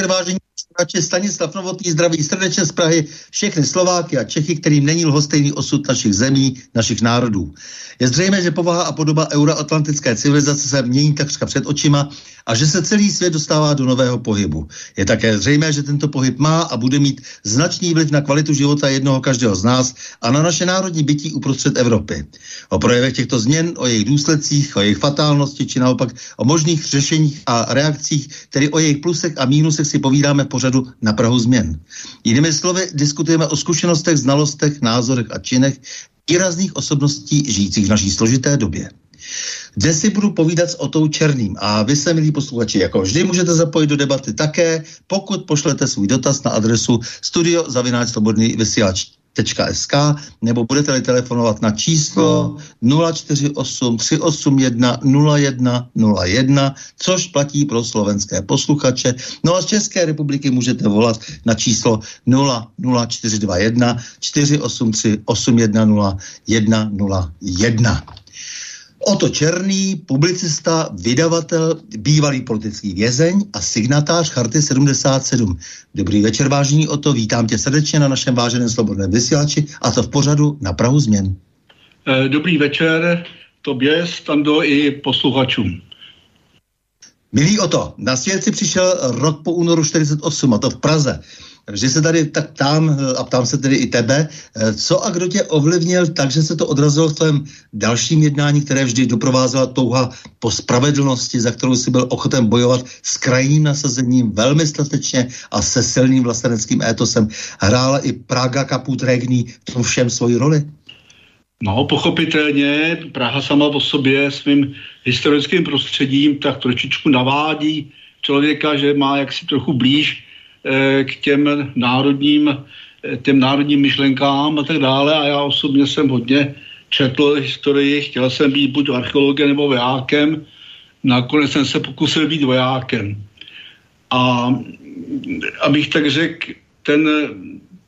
Dobrý večer, vážení posluchači. Stanislav Novotný zdraví srdečně z Prahy všechny Slováky a Čechy, kterým není lhostejný osud našich zemí, našich národů. Je zřejmé, že povaha a podoba euroatlantické civilizace se mění takřka před očima a že se celý svět dostává do nového pohybu. Je také zřejmé, že tento pohyb má a bude mít značný vliv na kvalitu života jednoho každého z nás a na naše národní bytí uprostřed Evropy. O projevech těchto změn, o jejich důsledcích, o jejich fatálnosti či naopak o možných řešeních a reakcích, tedy o jejich plusech a mínusech si povídáme pořadu na Prahu změn. Jinými slovy, diskutujeme o zkušenostech, znalostech, názorech a činech výrazných osobností žijících v naší složité době. Dnes si budu povídat s Otou Černým a vy se, milí posluchači, jako vždy můžete zapojit do debaty také, pokud pošlete svůj dotaz na adresu studiozavináčslobodný vysílač SK, nebo budete-li telefonovat na číslo 048 381 0101, což platí pro slovenské posluchače. No a z České republiky můžete volat na číslo 00421 483 810 101. Oto Černý, publicista, vydavatel, bývalý politický vězeň a signatář Charty 77. Dobrý večer, vážení Oto, vítám tě srdečně na našem váženém slobodném vysílači a to v pořadu na Prahu změn. Dobrý večer tobě, Stando, i posluchačům. Milý Oto, na svět si přišel rok po únoru 48, a to v Praze. Takže se tady tak ptám, a ptám se tedy i tebe, co a kdo tě ovlivnil tak, že se to odrazilo v tvém dalším jednání, které vždy doprovázela touha po spravedlnosti, za kterou si byl ochoten bojovat s krajním nasazením, velmi statečně a se silným vlasteneckým étosem. Hrála i Praga Kaput Regný v tom všem svoji roli? No, pochopitelně, Praha sama o sobě svým historickým prostředím tak trošičku navádí člověka, že má jaksi trochu blíž Eh, k těm národním, eh, těm národním myšlenkám a tak dále. A já osobně jsem hodně četl historii, chtěl jsem být buď archeologem nebo vojákem, nakonec jsem se pokusil být vojákem. A abych tak řekl, ten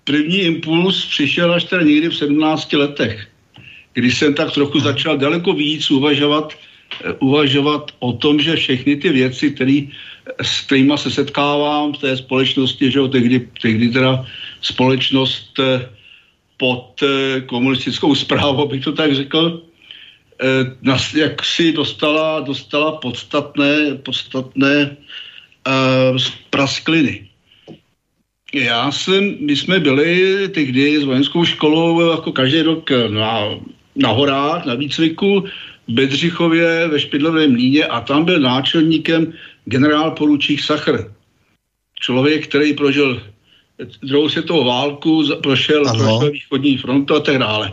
první impuls přišel až teda někdy v 17 letech, kdy jsem tak trochu začal daleko víc uvažovat, eh, uvažovat o tom, že všechny ty věci, které s kterýma se setkávám v té společnosti, že jo, tehdy, tehdy teda společnost eh, pod eh, komunistickou zprávou, bych to tak řekl, eh, jak si dostala, dostala podstatné, podstatné uh, praskliny. Já jsem, my jsme byli tehdy s vojenskou školou jako každý rok na, na horách, na výcviku, v Bedřichově ve Špidlovém mlíně a tam byl náčelníkem generál poručík Sachr. Člověk, který prožil druhou světovou válku, prošel, prošel východní frontu a tak dále.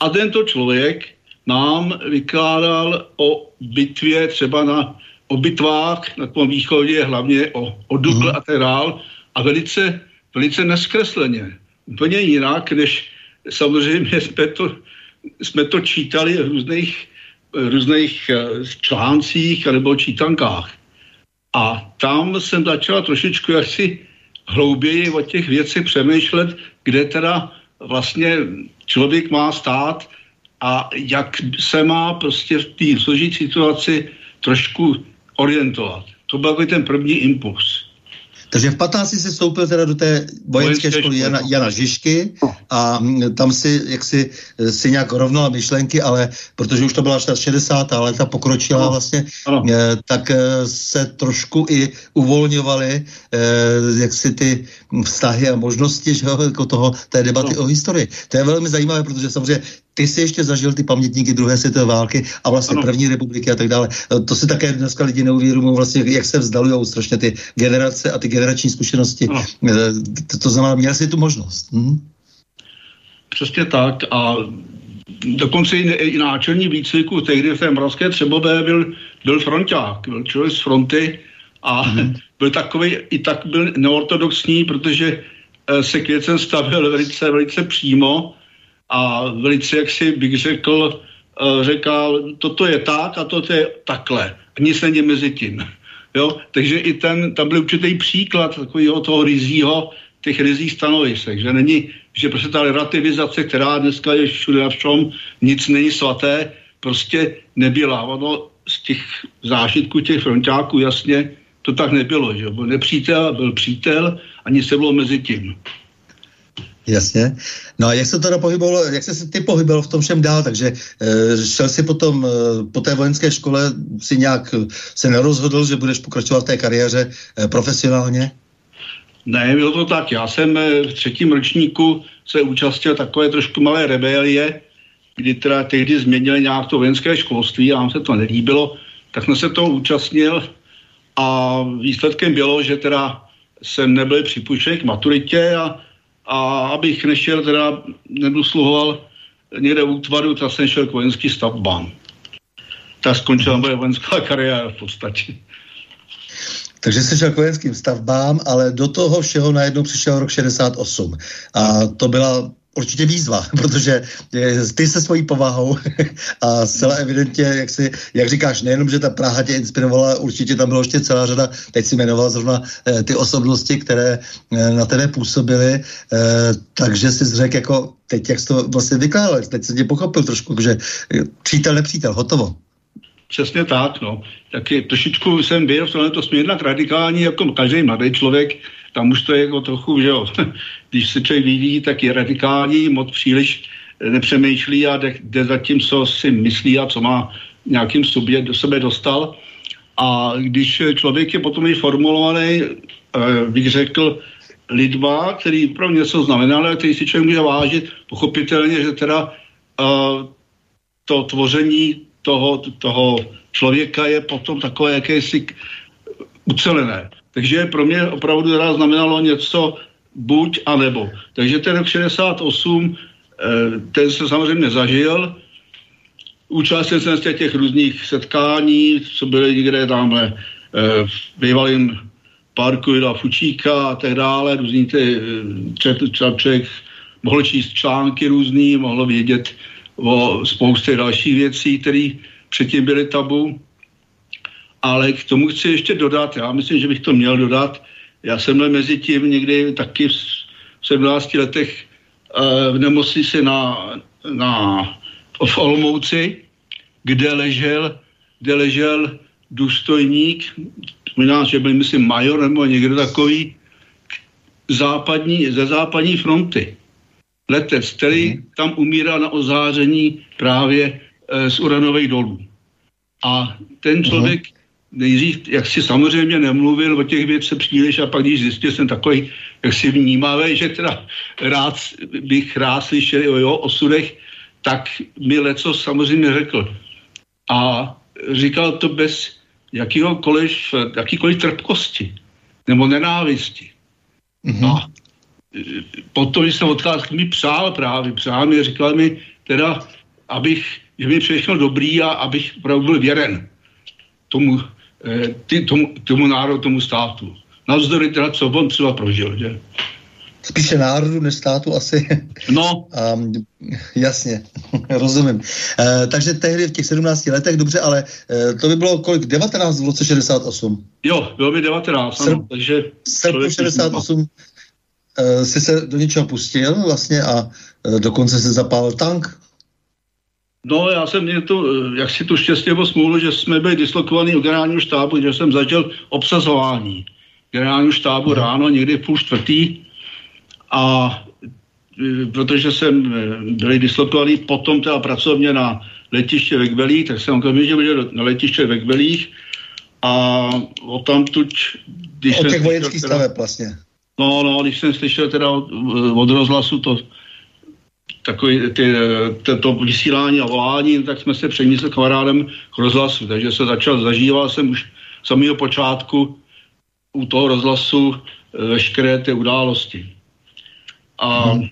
A tento člověk nám vykládal o bitvě třeba na o bitvách na tom východě, hlavně o, o Dukle mm. a tak dále, a velice, velice neskresleně. Úplně jinak, než samozřejmě jsme to, jsme to čítali v různých, různých eh, článcích nebo čítankách. A tam jsem začala trošičku jaksi hlouběji o těch věcech přemýšlet, kde teda vlastně člověk má stát a jak se má prostě v té složité situaci trošku orientovat. To byl ten první impuls. Takže v 15 si vstoupil teda do té vojenské školy Jana, Jana Žižky a mm, tam si, jak si, eh, si nějak rovnala myšlenky, ale protože už to byla 60. léta pokročila no. vlastně, ano. Eh, tak eh, se trošku i uvolňovaly jak si ty vztahy a možnosti že, jako toho, té debaty no. o historii. To je velmi zajímavé, protože samozřejmě ty jsi ještě zažil ty pamětníky druhé světové války a vlastně ano. první republiky a tak dále. To si také dneska lidi neuvědomují, vlastně, jak se vzdalují strašně ty generace a ty generační zkušenosti. Ano. Eh, to, to znamená, měl jsi tu možnost. Hm? Přesně tak a dokonce i, náčelní výcviku tehdy v té Moravské Třebové byl, byl fronták, byl člověk z fronty a mm. byl takový, i tak byl neortodoxní, protože eh, se k věcem stavil velice, velice přímo a velice, jak si bych řekl, eh, řekal, toto je tak a toto je takhle. A nic není mezi tím. Jo? Takže i ten, tam byl určitý příklad takového toho rizího, těch rizích stanovisek, že není, že prostě ta relativizace, která dneska je všude a všom, nic není svaté, prostě nebyla. Ono z těch zážitků těch frontáků jasně to tak nebylo, že byl nepřítel, byl přítel a nic se bylo mezi tím. Jasně. No a jak se teda pohyboval, jak se ty pohyboval v tom všem dál, takže e, šel si potom e, po té vojenské škole, si nějak se nerozhodl, že budeš pokračovat v té kariéře e, profesionálně? Ne, bylo to tak. Já jsem v třetím ročníku se účastnil takové trošku malé rebelie, kdy teda tehdy změnili nějak to vojenské školství a nám se to nelíbilo, tak jsem se toho účastnil a výsledkem bylo, že teda jsem nebyl připuštěn k maturitě a a abych nešel teda, nedosluhoval někde v útvaru, tak jsem šel k vojenský stavbám. Tak skončila moje vojenská kariéra v podstatě. Takže jsi šel k vojenským stavbám, ale do toho všeho najednou přišel rok 68. A to byla určitě výzva, protože eh, ty se svojí povahou a zcela evidentně, jak, si, jak říkáš, nejenom, že ta Praha tě inspirovala, určitě tam bylo ještě celá řada, teď si jmenoval zrovna eh, ty osobnosti, které eh, na tebe působily, takže si řekl jako, teď jak jsi to vlastně vykládal, teď se tě pochopil trošku, že přítel, nepřítel, hotovo. Přesně tak, no. Taky trošičku jsem byl v to jsme jednak radikální, jako každý mladý člověk, tam už to je jako trochu, že jo, když se člověk vyvíjí, tak je radikální, moc příliš nepřemýšlí a jde, jde za tím, co si myslí a co má nějakým sobě do sebe dostal. A když člověk je potom i formulovaný, eh, bych řekl, lidba, který pro něco znamená, ale který si člověk může vážit, pochopitelně, že teda uh, to tvoření toho, toho člověka je potom takové jakési ucelené. Takže pro mě opravdu teda znamenalo něco buď a nebo. Takže ten rok 68, eh, ten se samozřejmě zažil, účastnil jsem se těch různých setkání, co byly někde tamhle eh, v bývalém parku Jila Fučíka a tak dále, různý ty, eh, člověk mohl číst články různý, mohl vědět o spoustě dalších věcí, které předtím byly tabu. Ale k tomu chci ještě dodat, já myslím, že bych to měl dodat, já jsem byl mezi tím někdy taky v 17 letech uh, v nemocnici na, na, v Olomouci, kde ležel, kde ležel důstojník, vzpomínám, že byl, myslím, major nebo někdo takový, západní, ze západní fronty. Letec, který mm. tam umírá na ozáření právě e, z uranových dolů. A ten člověk mm nejdřív, jak si samozřejmě nemluvil o těch věcech příliš a pak když zjistil jsem takový, jak si vnímavý, že teda rád bych rád slyšel o jeho osudech, tak mi leco samozřejmě řekl. A říkal to bez jakýkoliv, jakýkoliv trpkosti nebo nenávisti. Mm-hmm. A e, potom, když jsem odcházel, mi přál právě, přál mi, říkal mi teda, abych, že mi všechno dobrý a abych opravdu byl věren tomu, ty, tomu, tomu národu, tomu státu. Navzdory teda, co on třeba prožil, že? Spíše národu než státu asi. No. um, jasně. Rozumím. E, takže tehdy v těch 17 letech, dobře, ale e, to by bylo kolik? 19 v roce 68? Jo, bylo by 19, ano, Srp, takže... Srpnu 68 e, si se do něčeho pustil vlastně a e, dokonce se zapálil tank. No, já jsem měl to, jak si tu štěstí nebo smůlu, že jsme byli dislokovaní u generálního štábu, že jsem začal obsazování generálního štábu hmm. ráno, někdy v půl čtvrtý a e, protože jsem e, byli dislokovaný potom teda pracovně na letiště ve Kbelích, tak jsem okamžitě byl na letiště ve Kbelích a o tam tuď... Když o těch vojenských staveb vlastně. No, no, když jsem slyšel teda od, od rozhlasu to, takový ty, to, to vysílání a volání, tak jsme se přemísli kamarádem k rozhlasu, takže se začal, zažíval jsem už samého počátku u toho rozhlasu eh, veškeré ty události. A hmm.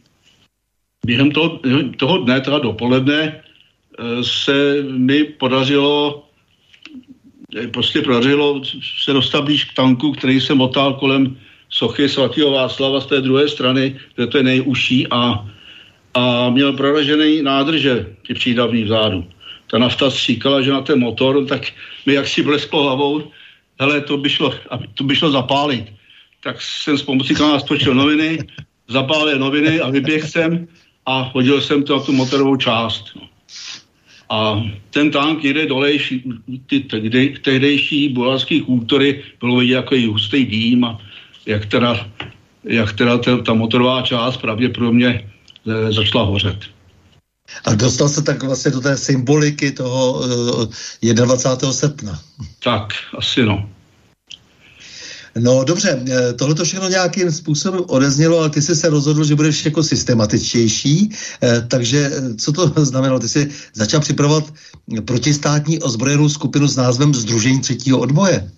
během toho, toho dne, teda dopoledne, eh, se mi podařilo eh, prostě podařilo se dostat blíž k tanku, který se motal kolem sochy svatého Václava z té druhé strany, kde to je nejužší a, a měl proražený nádrže, ty přídavný vzadu. Ta nafta stříkala, že na ten motor, tak mi jak si blesklo hlavou, hele, to by šlo, to by šlo zapálit. Tak jsem s pomocí kanála stočil noviny, zapálil noviny a vyběhl jsem a hodil jsem to na tu motorovou část. No. A ten tank jde dolejší, ty tehdejší bulharský kultury bylo vidět jako hustý dým a jak teda, jak teda ta, ta motorová část pravděpodobně začala hořet. A dostal se tak vlastně do té symboliky toho uh, eh, 21. srpna. Tak, asi no. No dobře, eh, tohle to všechno nějakým způsobem odeznělo, ale ty jsi se rozhodl, že budeš jako systematičtější, takže co to znamenalo? Ty jsi začal připravovat protistátní ozbrojenou skupinu s názvem Združení třetího odboje.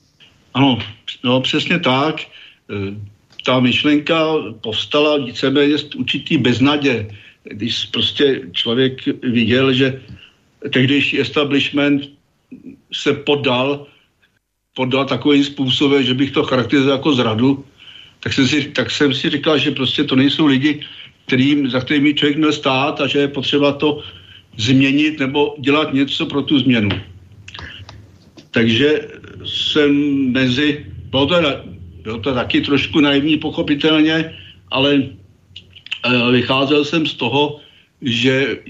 Ano, no přesně tak. Ta myšlenka povstala víceméně z určitý beznadě když prostě člověk viděl, že tehdejší establishment se podal, podal takovým způsobem, že bych to charakterizoval jako zradu, tak jsem si, tak jsem si říkal, že prostě to nejsou lidi, kterým, za kterými člověk měl stát a že je potřeba to změnit nebo dělat něco pro tu změnu. Takže jsem mezi, bylo to, bylo to taky trošku naivní pochopitelně, ale vycházel jsem z toho, že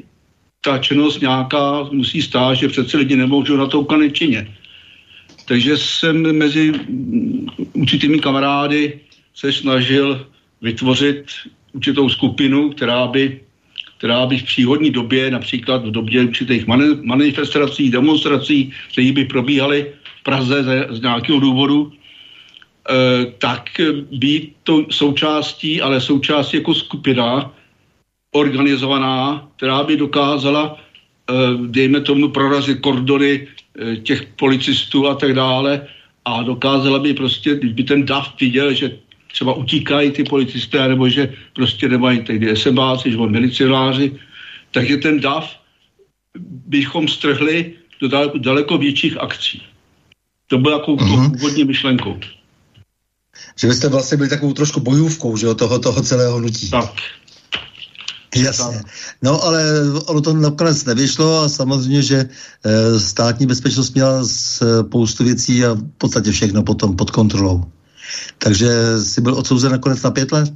ta činnost nějaká musí stát, že přece lidi nemůžou na to úplně čině. Takže jsem mezi určitými kamarády se snažil vytvořit určitou skupinu, která by, která by v příhodní době, například v době určitých manifestací, demonstrací, které by probíhaly v Praze z, nějakého důvodu, Eh, tak být to součástí, ale součástí jako skupina organizovaná, která by dokázala, eh, dejme tomu, prorazit kordony eh, těch policistů a tak dále a dokázala by prostě, když by ten DAF viděl, že třeba utíkají ty policisté, nebo že prostě nemají tehdy SMBáci, že milicionáři, takže ten DAF bychom strhli do daleko, daleko větších akcí. To bylo jako uh-huh. původní myšlenkou že byste vlastně byli takovou trošku bojůvkou, že jo, toho, toho celého nutí. Tak. Jasně. No ale ono to nakonec nevyšlo a samozřejmě, že e, státní bezpečnost měla spoustu věcí a v podstatě všechno potom pod kontrolou. Takže jsi byl odsouzen nakonec na pět let?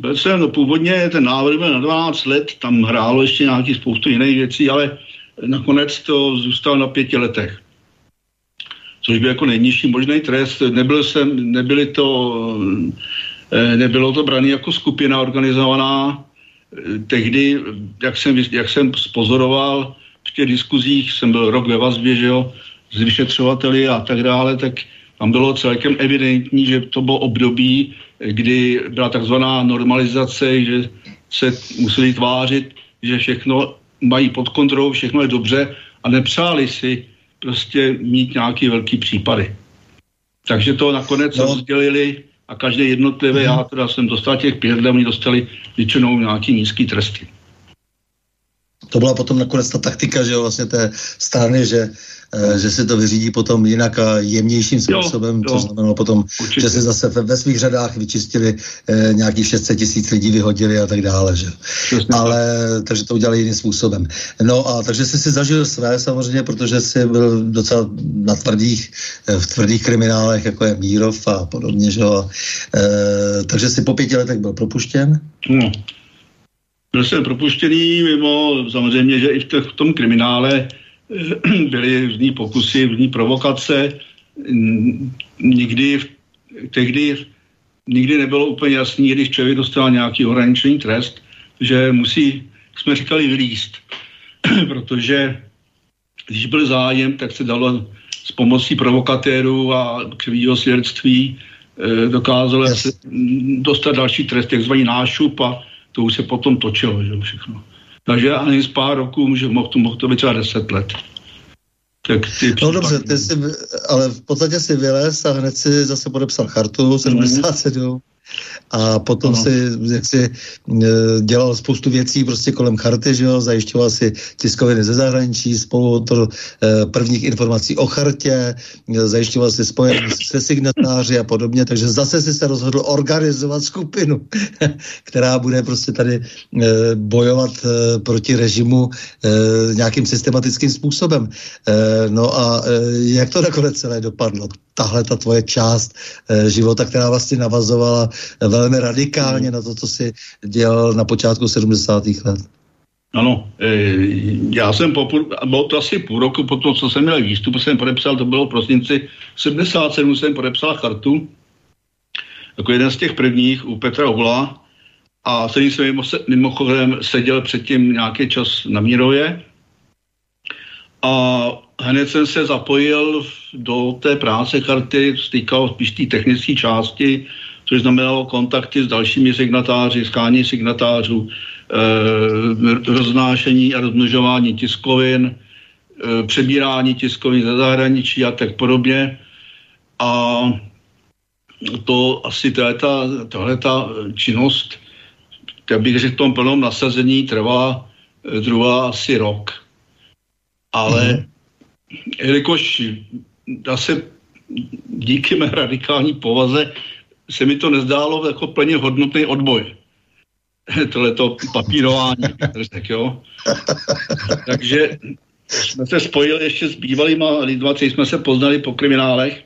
Byl jsem, no původně ten návrh byl na 12 let, tam hrálo ještě nějaký spoustu jiných věcí, ale nakonec to zůstalo na pěti letech což byl jako nejnižší možný trest. Nebyl jsem, nebyli to, eh, nebylo to brané jako skupina organizovaná. Tehdy, jak jsem, jak jsem spozoroval v těch diskuzích, jsem byl rok ve vazbě, že jo, s vyšetřovateli a tak dále, tak tam bylo celkem evidentní, že to bylo období, kdy byla takzvaná normalizace, že se museli tvářit, že všechno mají pod kontrolou, všechno je dobře a nepřáli si prostě mít nějaký velký případy. Takže to nakonec no. rozdělili a každé jednotlivé, mm. já teda jsem dostal těch pět, oni dostali většinou nějaký nízký tresty. to byla potom nakonec ta taktika, že jo, vlastně té strany, že že se to vyřídí potom jinak a jemnějším způsobem, jo, jo. což znamenalo potom, Určitě. že se zase ve, ve svých řadách vyčistili eh, nějakých 600 tisíc lidí, vyhodili a tak dále. Že? Ale takže to udělali jiným způsobem. No a takže jsi si zažil své samozřejmě, protože jsi byl docela na tvrdých, eh, v tvrdých kriminálech, jako je Mírov a podobně. Že? A, eh, takže jsi po pěti letech byl propuštěn? No. Byl jsem propuštěný mimo, samozřejmě, že i v, v tom kriminále byly různý pokusy, různý provokace. Nikdy, tehdy nikdy nebylo úplně jasný, když člověk dostal nějaký ohraničený trest, že musí, jsme říkali, vylíst. Protože když byl zájem, tak se dalo s pomocí provokatérů a křivýho svědectví eh, dokázalo yes. dostat další trest, takzvaný nášup a to už se potom točilo, že všechno. Takže ani z pár roků může, mohl, to, mohl to být třeba deset let. Tak ty no dobře, ty jsi, ale v podstatě si vylez a hned si zase podepsal chartu 77. Mm a potom si jak si e, dělal spoustu věcí prostě kolem charty, že jo, zajišťoval si tiskoviny ze zahraničí, spoluautor e, prvních informací o chartě, e, zajišťoval si spojení se signatáři a podobně, takže zase si se rozhodl organizovat skupinu, která bude prostě tady bojovat proti režimu nějakým systematickým způsobem. No a jak to nakonec celé dopadlo? Tahle ta tvoje část života, která vlastně navazovala velmi radikálně na to, co si dělal na počátku 70. let. Ano, e, já jsem po půl, bylo to asi půl roku po tom, co jsem měl výstup, jsem podepsal, to bylo v prosinci 77, jsem podepsal chartu, jako jeden z těch prvních u Petra Ovla a jsem mimo, mimochodem seděl předtím nějaký čas na Mírově a hned jsem se zapojil do té práce charty, stýkal spíš té technické části, což znamenalo kontakty s dalšími signatáři, skání signatářů, e, roznášení a rozmnožování tiskovin, e, přebírání tiskovin ze zahraničí a tak podobně. A to asi tahle ta činnost, já bych řekl, v tom plnom nasazení trvala druhá asi rok. Ale mm-hmm. Jelikož zase díky mé radikální povaze se mi to nezdálo jako plně hodnotný odboj. to papírování, tak jo. Takže jsme se spojili ještě s bývalýma lidma, kteří jsme se poznali po kriminálech.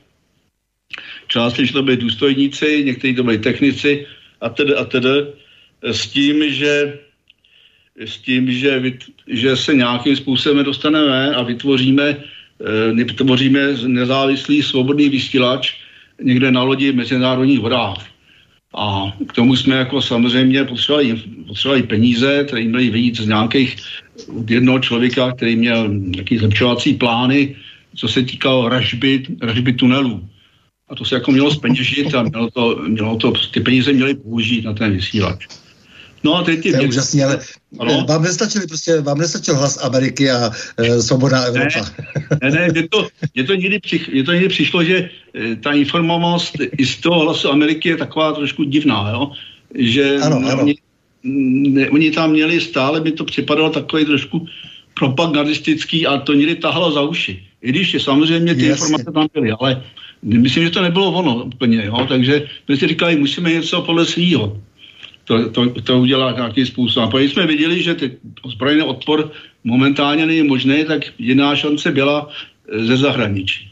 Částečně to byli důstojníci, někteří to byli technici a tedy a tedy s tím, že s tím, že, že se nějakým způsobem dostaneme a vytvoříme, e, vytvoříme nezávislý svobodný vysílač, někde na lodi v mezinárodních vodách. A k tomu jsme jako samozřejmě potřebovali, potřebovali peníze, které měly vyjít z nějakých jednoho člověka, který měl nějaký zlepšovací plány, co se týkalo ražby, ražby tunelů. A to se jako mělo zpeněžit a mělo to, mělo to, ty peníze měly použít na ten vysílač. No a teď je věc... úžasný, ale ano? vám nestačili prostě, vám nestačil hlas Ameriky a e, svobodná Evropa. Ne, ne, ne to, je to, někdy, přich, je to někdy přišlo, že e, ta informovanost i z toho hlasu Ameriky je taková trošku divná, jo? že ano, ano. Oni, ne, oni tam měli stále, by to připadalo takový trošku propagandistický a to někdy tahalo za uši. I když je, samozřejmě ty Jasně. informace tam byly, ale myslím, že to nebylo ono úplně, jo? takže my si říkali, musíme něco podle svýho to, to, to udělá nějaký způsob. A pokud jsme viděli, že ty ozbrojený odpor momentálně není možný, tak jiná šance byla eh, ze zahraničí.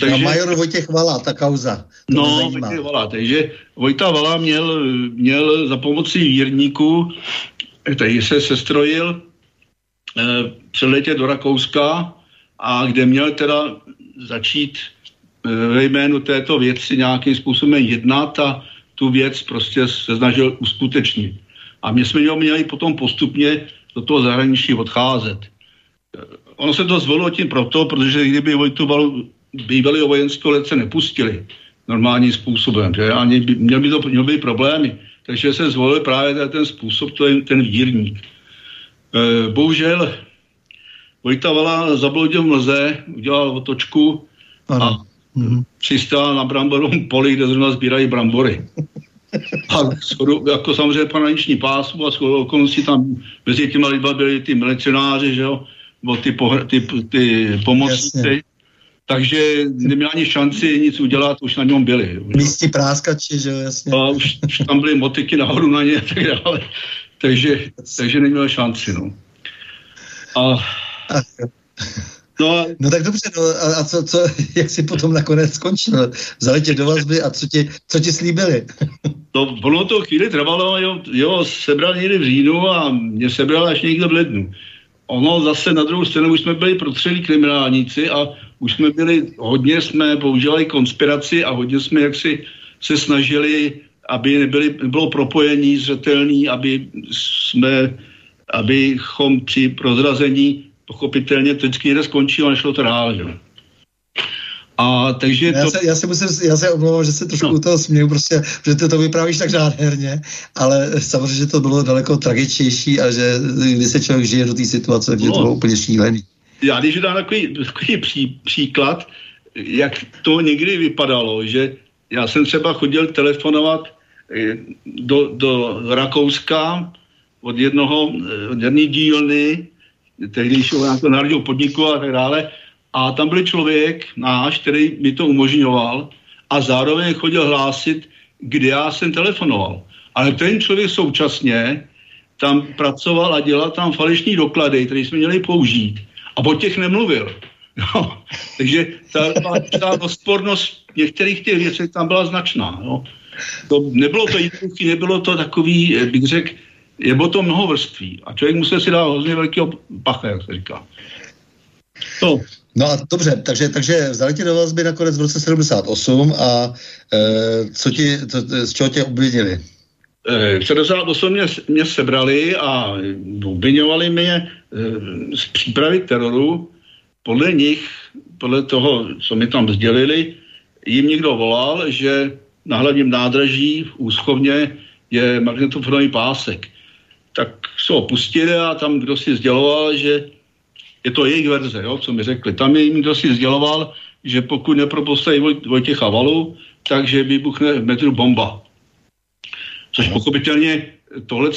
Takže, a major Vojtěch Vala, ta kauza. No, Vojtěch Vala, takže Vojta Vala měl, měl za pomocí vírníků, který se sestrojil, eh, přeletět do Rakouska a kde měl teda začít eh, ve jménu této věci nějakým způsobem jednat a tu věc prostě se snažil uskutečnit. A my jsme měli potom postupně do toho zahraničí odcházet. Ono se to zvolilo tím proto, protože kdyby Vojtu bývalý vojenského letce nepustili normálním způsobem, že ani by, měl by to měl by problémy. Takže se zvolil právě ten způsob, to je ten vírník. E, bohužel Vojta Vala zabloudil mlze, udělal otočku a mm-hmm. přistál na bramborovém poli, kde zrovna sbírají brambory. A schodu, jako samozřejmě pananiční pásmu a skoro okolností tam mezi těma lidma byli ty milicionáři, že jo, nebo ty, pohr- ty, ty pomocníci. Takže neměl ani šanci nic udělat, už na něm byli. Místí práskači, že jo, jasně. A už, už tam byly motiky nahoru na ně a tak dále. Takže, takže neměl šanci, no. A, no, no tak dobře, no a, a co, co, jak jsi potom nakonec skončil? Vzali tě do vazby a co ti, co ti slíbili? to, ono to chvíli trvalo, jo, jo, sebral někdy v říjnu a mě sebral až někde v lednu. Ono zase na druhou stranu už jsme byli protřelí kriminálníci a už jsme byli, hodně jsme používali konspiraci a hodně jsme jaksi se snažili, aby nebyli, bylo propojení zřetelný, aby jsme, abychom při prozrazení pochopitelně to vždycky někde skončilo a nešlo to dál. Že? A takže já, to... se, já, se musím, já se omlouvám, že se trošku no. u toho směju, prostě, že ty to vyprávíš tak nádherně, ale samozřejmě, že to bylo daleko tragičtější a že když se člověk žije do té situace, no. že to bylo úplně šílený. Já když dám takový, takový pří, příklad, jak to někdy vypadalo, že já jsem třeba chodil telefonovat eh, do, do Rakouska od jednoho, od jedné dílny, tehdejšího nějakého národního podniku a tak dále, a tam byl člověk náš, který mi to umožňoval a zároveň chodil hlásit, kde já jsem telefonoval. Ale ten člověk současně tam pracoval a dělal tam falešní doklady, které jsme měli použít. A o těch nemluvil. No, takže ta, ta, ta rozpornost některých těch věcí tam byla značná. No. To, nebylo to jednoduché, nebylo to takový, bych řekl, je bylo to mnoho vrství. A člověk musel si dát hrozně velkého pacha, jak se říká. To. No a dobře, takže, takže vzali tě do vazby nakonec v roce 78 a e, co ti, to, z čeho tě obvinili? V 78 mě, mě sebrali a obvinovali mě e, z přípravy teroru. Podle nich, podle toho, co mi tam sdělili, jim někdo volal, že na hlavním nádraží v Úschovně je magnetofonový pásek. Tak se ho pustili a tam kdo si sděloval, že je to jejich verze, jo, co mi řekli. Tam jim kdo si sděloval, že pokud nepropostají Voj, Vojtěcha Valu, takže vybuchne v metru bomba. Což pochopitelně tohle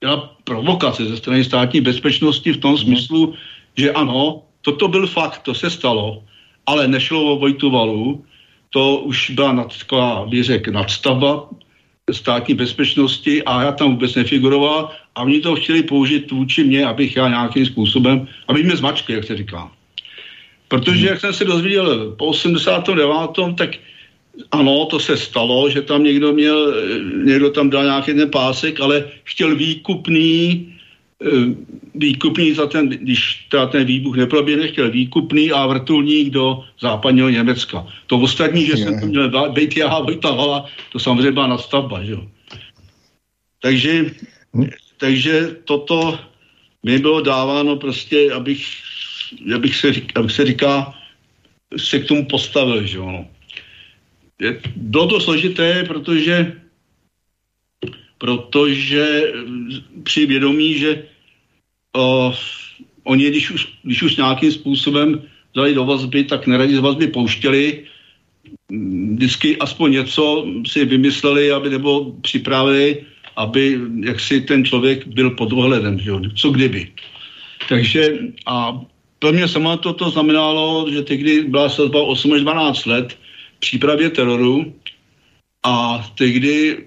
byla provokace ze strany státní bezpečnosti v tom smyslu, že ano, toto byl fakt, to se stalo, ale nešlo o Vojtu Valu, to už byla nad, bych řekl, nadstavba státní bezpečnosti a já tam vůbec nefiguroval a oni to chtěli použít vůči mě, abych já nějakým způsobem, aby mě zmačkli, jak se říká. Protože, jak jsem se dozvěděl po 89. tak ano, to se stalo, že tam někdo měl, někdo tam dal nějaký ten pásek, ale chtěl výkupný, eh, výkupný za ten, když teda ten výbuch neproběhne, chtěl výkupný a vrtulník do západního Německa. To ostatní, že jsem to měl být já, Vojta Hala, to samozřejmě byla nastavba, že jo. Takže, takže toto mi bylo dáváno prostě, abych, abych, se, abych se říká, se k tomu postavil, že jo. No. Bylo to složité, protože protože při vědomí, že o, oni, když už, když už nějakým způsobem dali do vazby, tak neradi z vazby pouštěli. Vždycky aspoň něco si vymysleli, aby nebo připravili, aby jaksi ten člověk byl pod dohledem, že jo? co kdyby. Takže a pro mě sama to, to znamenalo, že tehdy byla sazba 8 až 12 let přípravě teroru a tehdy,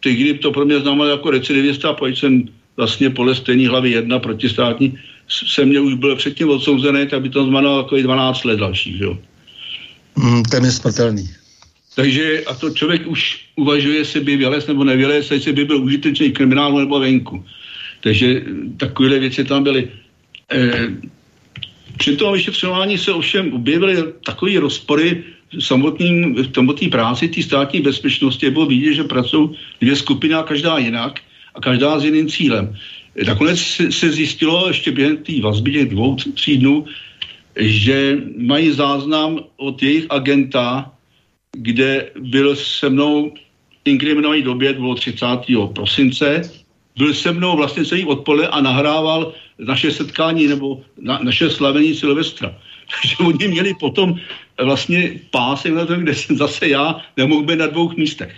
tehdy to pro mě znamenalo jako recidivista, pojď jsem vlastně podle stejné hlavy jedna protistátní, se mě už byl předtím odsouzený, tak by to znamenalo jako 12 let další, jo. Mm, ten je smrtelný. Takže a to člověk už uvažuje, jestli by vylez nebo nevylez, jestli by byl užitečný kriminálu nebo venku. Takže takovéhle věci tam byly. E, při tom vyšetřování se ovšem objevily takové rozpory samotným, v samotné práci té státní bezpečnosti bylo vidět, že pracují dvě skupiny a každá jinak a každá s jiným cílem. Nakonec se zjistilo ještě během té vazby těch dvou, tří dnů, že mají záznam od jejich agenta, kde byl se mnou inkriminovaný době, bylo 30. prosince, byl se mnou vlastně celý odpoledne a nahrával naše setkání nebo na, naše slavení Silvestra. Takže oni měli potom vlastně pásek na to, kde jsem zase já nemohl být na dvou místech.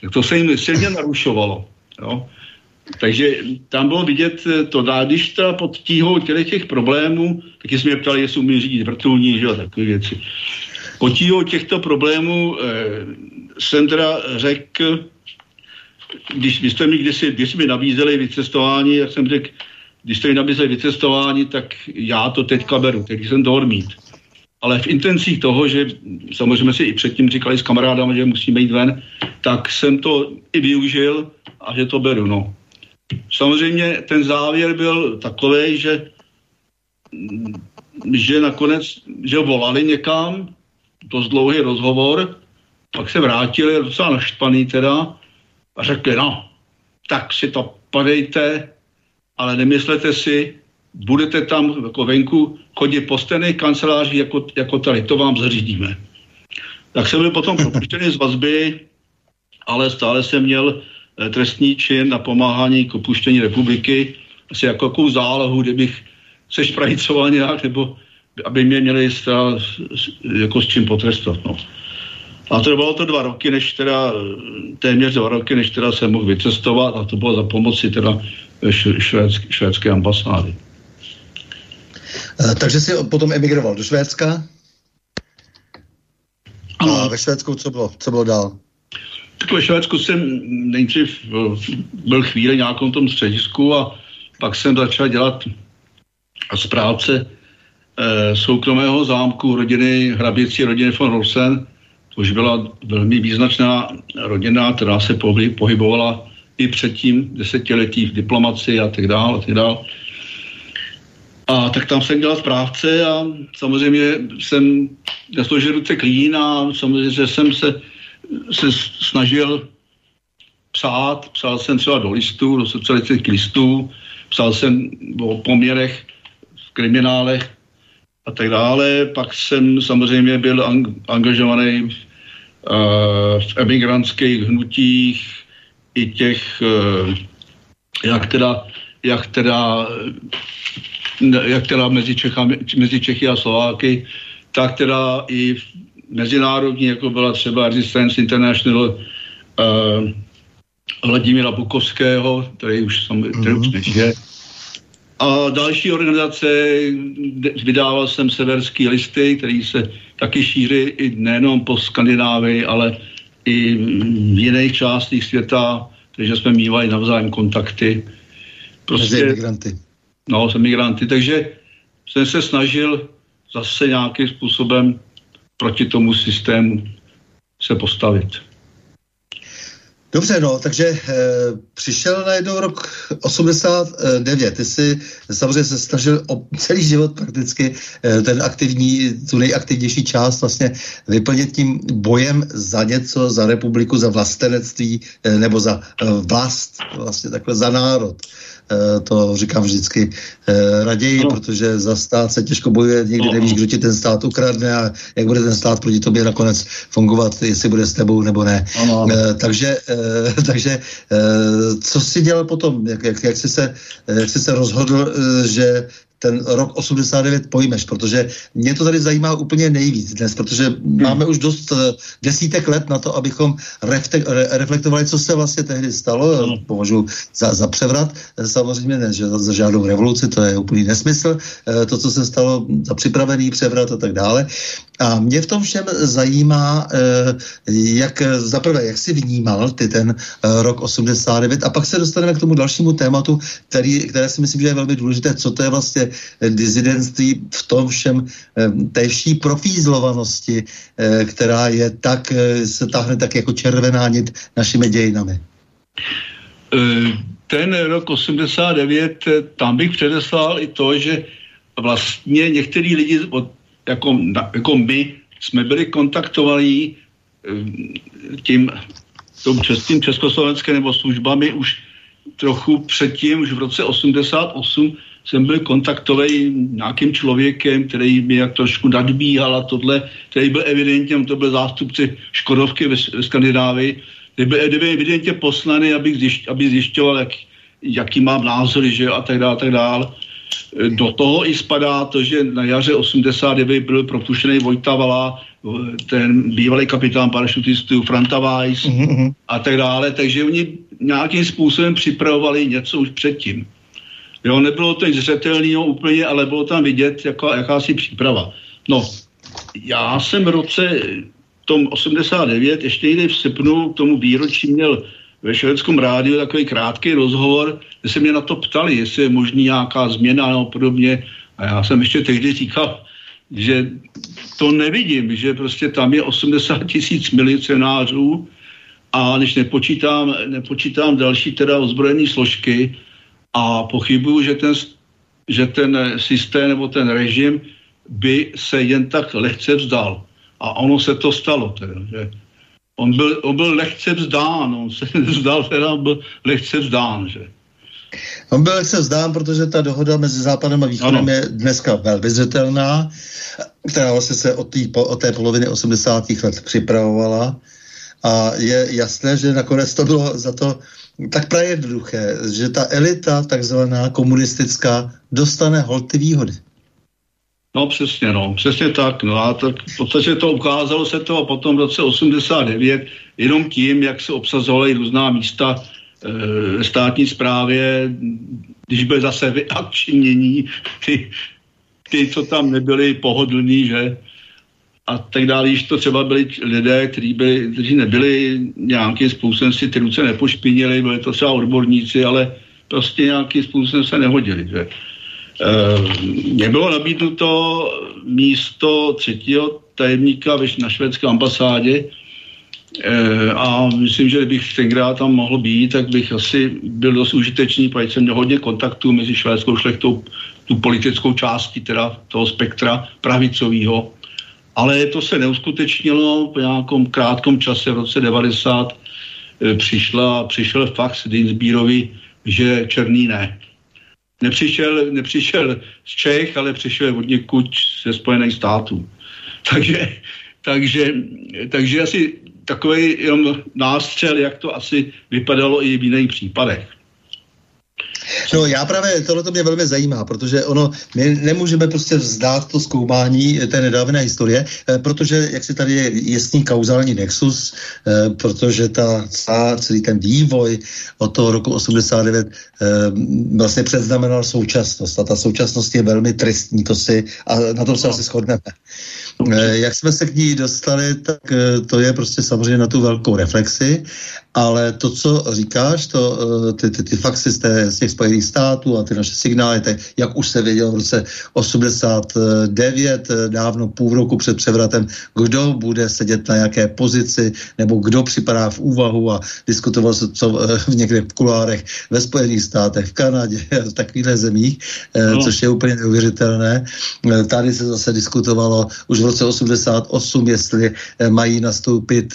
tak to se jim silně narušovalo. Jo. Takže tam bylo vidět to, dá, když ta pod tíhou těch, těch problémů, taky jsme mě ptali, jestli umí řídit vrtulní, že takové věci. Pod tíhou těchto problémů eh, jsem teda řekl, když, když jste mi kdysi, když mi nabízeli vycestování, jak jsem řekl, když jste mi nabízeli vycestování, tak já to teďka beru, teď jsem to odmít. Ale v intencích toho, že samozřejmě si i předtím říkali s kamarádama, že musíme jít ven, tak jsem to i využil a že to beru. No. Samozřejmě ten závěr byl takový, že, že nakonec, že volali někam, dost dlouhý rozhovor, pak se vrátili, docela naštvaný teda, a řekli, no, tak si to podejte, ale nemyslete si, budete tam jako venku chodit po stejných kancelářích jako, jako tady, to vám zařídíme. Tak jsem byl potom propuštěný z vazby, ale stále jsem měl eh, trestní čin na pomáhání k opuštění republiky, asi jako jakou zálohu, kdybych se šprajicoval nějak, nebo aby mě měli stát, jako s čím potrestat. No. A to bylo to dva roky, než teda, téměř dva roky, než teda jsem mohl vycestovat a to bylo za pomoci teda švédské, švédské ambasády. Eh, takže jsi potom emigroval do Švédska? Ano. A ve Švédsku co bylo, co bylo dál? Tak ve Švédsku jsem nejdřív eh, byl chvíli nějakom tom středisku a pak jsem začal dělat z práce eh, soukromého zámku rodiny, hraběcí rodiny von Rosen, už byla velmi význačná rodina, která se pohybovala i předtím desetiletí v diplomaci a tak dále a tak dále. A tak tam jsem dělal správce a samozřejmě jsem nesložil ruce klín a samozřejmě, jsem se, se snažil psát, psal jsem třeba do listů, do socialistických listů, psal jsem o poměrech v kriminálech a tak dále. Pak jsem samozřejmě byl angažovaný Eh, v emigrantských hnutích i těch, eh, jak teda, jak teda, jak teda mezi, Čechami, mezi Čechy a Slováky, tak teda i mezinárodní, jako byla třeba Resistance International uh, Vladimíra Bukovského, který už, který už mhm. nežije, a další organizace, vydával jsem severský listy, který se taky šíří i nejenom po Skandinávii, ale i v jiných částech světa, takže jsme mývali navzájem kontakty. Prostě, migranty. No, se migranty, takže jsem se snažil zase nějakým způsobem proti tomu systému se postavit. Dobře, no, takže e, přišel najednou rok 89. Ty jsi samozřejmě se snažil o celý život prakticky e, ten aktivní, tu nejaktivnější část vlastně vyplnit tím bojem za něco, za republiku, za vlastenectví e, nebo za e, vlast, vlastně takhle za národ. Eh, to říkám vždycky eh, raději, no. protože za stát se těžko bojuje, někdy no. nevíš, kdo ti ten stát ukradne a jak bude ten stát proti tobě nakonec fungovat, jestli bude s tebou nebo ne. No. Takže, takže co jsi dělal potom, jak, jak, jak, jsi se, jak jsi se rozhodl, že ten rok 89 pojmeš, protože mě to tady zajímá úplně nejvíc dnes, protože hmm. máme už dost uh, desítek let na to, abychom refte- re- reflektovali, co se vlastně tehdy stalo. Hmm. Považuji za, za převrat. Samozřejmě ne, že za, za žádnou revoluci, to je úplný nesmysl. Uh, to, co se stalo za připravený převrat a tak dále. A mě v tom všem zajímá, uh, jak zaprvé, jak jsi vnímal ty ten uh, rok 89 a pak se dostaneme k tomu dalšímu tématu, který, které si myslím, že je velmi důležité, co to je vlastně dizidentství v tom všem eh, té profízlovanosti, eh, která je tak, eh, se táhne tak jako červená nit našimi dějinami. Ten rok 89, tam bych předeslal i to, že vlastně některý lidi, jako, jako my, jsme byli kontaktovaní tím, tím českým československým nebo službami už trochu předtím, už v roce 88 jsem byl kontaktový nějakým člověkem, který mi jak trošku nadbíhal a tohle, který byl evidentně, to byl zástupce Škodovky ve, ve Skandinávii, který byl evidentně poslaný, aby, zjišť, aby zjišťoval, jak, jaký mám názory, že a tak dále, a tak dále. Do toho i spadá to, že na jaře 89 byl propuštěný Vojta Vala, ten bývalý kapitán parašutistů Franta Weiss mm-hmm. a tak dále, takže oni nějakým způsobem připravovali něco už předtím. Jo, nebylo to nic zřetelného úplně, ale bylo tam vidět jaká, jakási příprava. No, já jsem v roce tom 89, ještě někdy v srpnu k tomu výročí měl ve švédském rádiu takový krátký rozhovor, kde se mě na to ptali, jestli je možný nějaká změna nebo podobně. A já jsem ještě tehdy říkal, že to nevidím, že prostě tam je 80 tisíc milicionářů a když nepočítám, nepočítám další teda ozbrojené složky a pochybuju, že ten, že ten systém nebo ten režim by se jen tak lehce vzdal. A ono se to stalo teda, že on byl, on byl lehce vzdán, on se vzdal, teda byl lehce vzdán, že. On byl lehce vzdán, protože ta dohoda mezi Západem a Východem ano. je dneska velmi zřetelná, která vlastně se od, tý, od té poloviny 80. let připravovala a je jasné, že nakonec to bylo za to tak právě jednoduché, že ta elita, takzvaná komunistická, dostane holty výhody. No přesně, no, přesně tak. No a tak v podstatě to ukázalo se to potom v roce 89 jenom tím, jak se obsazovaly různá místa e, státní správě, když byly zase vyakčinění, ty, ty, co tam nebyli pohodlní, že a tak dále, když to třeba byli lidé, kteří, byli, kteří nebyli nějakým způsobem si ty ruce nepošpinili, byli to třeba odborníci, ale prostě nějakým způsobem se nehodili. Že? Mně eh, bylo nabídnuto místo třetího tajemníka na švédské ambasádě eh, a myslím, že kdybych tenkrát tam mohl být, tak bych asi byl dost užitečný, protože jsem měl hodně kontaktů mezi švédskou šlechtou, tu politickou částí teda toho spektra pravicového. Ale to se neuskutečnilo po nějakom krátkom čase v roce 90 eh, přišla, přišel fax Dinsbírovi, že černý ne nepřišel, nepřišel z Čech, ale přišel od někud ze Spojených států. Takže, takže, takže asi takový jenom nástřel, jak to asi vypadalo i v jiných případech. No já právě, tohle to mě velmi zajímá, protože ono, my nemůžeme prostě vzdát to zkoumání té nedávné historie, eh, protože jak si tady je jasný kauzální nexus, eh, protože ta celý ten vývoj od toho roku 89 eh, vlastně předznamenal současnost a ta současnost je velmi tristní, to si, a na tom se asi shodneme. Jak jsme se k ní dostali, tak to je prostě samozřejmě na tu velkou reflexi ale to, co říkáš, to, eh, ty, ty, ty faxy z, té, z těch Spojených států a ty naše signály, tak jak už se vědělo v roce 89, eh, dávno půl roku před převratem, kdo bude sedět na jaké pozici, nebo kdo připadá v úvahu a diskutoval se co eh, v někde v kulárech ve Spojených státech, v Kanadě, v takových zemích, no. což je úplně neuvěřitelné. Tady se zase diskutovalo už roce 88, jestli mají nastoupit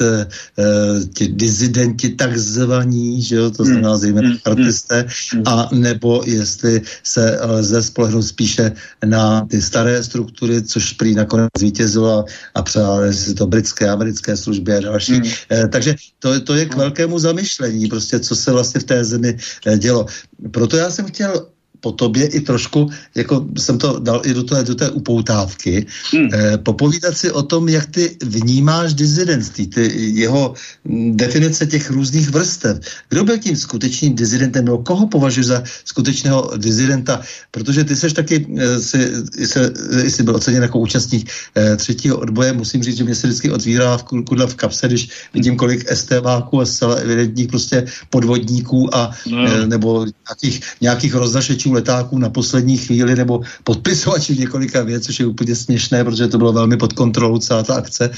ti dizidenti takzvaní, že jo, to znamená hmm. zejména hmm. artisté, hmm. a nebo jestli se lze spolehnout spíše na ty staré struktury, což prý nakonec zvítězilo a přáli si to britské, americké služby a další. Hmm. Eh, takže to, to je k velkému zamyšlení, prostě co se vlastně v té zemi eh, dělo. Proto já jsem chtěl po tobě i trošku, jako jsem to dal i do té, do té upoutávky, hmm. eh, popovídat si o tom, jak ty vnímáš dizidentství, ty jeho definice těch různých vrstev. Kdo byl tím skutečným dizidentem, nebo koho považuji za skutečného dizidenta, protože ty seš taky, eh, si, se, jsi byl oceněn jako účastník eh, třetího odboje, musím říct, že mě se vždycky otvírá v kudla v kapse, když vidím, kolik STVáků a zcela evidentních prostě podvodníků a no. eh, nebo nějakých, nějakých roznašečů letáků na poslední chvíli nebo podpisovači několika věc, což je úplně směšné, protože to bylo velmi pod kontrolou celá ta akce,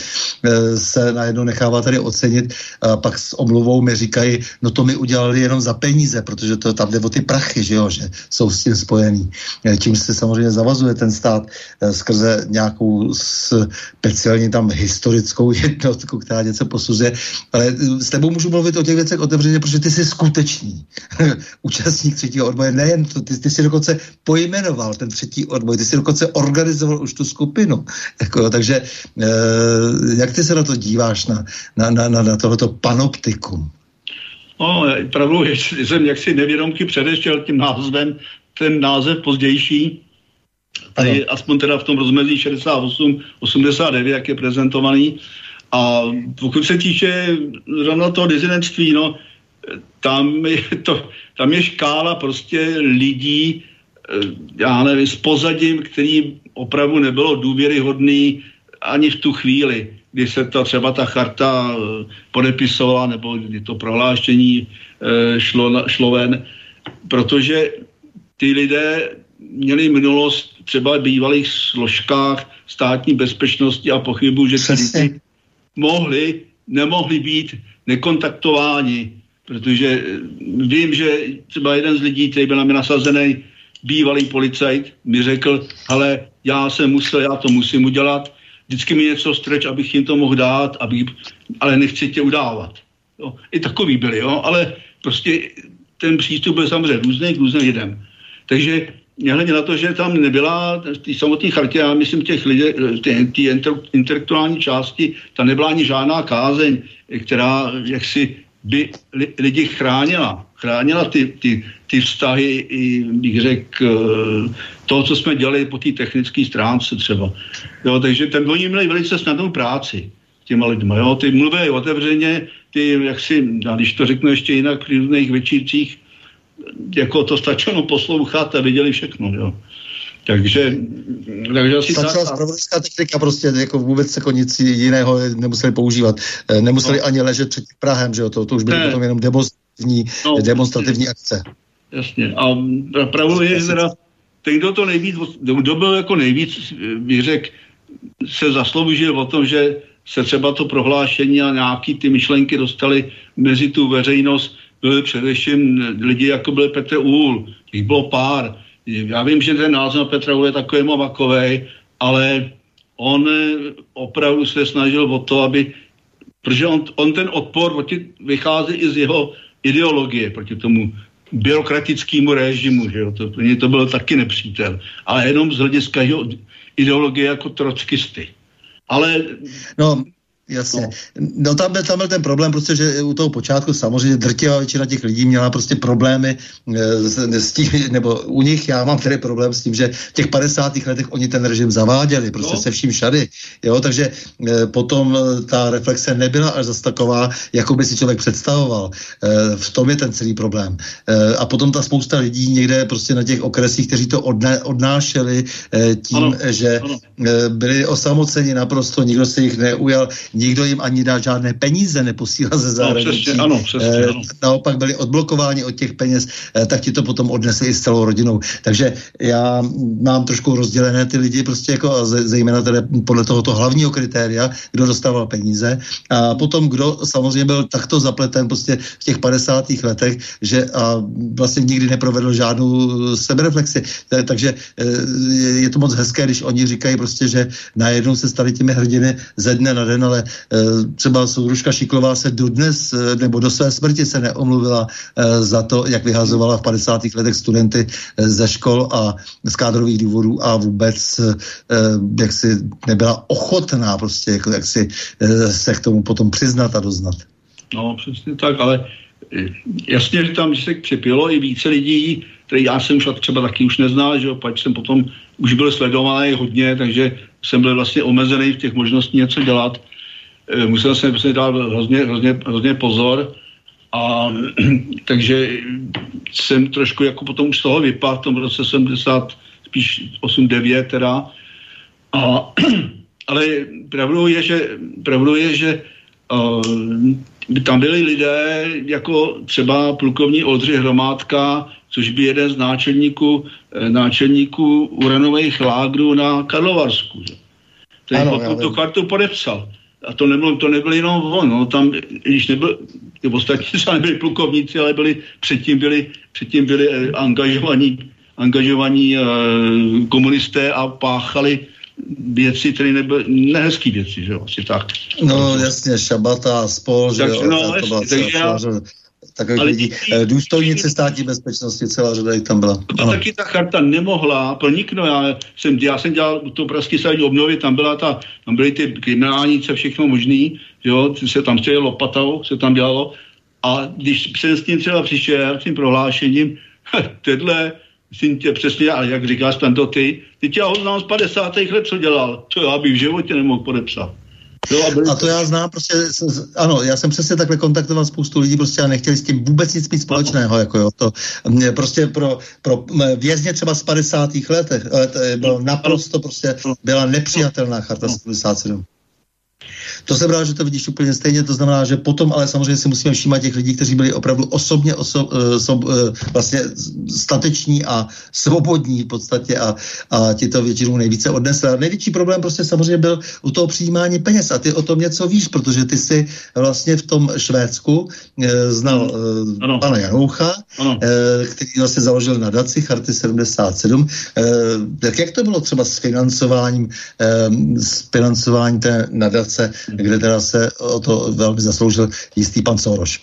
eh, se najednou nechává tady ocenit. A pak s omluvou mi říkají, no to mi udělali jenom za peníze, protože to tam jde o ty prachy, že jo, že jsou s tím spojený. Eh, čím se samozřejmě zavazuje ten stát eh, skrze nějakou speciální tam historickou jednotku, která něco posuzuje. Ale s tebou můžu mluvit o těch věcech otevřeně, protože ty jsi skutečný účastník třetího odboje. Nejen to, ty ty si dokonce pojmenoval ten třetí odboj, ty si dokonce organizoval už tu skupinu. Jako, takže e, jak ty se na to díváš, na, na, na, na, na tohoto panoptikum? No, pravdu, jsem jaksi nevědomky předešel tím názvem, ten název pozdější, tady aspoň teda v tom rozmezí 68, 89, jak je prezentovaný. A pokud se týče zrovna toho dizidentství, no, tam je, to, tam je škála prostě lidí, eh, já nevím, s pozadím, který opravdu nebylo důvěryhodný ani v tu chvíli, kdy se ta třeba ta charta eh, podepisovala, nebo kdy to prohlášení eh, šlo, šlo ven, protože ty lidé měli minulost třeba v bývalých složkách státní bezpečnosti a pochybu, že ty lidi mohli, nemohli být nekontaktováni, protože eh, vím, že třeba jeden z lidí, který byl na mě nasazený, bývalý policajt, mi řekl, ale já jsem musel, já to musím udělat, vždycky mi něco streč, abych jim to mohl dát, aby, ale nechci tě udávat. Jo. I takový byli, jo, ale prostě ten přístup byl samozřejmě různý k různým lidem. Takže nehledě na to, že tam nebyla té samotné chartě, já myslím těch lidí, ty intelektuální části, tam nebyla ani žádná kázeň, která jaksi by lidi chránila. Chránila ty, ty, ty vztahy, i, bych řekl, eh, to, co jsme dělali po té technické stránce třeba. Jo, takže ten, oni měli velice snadnou práci těma lidma. Jo. Ty mluví otevřeně, ty, jak si, když to řeknu ještě jinak, v různých večírcích, jako to stačilo poslouchat a viděli všechno. Jo. Takže, takže asi Stačila spravodajská technika prostě, jako vůbec jako nic jiného nemuseli používat. Nemuseli no. ani ležet před Prahem, že jo, to, to už byly ne. potom jenom demonstrativní, no, demonstrativní akce. Jasně. A pravou je, že teda ten, kdo to nejvíc, kdo byl jako nejvíc, bych řekl, se zasloužil o tom, že se třeba to prohlášení a nějaký ty myšlenky dostali mezi tu veřejnost, byli především lidi, jako byl Petr Úl, jich bylo pár, já vím, že ten názor Petra je takový mavakový, ale on opravdu se snažil o to, aby, protože on, on ten odpor proti, vychází i z jeho ideologie proti tomu byrokratickému režimu, že jo? To, to byl taky nepřítel, ale jenom z hlediska jeho ideologie jako trockisty. Ale no, Jasně. No, no tam, byl, tam byl ten problém, prostě, že u toho počátku samozřejmě drtivá většina těch lidí měla prostě problémy e, s, s tím, nebo u nich já mám tedy problém s tím, že v těch 50. letech oni ten režim zaváděli, prostě no. se vším všady, jo, takže e, potom e, ta reflexe nebyla až zase taková, jako by si člověk představoval. E, v tom je ten celý problém. E, a potom ta spousta lidí někde prostě na těch okresích, kteří to odne, odnášeli e, tím, ano. že ano. E, byli osamoceni naprosto, nikdo se jich neujal, nikdo jim ani dá žádné peníze, neposílá ze no, zahraničí. No, ano, přesně, eh, ano. Naopak byli odblokováni od těch peněz, eh, tak ti to potom odnesli i s celou rodinou. Takže já mám trošku rozdělené ty lidi, prostě jako zejména tedy podle tohoto hlavního kritéria, kdo dostával peníze a potom kdo samozřejmě byl takto zapleten prostě v těch 50. letech, že a vlastně nikdy neprovedl žádnou sebereflexi. Eh, takže je to moc hezké, když oni říkají prostě, že najednou se stali těmi hrdiny ze dne na den, ale Eh, třeba soudružka Šiklová se dodnes eh, nebo do své smrti se neomluvila eh, za to, jak vyhazovala v 50. letech studenty ze škol a z kádrových důvodů a vůbec jak si nebyla ochotná prostě jako jak si se k tomu potom přiznat a doznat. No, přesně tak, ale jasně, že tam se připilo i více lidí, který já jsem už třeba taky už neznal, že jo, jsem potom už byl sledovaný hodně, takže jsem byl vlastně omezený v těch možností něco dělat. Eh, musel jsem si dát hrozně, hrozně, hrozně pozor a takže jsem trošku jako potom už z toho vypadl v tom roce 70, spíš 8-9 teda. A, ale pravdou je, že, pravdou je, že uh, tam byli lidé, jako třeba plukovní Oldřich Hromádka, což by jeden z náčelníků, eh, náčelníků uranových lágrů na Karlovarsku. Že? Ten ano, potom tu kartu podepsal a to nebylo, to nebyl jenom on, no, tam, když nebyl, ty ostatní třeba nebyli plukovníci, ale byli, předtím byli, předtím byli eh, angažovaní, angažovaní eh, komunisté a páchali věci, které nebyly nehezký věci, že jo, asi tak. No jasně, šabata, spol, že jo, no, to jasně, takže já, takových ale lidí. Eh, Důstojníci státní bezpečnosti, celá řada jich tam byla. To taky ta charta nemohla proniknout. Já jsem, já jsem dělal to pražský státní obnovy, tam, byla ta, tam byly ty kriminálnice, všechno možný, jo, se tam střelil lopatou, se tam dělalo. A když jsem s tím třeba přišel, s tím prohlášením, tenhle myslím tě přesně, ale jak říkáš tam to ty, ty tě ho znám z 50. let, co dělal, co já bych v životě nemohl podepsat. A to já znám, prostě, ano, já jsem přesně takhle kontaktoval spoustu lidí, prostě a nechtěli s tím vůbec nic mít společného, jako jo, to prostě pro, pro vězně třeba z 50. letech let bylo naprosto prostě, byla nepřijatelná charta 77. To se rád, že to vidíš úplně stejně, to znamená, že potom ale samozřejmě si musíme všímat těch lidí, kteří byli opravdu osobně oso, uh, so, uh, vlastně stateční a svobodní v podstatě a, a ti to většinou nejvíce odnesli. A největší problém prostě samozřejmě byl u toho přijímání peněz a ty o tom něco víš, protože ty si vlastně v tom Švédsku uh, znal uh, pana Janoucha, uh, který vlastně založil nadaci Charty 77. Uh, tak jak to bylo třeba s financováním, uh, s financováním té nadace kde teda se o to velmi zasloužil jistý pan Soros.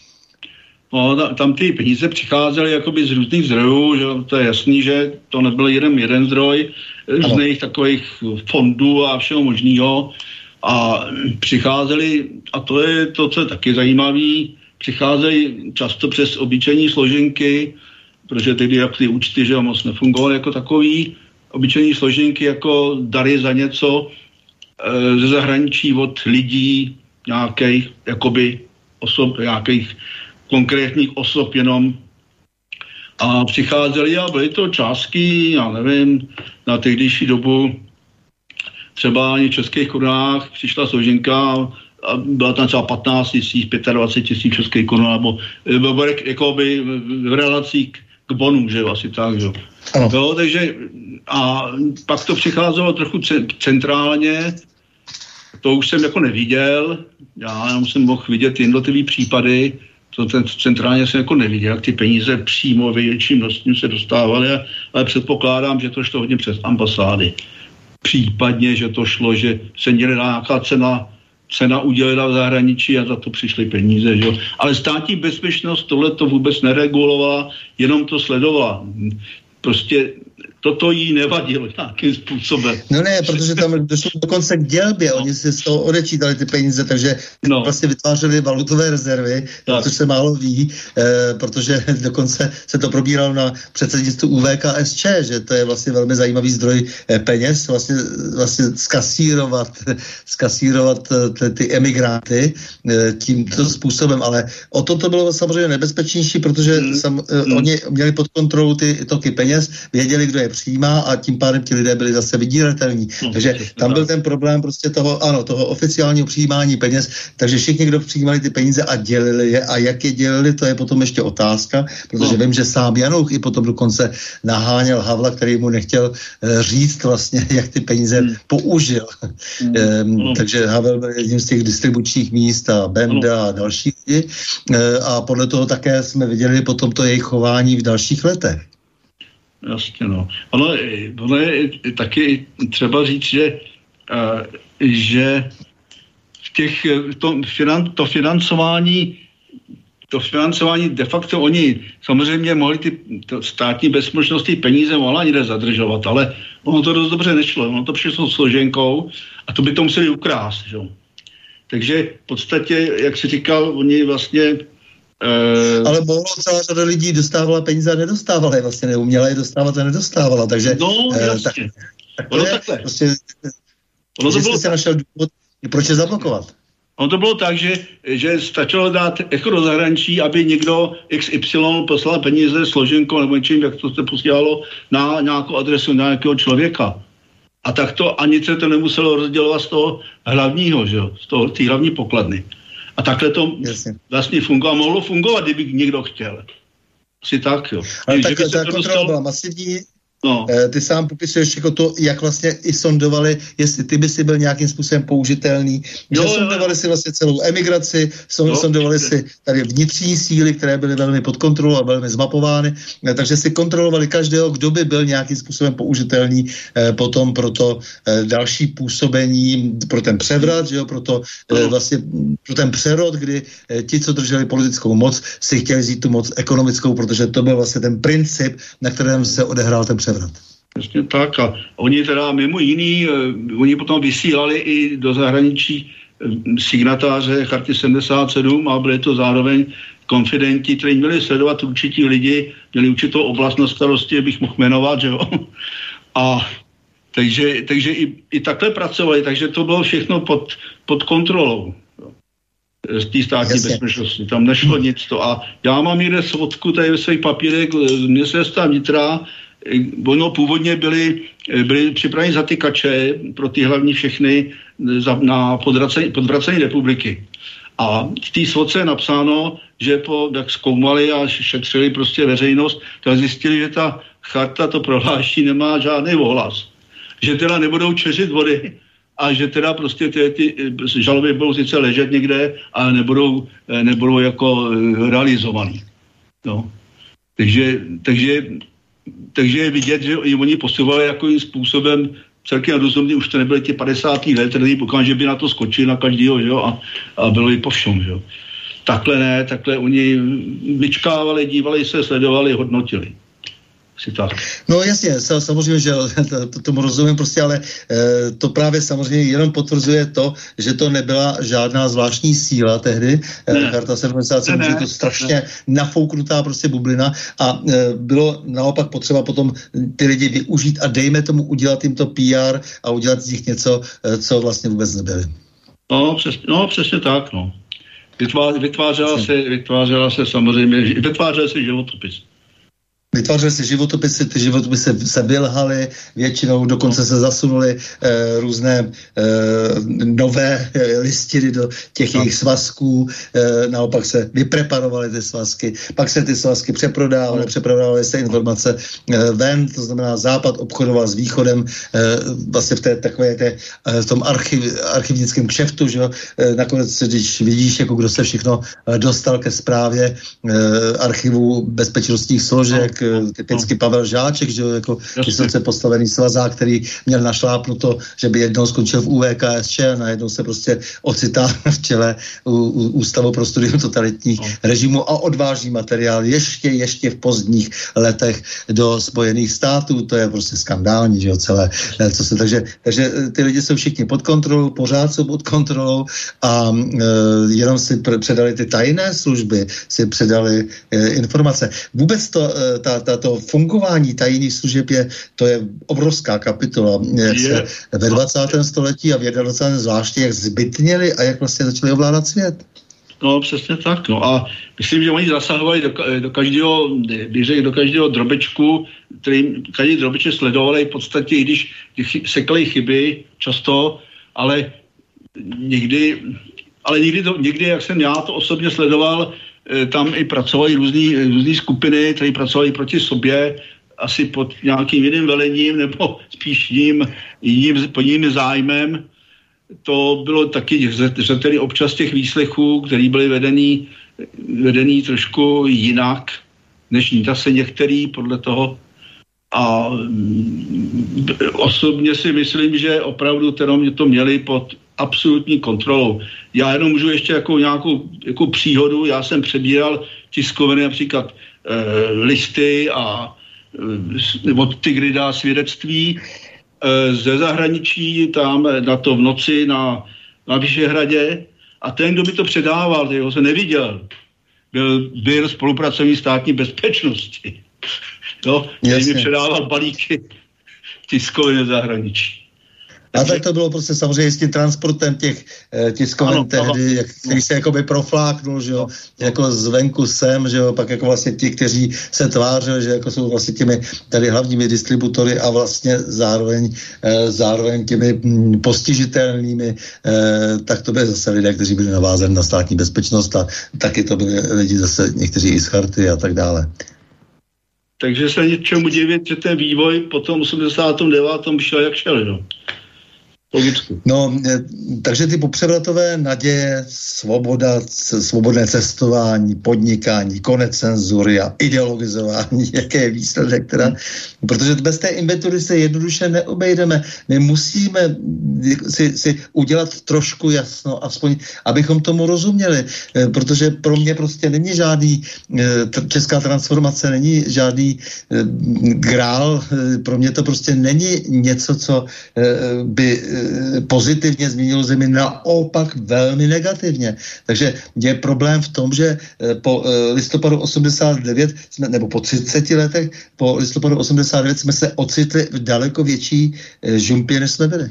No, tam ty peníze přicházely jakoby z různých zdrojů, že to je jasný, že to nebyl jeden jeden zdroj, různých takových fondů a všeho možného. A přicházeli, a to je to, co je taky zajímavé, přicházejí často přes obyčejní složenky, protože tehdy jak ty účty, že moc nefungovaly jako takový, obyčejní složenky jako dary za něco, ze zahraničí od lidí nějakých, jakoby osob, nějakých konkrétních osob jenom a přicházeli a byly to částky, já nevím, na tehdejší dobu třeba ani v českých korunách přišla složenka a byla tam třeba 15 tisíc, 25 tisíc českých korun, nebo, nebo jakoby v relací k, bonu, že asi tak, že. Jo, takže a pak to přicházelo trochu centrálně to už jsem jako neviděl, já jenom jsem mohl vidět jednotlivý případy, to ten centrálně jsem jako neviděl, jak ty peníze přímo větším množstvím se dostávaly, ale předpokládám, že to šlo hodně přes ambasády. Případně, že to šlo, že se měla nějaká cena, cena udělila v zahraničí a za to přišly peníze. Že? Ale státní bezpečnost tohle to vůbec neregulovala, jenom to sledovala. Prostě toto jí nevadilo nějakým způsobem. No ne, protože tam došlo dokonce k dělbě, no. oni si z toho odečítali ty peníze, takže no. vlastně vytvářeli valutové rezervy, tak. což se málo ví, eh, protože dokonce se to probíralo na předsednictvu UVKSČ, že to je vlastně velmi zajímavý zdroj eh, peněz, vlastně, vlastně skasírovat, skasírovat eh, ty emigranty eh, tímto způsobem, ale o to to bylo samozřejmě nebezpečnější, protože hmm. sam, hmm. oni měli pod kontrolou ty toky peněz, věděli, kdo je přijímá a tím pádem ti lidé byli zase vydíratelní. No, takže tam byl ten problém prostě toho, ano, toho oficiálního přijímání peněz, takže všichni, kdo přijímali ty peníze a dělili je a jak je dělili, to je potom ještě otázka, protože no. vím, že sám Janouch i potom dokonce naháněl Havla, který mu nechtěl uh, říct vlastně, jak ty peníze hmm. použil. Hmm. no. Takže Havel byl jedním z těch distribučních míst a Benda no. a další lidi uh, a podle toho také jsme viděli potom to jejich chování v dalších letech. Jasně, no. Ono, ono je taky třeba říct, že, že v těch, to, finan, to financování to financování de facto oni samozřejmě mohli ty státní bezpečnosti peníze mohla někde zadržovat, ale ono to dost dobře nešlo. Ono to přišlo složenkou a to by to museli ukrást. Že? Takže v podstatě, jak si říkal, oni vlastně Uh, ale bohužel celá řada lidí dostávala peníze a nedostávala je vlastně neuměla je dostávat a nedostávala, takže no, uh, tak, tak to je, takhle. prostě, ono to bylo se našel důvod, proč je zablokovat. Ono to bylo tak, že, že stačilo dát echo do zahraničí, aby někdo XY poslal peníze složenkou nebo něčím, jak to se posílalo na nějakou adresu na nějakého člověka. A tak to ani se to nemuselo rozdělovat z toho hlavního, že jo, z toho, té hlavní pokladny. A takhle to Jasně. vlastně fungovalo. Mohlo fungovat, kdyby někdo chtěl. Asi tak, jo. Ale tak, ta kontrola dostal... byla masivní, No. Eh, ty sám popisuješ jako to, jak vlastně i sondovali, jestli ty by si byl nějakým způsobem použitelný. Jo, jo, sondovali jo. si vlastně celou emigraci, son, sondovali si tady vnitřní síly, které byly velmi pod kontrolou a velmi zmapovány, eh, takže si kontrolovali každého, kdo by byl nějakým způsobem použitelný eh, potom pro to eh, další působení, pro ten převrat, že jo, pro, to, eh, vlastně, pro ten přerod, kdy eh, ti, co drželi politickou moc, si chtěli vzít tu moc ekonomickou, protože to byl vlastně ten princip, na kterém se odehrál ten převrat převrat. Přesně tak. A oni teda mimo jiný, uh, oni potom vysílali i do zahraničí uh, signatáře Charty 77 a byly to zároveň konfidenti, kteří měli sledovat určití lidi, měli určitou oblast na starosti, bych mohl jmenovat, že jo. A takže, takže i, i takhle pracovali, takže to bylo všechno pod, pod kontrolou z té státní Jasně. bezpečnosti. Tam nešlo nic to. A já mám někde svodku tady ve svých papírech z ministerstva vnitra, Ono původně byly, byly připraveny zatykače pro ty hlavní všechny za, na podvracení, podvracení republiky. A v té svodce je napsáno, že po, jak zkoumali a šetřili prostě veřejnost, tak zjistili, že ta charta, to prohlášení nemá žádný ohlas. Že teda nebudou čeřit vody a že teda prostě ty, ty žaloby budou sice ležet někde, ale nebudou, nebudou jako eh, realizovaný. No. Takže, takže, takže je vidět, že i oni posouvali jakým způsobem celkem rozumně, už to nebyly ti 50. let, který že by na to skočili na každýho, že jo, a, a bylo i po všem, že jo. Takhle ne, takhle oni vyčkávali, dívali se, sledovali, hodnotili No jasně, samozřejmě, že to, tomu rozumím prostě, ale e, to právě samozřejmě jenom potvrzuje to, že to nebyla žádná zvláštní síla tehdy, eh, ne. Charta 77, ne, že to strašně ne. nafouknutá prostě bublina a e, bylo naopak potřeba potom ty lidi využít a dejme tomu udělat jim to PR a udělat z nich něco, e, co vlastně vůbec nebyli. No, přes, no přesně tak, no. Vytvářela se, vytvářela se samozřejmě, vytvářela se životopis. Vytvářely se životopisy, ty životopisy se vylhaly, většinou dokonce se zasunuly e, různé e, nové e, listiny do těch no. jejich svazků, e, naopak se vypreparovaly ty svazky, pak se ty svazky přeprodávaly, no. přeprodávaly se informace e, ven, to znamená západ obchodoval s východem e, vlastně v té takové té, e, v tom archiv, archivnickém kšeftu, že jo, e, nakonec, když vidíš, jako kdo se všechno dostal ke zprávě e, archivu bezpečnostních složek, no. typicky Pavel Žáček, že jako vysoce postavený svazák, který měl našlápnuto, že by jednou skončil v UVKSČ a najednou se prostě ocitá v čele u, u, Ústavu pro studium totalitních no. režimů a odváží materiál ještě, ještě v pozdních letech do Spojených států. To je prostě skandální, že jo, celé. Eh, co se, takže, takže eh, ty lidi jsou všichni pod kontrolou, pořád jsou pod kontrolou a e, jenom si pr- předali ty tajné služby, si předali e, informace. Vůbec to, e, ta ta, ta, to fungování tajných služeb je, to je obrovská kapitola. Jak se ve 20. století a v 21. zvláště, jak zbytněli a jak vlastně začali ovládat svět. No, přesně tak. No a myslím, že oni zasahovali do, do každého, bych do každého drobečku, který každý drobeček sledovali v podstatě, i když sekali chyby často, ale někdy, ale někdy, to, někdy, jak jsem já to osobně sledoval, tam i pracovali různé skupiny, které pracovali proti sobě, asi pod nějakým jiným velením nebo spíš jiným, jiným, pod jiným zájmem. To bylo taky zřeteli občas těch výslechů, které byly vedený, vedený trošku jinak, než zase některý podle toho. A mm, osobně si myslím, že opravdu to měli pod absolutní kontrolou. Já jenom můžu ještě jako nějakou jako příhodu, já jsem přebíral tiskoviny například e, listy a e, od Tigrida svědectví e, ze zahraničí, tam na to v noci na, na Vyšehradě a ten, kdo by to předával, ho se neviděl, byl, byl spolupracovník státní bezpečnosti. No, který mi předával balíky tiskoviny zahraničí. A tak to bylo prostě samozřejmě s tím transportem těch eh, tiskovin tehdy, jak, který se jakoby profláknul, že jo, jako zvenku sem, že jo, pak jako vlastně ti, kteří se tvářili, že jako jsou vlastně těmi tady hlavními distributory a vlastně zároveň, eh, zároveň těmi hm, postižitelnými, eh, tak to byly zase lidé, kteří byli navázaní na státní bezpečnost a taky to byli lidi zase někteří i z charty a tak dále. Takže se něčemu divit, že ten vývoj po tom 89. šel jak šel, no. No, e, takže ty popřevratové naděje, svoboda, svobodné cestování, podnikání, konec cenzury a ideologizování, jaké je výsledek teda, protože bez té inventury se jednoduše neobejdeme. My musíme si, si udělat trošku jasno, aspoň abychom tomu rozuměli, e, protože pro mě prostě není žádný, e, česká transformace není žádný grál, pro mě to prostě není něco, co by pozitivně změnilo zemi, naopak velmi negativně. Takže je problém v tom, že e, po e, listopadu 89, jsme, nebo po 30 letech, po listopadu 89 jsme se ocitli v daleko větší žumpě, než jsme byli.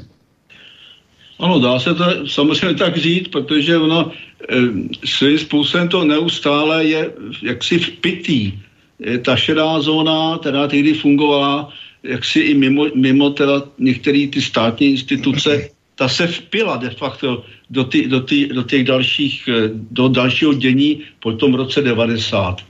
Ano, dá se to samozřejmě tak říct, protože ono svým způsobem to neustále je jaksi vpitý. Ta šedá zóna, která tehdy fungovala, jaksi i mimo, mimo teda některé ty státní instituce, ta se vpila de facto do, ty, do, ty, do těch dalších, eh, do dalšího dění po tom roce 90.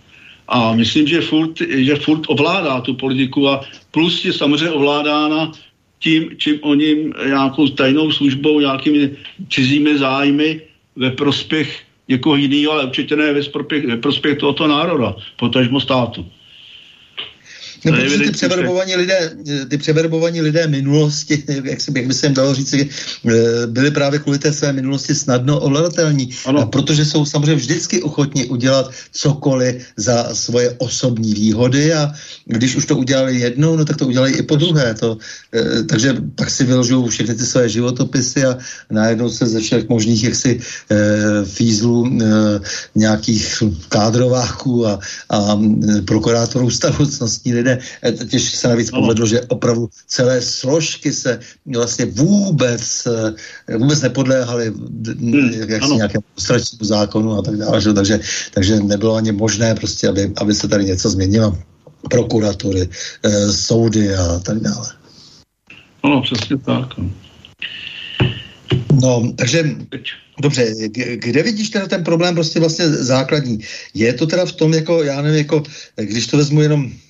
A myslím, že furt, že furt ovládá tu politiku a plus je samozřejmě ovládána tím, čím oni nějakou tajnou službou, nějakými cizími zájmy ve prospěch někoho jiného, ale určitě ne ve prospěch, ve prospěch tohoto národa, potažmo státu. No, protože ty převerbovaní lidé, ty převerbovaní lidé minulosti, jak, si, jak by se jim dalo říct, eh, byli právě kvůli té své minulosti snadno ovladatelní, protože jsou samozřejmě vždycky ochotni udělat cokoliv za svoje osobní výhody a když už to udělali jednou, no tak to udělají i po druhé. To, eh, takže pak si vyložou všechny ty své životopisy a najednou se ze všech možných jaksi eh, fízlů nějakých kádrováků a, a prokurátorů stavocnostní lidé ne, těž se navíc povedlo, že opravdu celé složky se vlastně vůbec, eh, vůbec nepodléhaly hmm, jak nějakému lustračnímu zákonu a tak dále, že? Takže, takže nebylo ani možné prostě, aby, aby se tady něco změnilo. Prokuratury, e, soudy a tak dále. Ano, přesně tak. No, no takže Dobře, kde vidíš teda ten problém prostě vlastně základní? Je to teda v tom, jako, já nevím, jako, když to vezmu jenom Eh,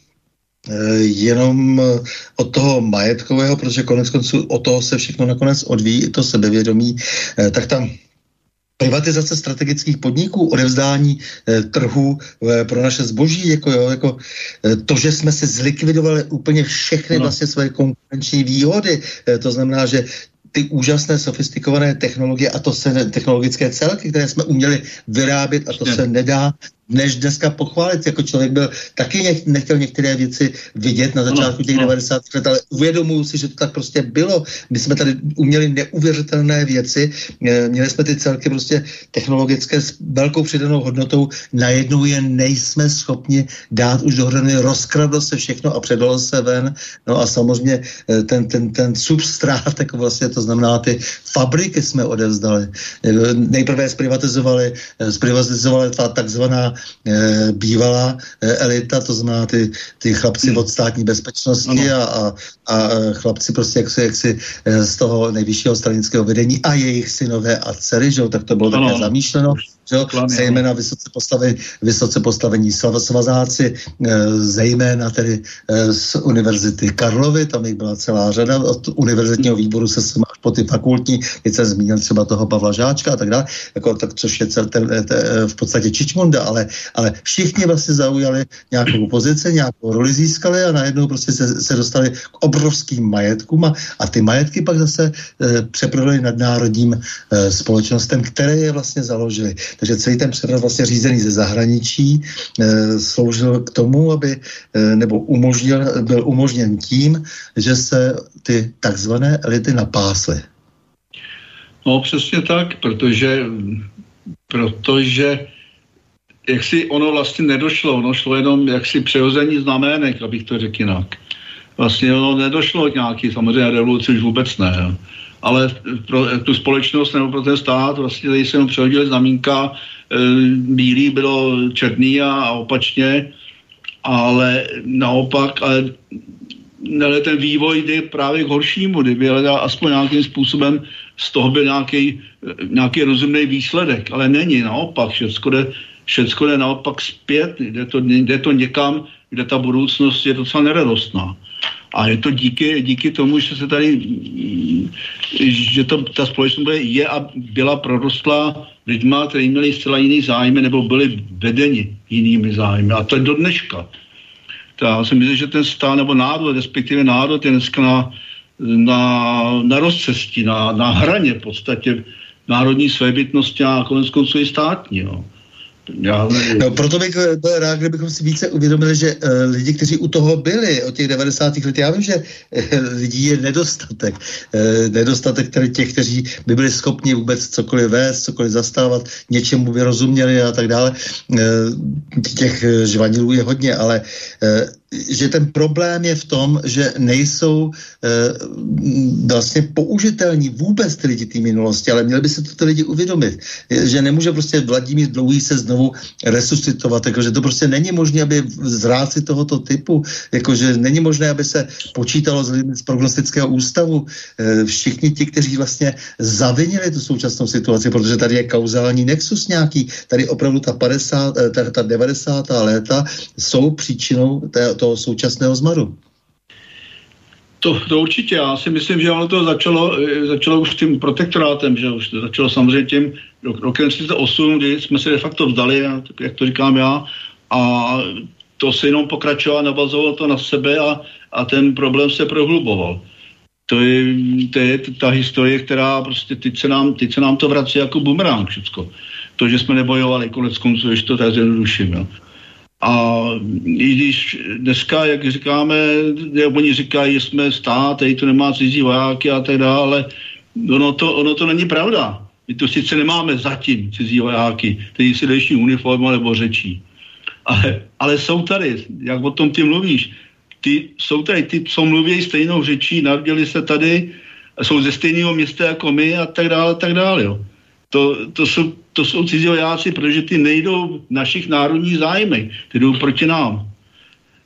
jenom eh, od toho majetkového, protože konec konců o toho se všechno nakonec odvíjí, to sebevědomí, eh, tak tam privatizace strategických podniků, odevzdání eh, trhu eh, pro naše zboží, jako, jo, jako eh, to, že jsme se zlikvidovali úplně všechny no. vlastně své konkurenční výhody, eh, to znamená, že ty úžasné sofistikované technologie a to se technologické celky, které jsme uměli vyrábět a to se nedá než dneska pochválit. Jako člověk byl taky nech, nechtěl některé věci vidět na začátku těch 90. let, ale uvědomuji si, že to tak prostě bylo. My jsme tady uměli neuvěřitelné věci, eh, měli jsme ty celky prostě technologické s velkou přidanou hodnotou, najednou je nejsme schopni dát už dohromady, rozkradlo se všechno a předalo se ven. No a samozřejmě eh, ten, ten, ten substrát, jako vlastně to znamená ty fabriky jsme odevzdali. Eh, nejprve zprivatizovali, zprivatizovali ta takzvaná bývalá e, elita, to znamená ty, ty chlapci hmm. od státní bezpečnosti a, a, a chlapci prostě jak si, jak si e, z toho nejvyššího stranického vedení a jejich synové a dcery, že jo, tak to bylo ano. také zamýšleno zejména vysoce postavení, vysoce postavení svazáci, eh, zejména tedy eh, z Univerzity Karlovy, tam jich byla celá řada, od univerzitního výboru se až po ty fakultní, teď jsem zmínil třeba toho Pavla Žáčka a tak dále, jako, tak, což je cel, ten, ten, ten, v podstatě Čičmunda, ale, ale všichni vlastně zaujali nějakou pozici, nějakou roli získali a najednou prostě se, se dostali k obrovským majetkům a, a ty majetky pak zase e, přeprodali nadnárodním e, společnostem, které je vlastně založili. Takže celý ten převrat vlastně řízený ze zahraničí e, sloužil k tomu, aby, e, nebo umožnil, byl umožněn tím, že se ty takzvané elity napásly. No přesně tak, protože, protože jak si ono vlastně nedošlo, ono šlo jenom jaksi přehození znamenek, abych to řekl jinak. Vlastně ono nedošlo k nějaký samozřejmě revoluci, už vůbec ne. Jo ale pro tu společnost nebo pro ten stát vlastně tady se jenom přehodili znamínka, e, bílý bylo černý a, a opačně, ale naopak, ale, ale ten vývoj jde právě k horšímu, kdyby ale aspoň nějakým způsobem z toho byl nějaký, nějaký rozumný výsledek, ale není, naopak, všecko jde, všecko jde naopak zpět, jde to, jde to někam, kde ta budoucnost je docela neradostná. A je to díky, díky tomu, že se tady, že to, ta společnost je a byla prorostlá lidma, kteří měli zcela jiný zájmy nebo byli vedeni jinými zájmy. A to je do dneška. Já si myslím, že ten stát nebo národ, respektive národ je dneska na, na, na rozcestí, na, na hraně v podstatě národní svébytnosti a konec konců i státní. Jo. Já no, proto bych eh, byl rád, kdybychom si více uvědomili, že uh, lidi, kteří u toho byli od těch 90. let, já vím, že uh, lidí je nedostatek. Uh, nedostatek tedy těch, kteří by byli schopni vůbec cokoliv vést, cokoliv zastávat, něčemu by rozuměli a tak dále. Uh, těch žvanilů je hodně, ale uh, že ten problém je v tom, že nejsou e, vlastně použitelní vůbec ty lidi té minulosti, ale měli by se to ty lidi uvědomit, že nemůže prostě Vladimír Dlouhý se znovu resuscitovat, jakože to prostě není možné, aby zráci tohoto typu, jakože není možné, aby se počítalo z z prognostického ústavu, e, všichni ti, kteří vlastně zavinili tu současnou situaci, protože tady je kauzální nexus nějaký, tady opravdu ta 50, e, ta, ta 90. léta jsou příčinou té, toho současného zmaru. To, to určitě. Já si myslím, že ono to začalo, eh, začalo už tím protektorátem, že už to začalo samozřejmě tím rokem 1938, kdy jsme se de facto vzdali, jak to říkám já, a to se jenom pokračovalo, navazovalo to na sebe a, a ten problém se prohluboval. To je, to je ta historie, která prostě teď se nám, teď se nám to vrací jako bumerang všecko. To, že jsme nebojovali, konec konců, když to tak zjednoduším. Jo. A i když dneska, jak říkáme, jak oni říkají, jsme stát, tady to nemá cizí vojáky a tak dále, ono to, ono to není pravda. My to sice nemáme zatím cizí vojáky, kteří si leší uniformu nebo řečí. Ale, ale jsou tady, jak o tom ty mluvíš. Ty, jsou tady, ty, co mluví stejnou řečí, narodili se tady, jsou ze stejného města jako my a tak dále, tak dále. Jo. To, to jsou to jsou cizí vojáci, protože ty nejdou v našich národních zájmech, ty jdou proti nám.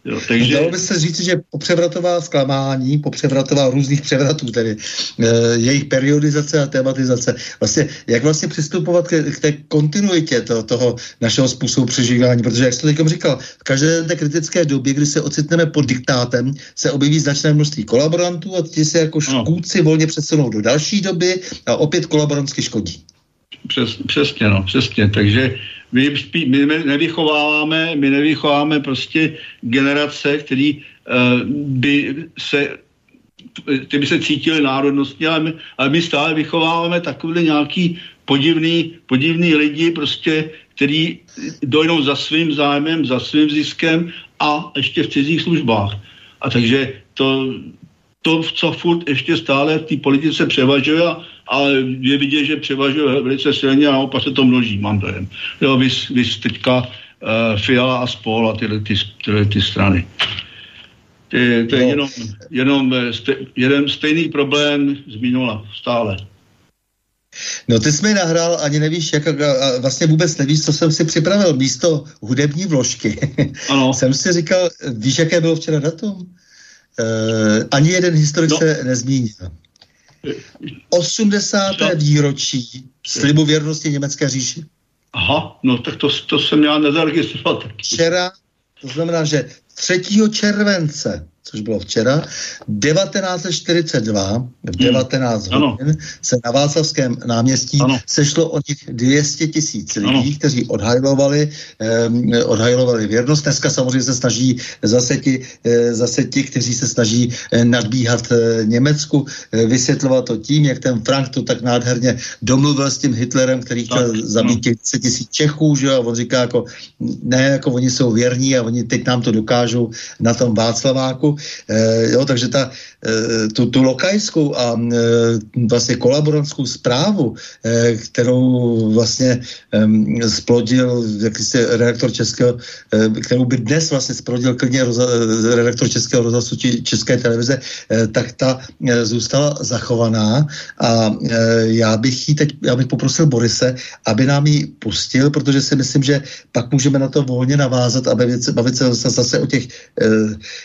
Jo, takže... Dalo by se říct, že popřevratová zklamání, popřevratová různých převratů, tedy e, jejich periodizace a tematizace, vlastně, jak vlastně přistupovat k, k té kontinuitě to, toho našeho způsobu přežívání, protože, jak jste teď říkal, v každé té kritické době, kdy se ocitneme pod diktátem, se objeví značné množství kolaborantů a ti se jako škůdci no. volně přesunou do další doby a opět kolaborantsky škodí. Přes, přesně, no, přesně. Takže my, spí, my nevychováváme, my nevychováváme prostě generace, který uh, by se ty by se cítili národnostně, ale my, ale my stále vychováváme takové nějaký podivný, podivný lidi, prostě, který dojdou za svým zájmem, za svým ziskem a ještě v cizích službách. A takže to, to, co furt ještě stále v té politice převažuje, ale je vidět, že převažuje velice silně a naopak se to množí, mám dojem. Jo, vys, vys teďka uh, Fiala a spol a tyhle ty, tyhle ty strany. Ty, to je no. jenom, jenom eh, ste, jeden stejný problém z minula, stále. No ty jsi mi nahrál, ani nevíš, jak, a vlastně vůbec nevíš, co jsem si připravil. Místo hudební vložky ano. jsem si říkal, víš, jaké bylo včera datum? Uh, ani jeden historik no. se nezmínil. 80. No. výročí slibu věrnosti německé říši. Aha, no tak to, to jsem já nezaregistroval. Včera, to znamená, že 3. července což bylo včera, 1942 v 19 hmm. hodin ano. se na Václavském náměstí ano. sešlo o nich 200 tisíc lidí, ano. kteří odhajlovali, eh, odhajlovali věrnost. Dneska samozřejmě se snaží zase ti, eh, zase ti kteří se snaží eh, nadbíhat eh, Německu, eh, vysvětlovat to tím, jak ten Frank to tak nádherně domluvil s tím Hitlerem, který chtěl tak, zabít těch 10 tisíc Čechů, že? a on říká jako, ne, jako oni jsou věrní a oni teď nám to dokážou na tom Václaváku. E, jo, takže ta, e, tu, tu lokajskou a e, vlastně kolaborantskou zprávu, e, kterou vlastně e, splodil jakýsi redaktor českého, e, kterou by dnes vlastně splodil klidně roza, redaktor českého rozhlasu či české televize, e, tak ta e, zůstala zachovaná a e, já bych jí teď, já bych poprosil Borise, aby nám ji pustil, protože si myslím, že pak můžeme na to volně navázat a bavit se, bavit se zase o těch,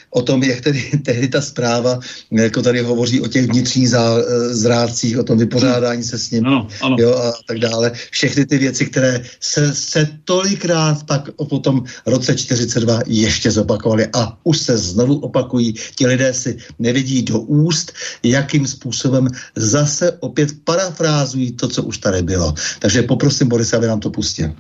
o tom, jak tedy, tehdy ta zpráva, jako tady hovoří o těch vnitřních zá, eh, zrádcích, o tom vypořádání se s ním ano, ano. Jo, a tak dále. Všechny ty věci, které se, se tolikrát pak po tom roce 42 ještě zopakovaly a už se znovu opakují. Ti lidé si nevidí do úst, jakým způsobem zase opět parafrázují to, co už tady bylo. Takže poprosím Borisa, aby nám to pustil.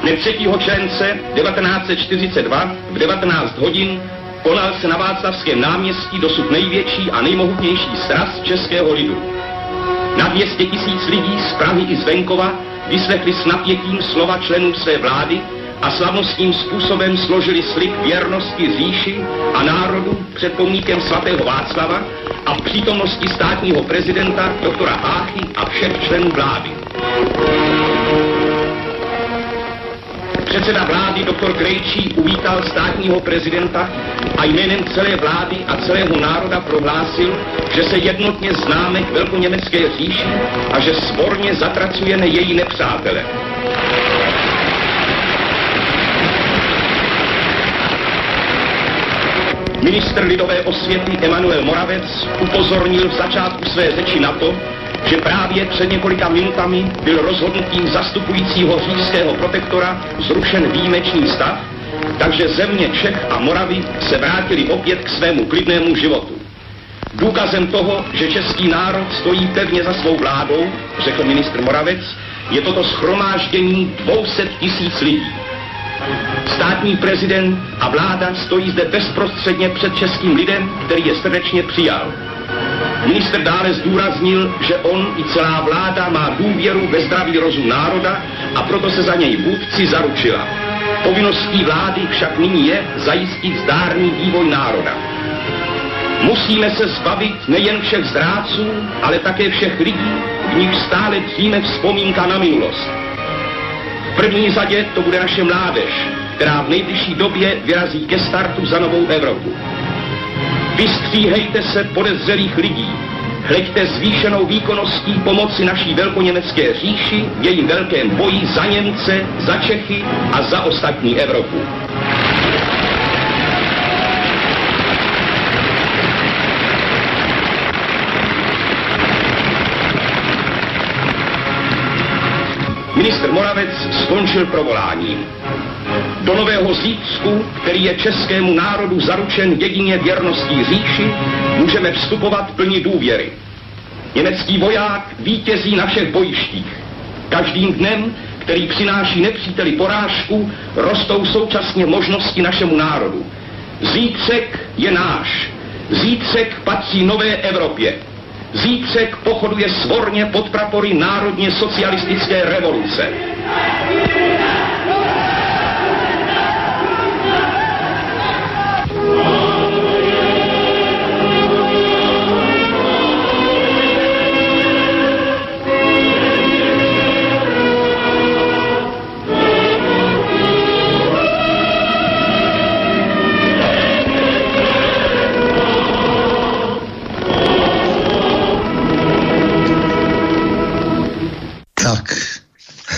Dne 3. července 1942 v 19 hodin konal se na Václavském náměstí dosud největší a nejmohutnější sraz českého lidu. Na 200 tisíc lidí z Prahy i z venkova vyslechli s napětím slova členů své vlády a slavnostním způsobem složili slib věrnosti říši a národu před pomníkem svatého Václava a v přítomnosti státního prezidenta doktora Háchy a všech členů vlády. Předseda vlády dr. Krejčí uvítal státního prezidenta a jménem celé vlády a celého národa prohlásil, že se jednotně známe k velkoněmecké říši a že svorně zatracujeme její nepřátele. Ministr lidové osvěty Emanuel Moravec upozornil v začátku své řeči na to, že právě před několika minutami byl rozhodnutím zastupujícího říšského protektora zrušen výjimečný stav, takže země Čech a Moravy se vrátili opět k svému klidnému životu. Důkazem toho, že český národ stojí pevně za svou vládou, řekl ministr Moravec, je toto schromáždění 200 tisíc lidí. Státní prezident a vláda stojí zde bezprostředně před českým lidem, který je srdečně přijal. Minister dále zdůraznil, že on i celá vláda má důvěru ve zdravý rozum národa a proto se za něj vůdci zaručila. Povinností vlády však nyní je zajistit zdárný vývoj národa. Musíme se zbavit nejen všech zrádců, ale také všech lidí, v nich stále dříme vzpomínka na minulost. První řadě to bude naše mládež, která v nejbližší době vyrazí ke startu za novou Evropu. Vystříhejte se podezřelých lidí. Hleďte zvýšenou výkonností pomoci naší velkoněmecké říši v jejím velkém boji za Němce, za Čechy a za ostatní Evropu. Ministr Moravec skončil provoláním. Do nového zítřku, který je českému národu zaručen jedině věrností říši, můžeme vstupovat plní důvěry. Německý voják vítězí na všech bojištích. Každým dnem, který přináší nepříteli porážku, rostou současně možnosti našemu národu. Zítřek je náš. Zítřek patří nové Evropě. Zítřek pochoduje svorně pod prapory národně socialistické revoluce.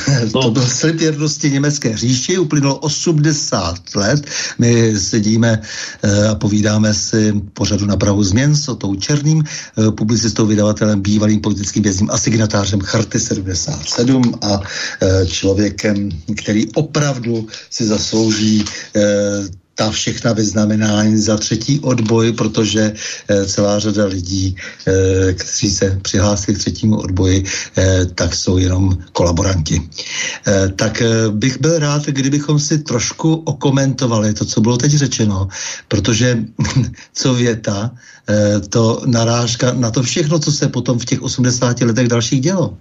to byl slib věrnosti německé říši, uplynulo 80 let. My sedíme eh, a povídáme si pořadu na Prahu změn s Otou Černým, eh, publicistou, vydavatelem, bývalým politickým vězním a signatářem Charty 77 a eh, člověkem, který opravdu si zaslouží ta všechna vyznamenání za třetí odboj, protože e, celá řada lidí, e, kteří se přihlásili k třetímu odboji, e, tak jsou jenom kolaboranti. Tak bych byl rád, kdybychom si trošku okomentovali to, co bylo teď řečeno, protože co věta, to narážka na to všechno, co se potom v těch 80 letech dalších dělo.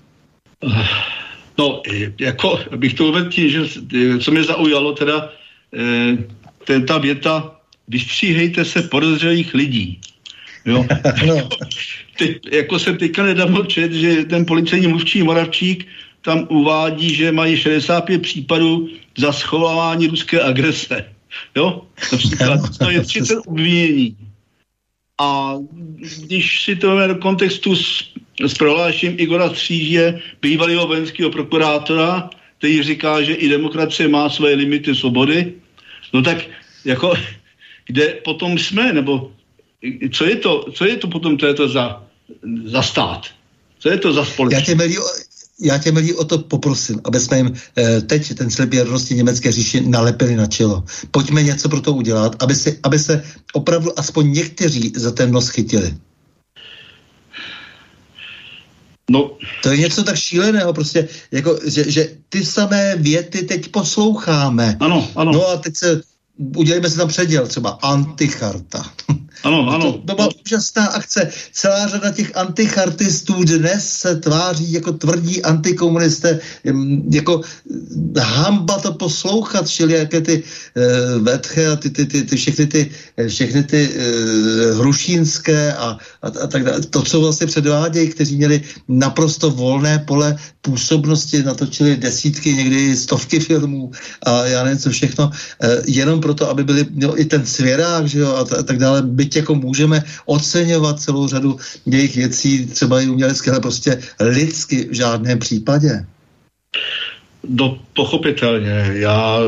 No, jako bych to uvedl tím, že co mě zaujalo teda, ten, ta věta, vystříhejte se podezřelých lidí. Jo? no. Teď, jako jsem teďka nedávno čet, že ten policejní mluvčí Moravčík tam uvádí, že mají 65 případů za schovávání ruské agrese. Jo? Například to je 30 obvinění. A když si to vezmeme do kontextu s, s prohlášením Igora Stříže, bývalého vojenského prokurátora, který říká, že i demokracie má své limity svobody, No tak jako, kde potom jsme, nebo co je to, co je to potom to, je to za, za stát? Co je to za společnost? Já tě, milí, já tě, milí, o to poprosím, aby jsme jim eh, teď ten slib věrnosti německé říši nalepili na čelo. Pojďme něco pro to udělat, aby, si, aby se opravdu aspoň někteří za ten nos chytili. No. To je něco tak šíleného, prostě, jako, že, že ty samé věty teď posloucháme. Ano, ano. No a teď se, udělejme si tam předěl, třeba anticharta. Ano, ano. To, to byla úžasná akce. Celá řada těch antichartistů dnes se tváří jako tvrdí antikomunisté. Jako hamba to poslouchat, čili jaké ty uh, vetche a ty, ty, ty, ty, všechny ty, všechny ty uh, hrušínské a, a, a tak dále. To, co vlastně předvádějí, kteří měli naprosto volné pole působnosti, natočili desítky, někdy stovky filmů a já nevím co všechno, uh, jenom proto, aby byli no, i ten svěrák, že jo, a, t- a tak dále, byť jako můžeme oceňovat celou řadu jejich věcí, třeba i umělecké, ale prostě lidsky v žádném případě. No, pochopitelně. Já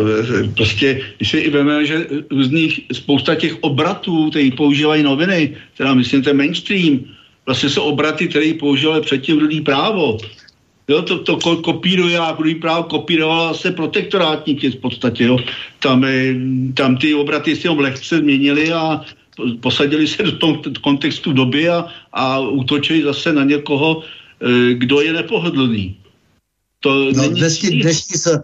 prostě, když si i veme, že různých, spousta těch obratů, který používají noviny, teda myslím ten mainstream, vlastně jsou obraty, které používali předtím rudý právo. Jo, to, to kopíruje a rudý právo kopíroval se protektorátníky v podstatě. Jo. Tam, tam ty obraty si lehce změnili a posadili se do toho kontextu doby a, a útočili zase na někoho, e, kdo je nepohodlný. To no, dnešní, dnešní, se,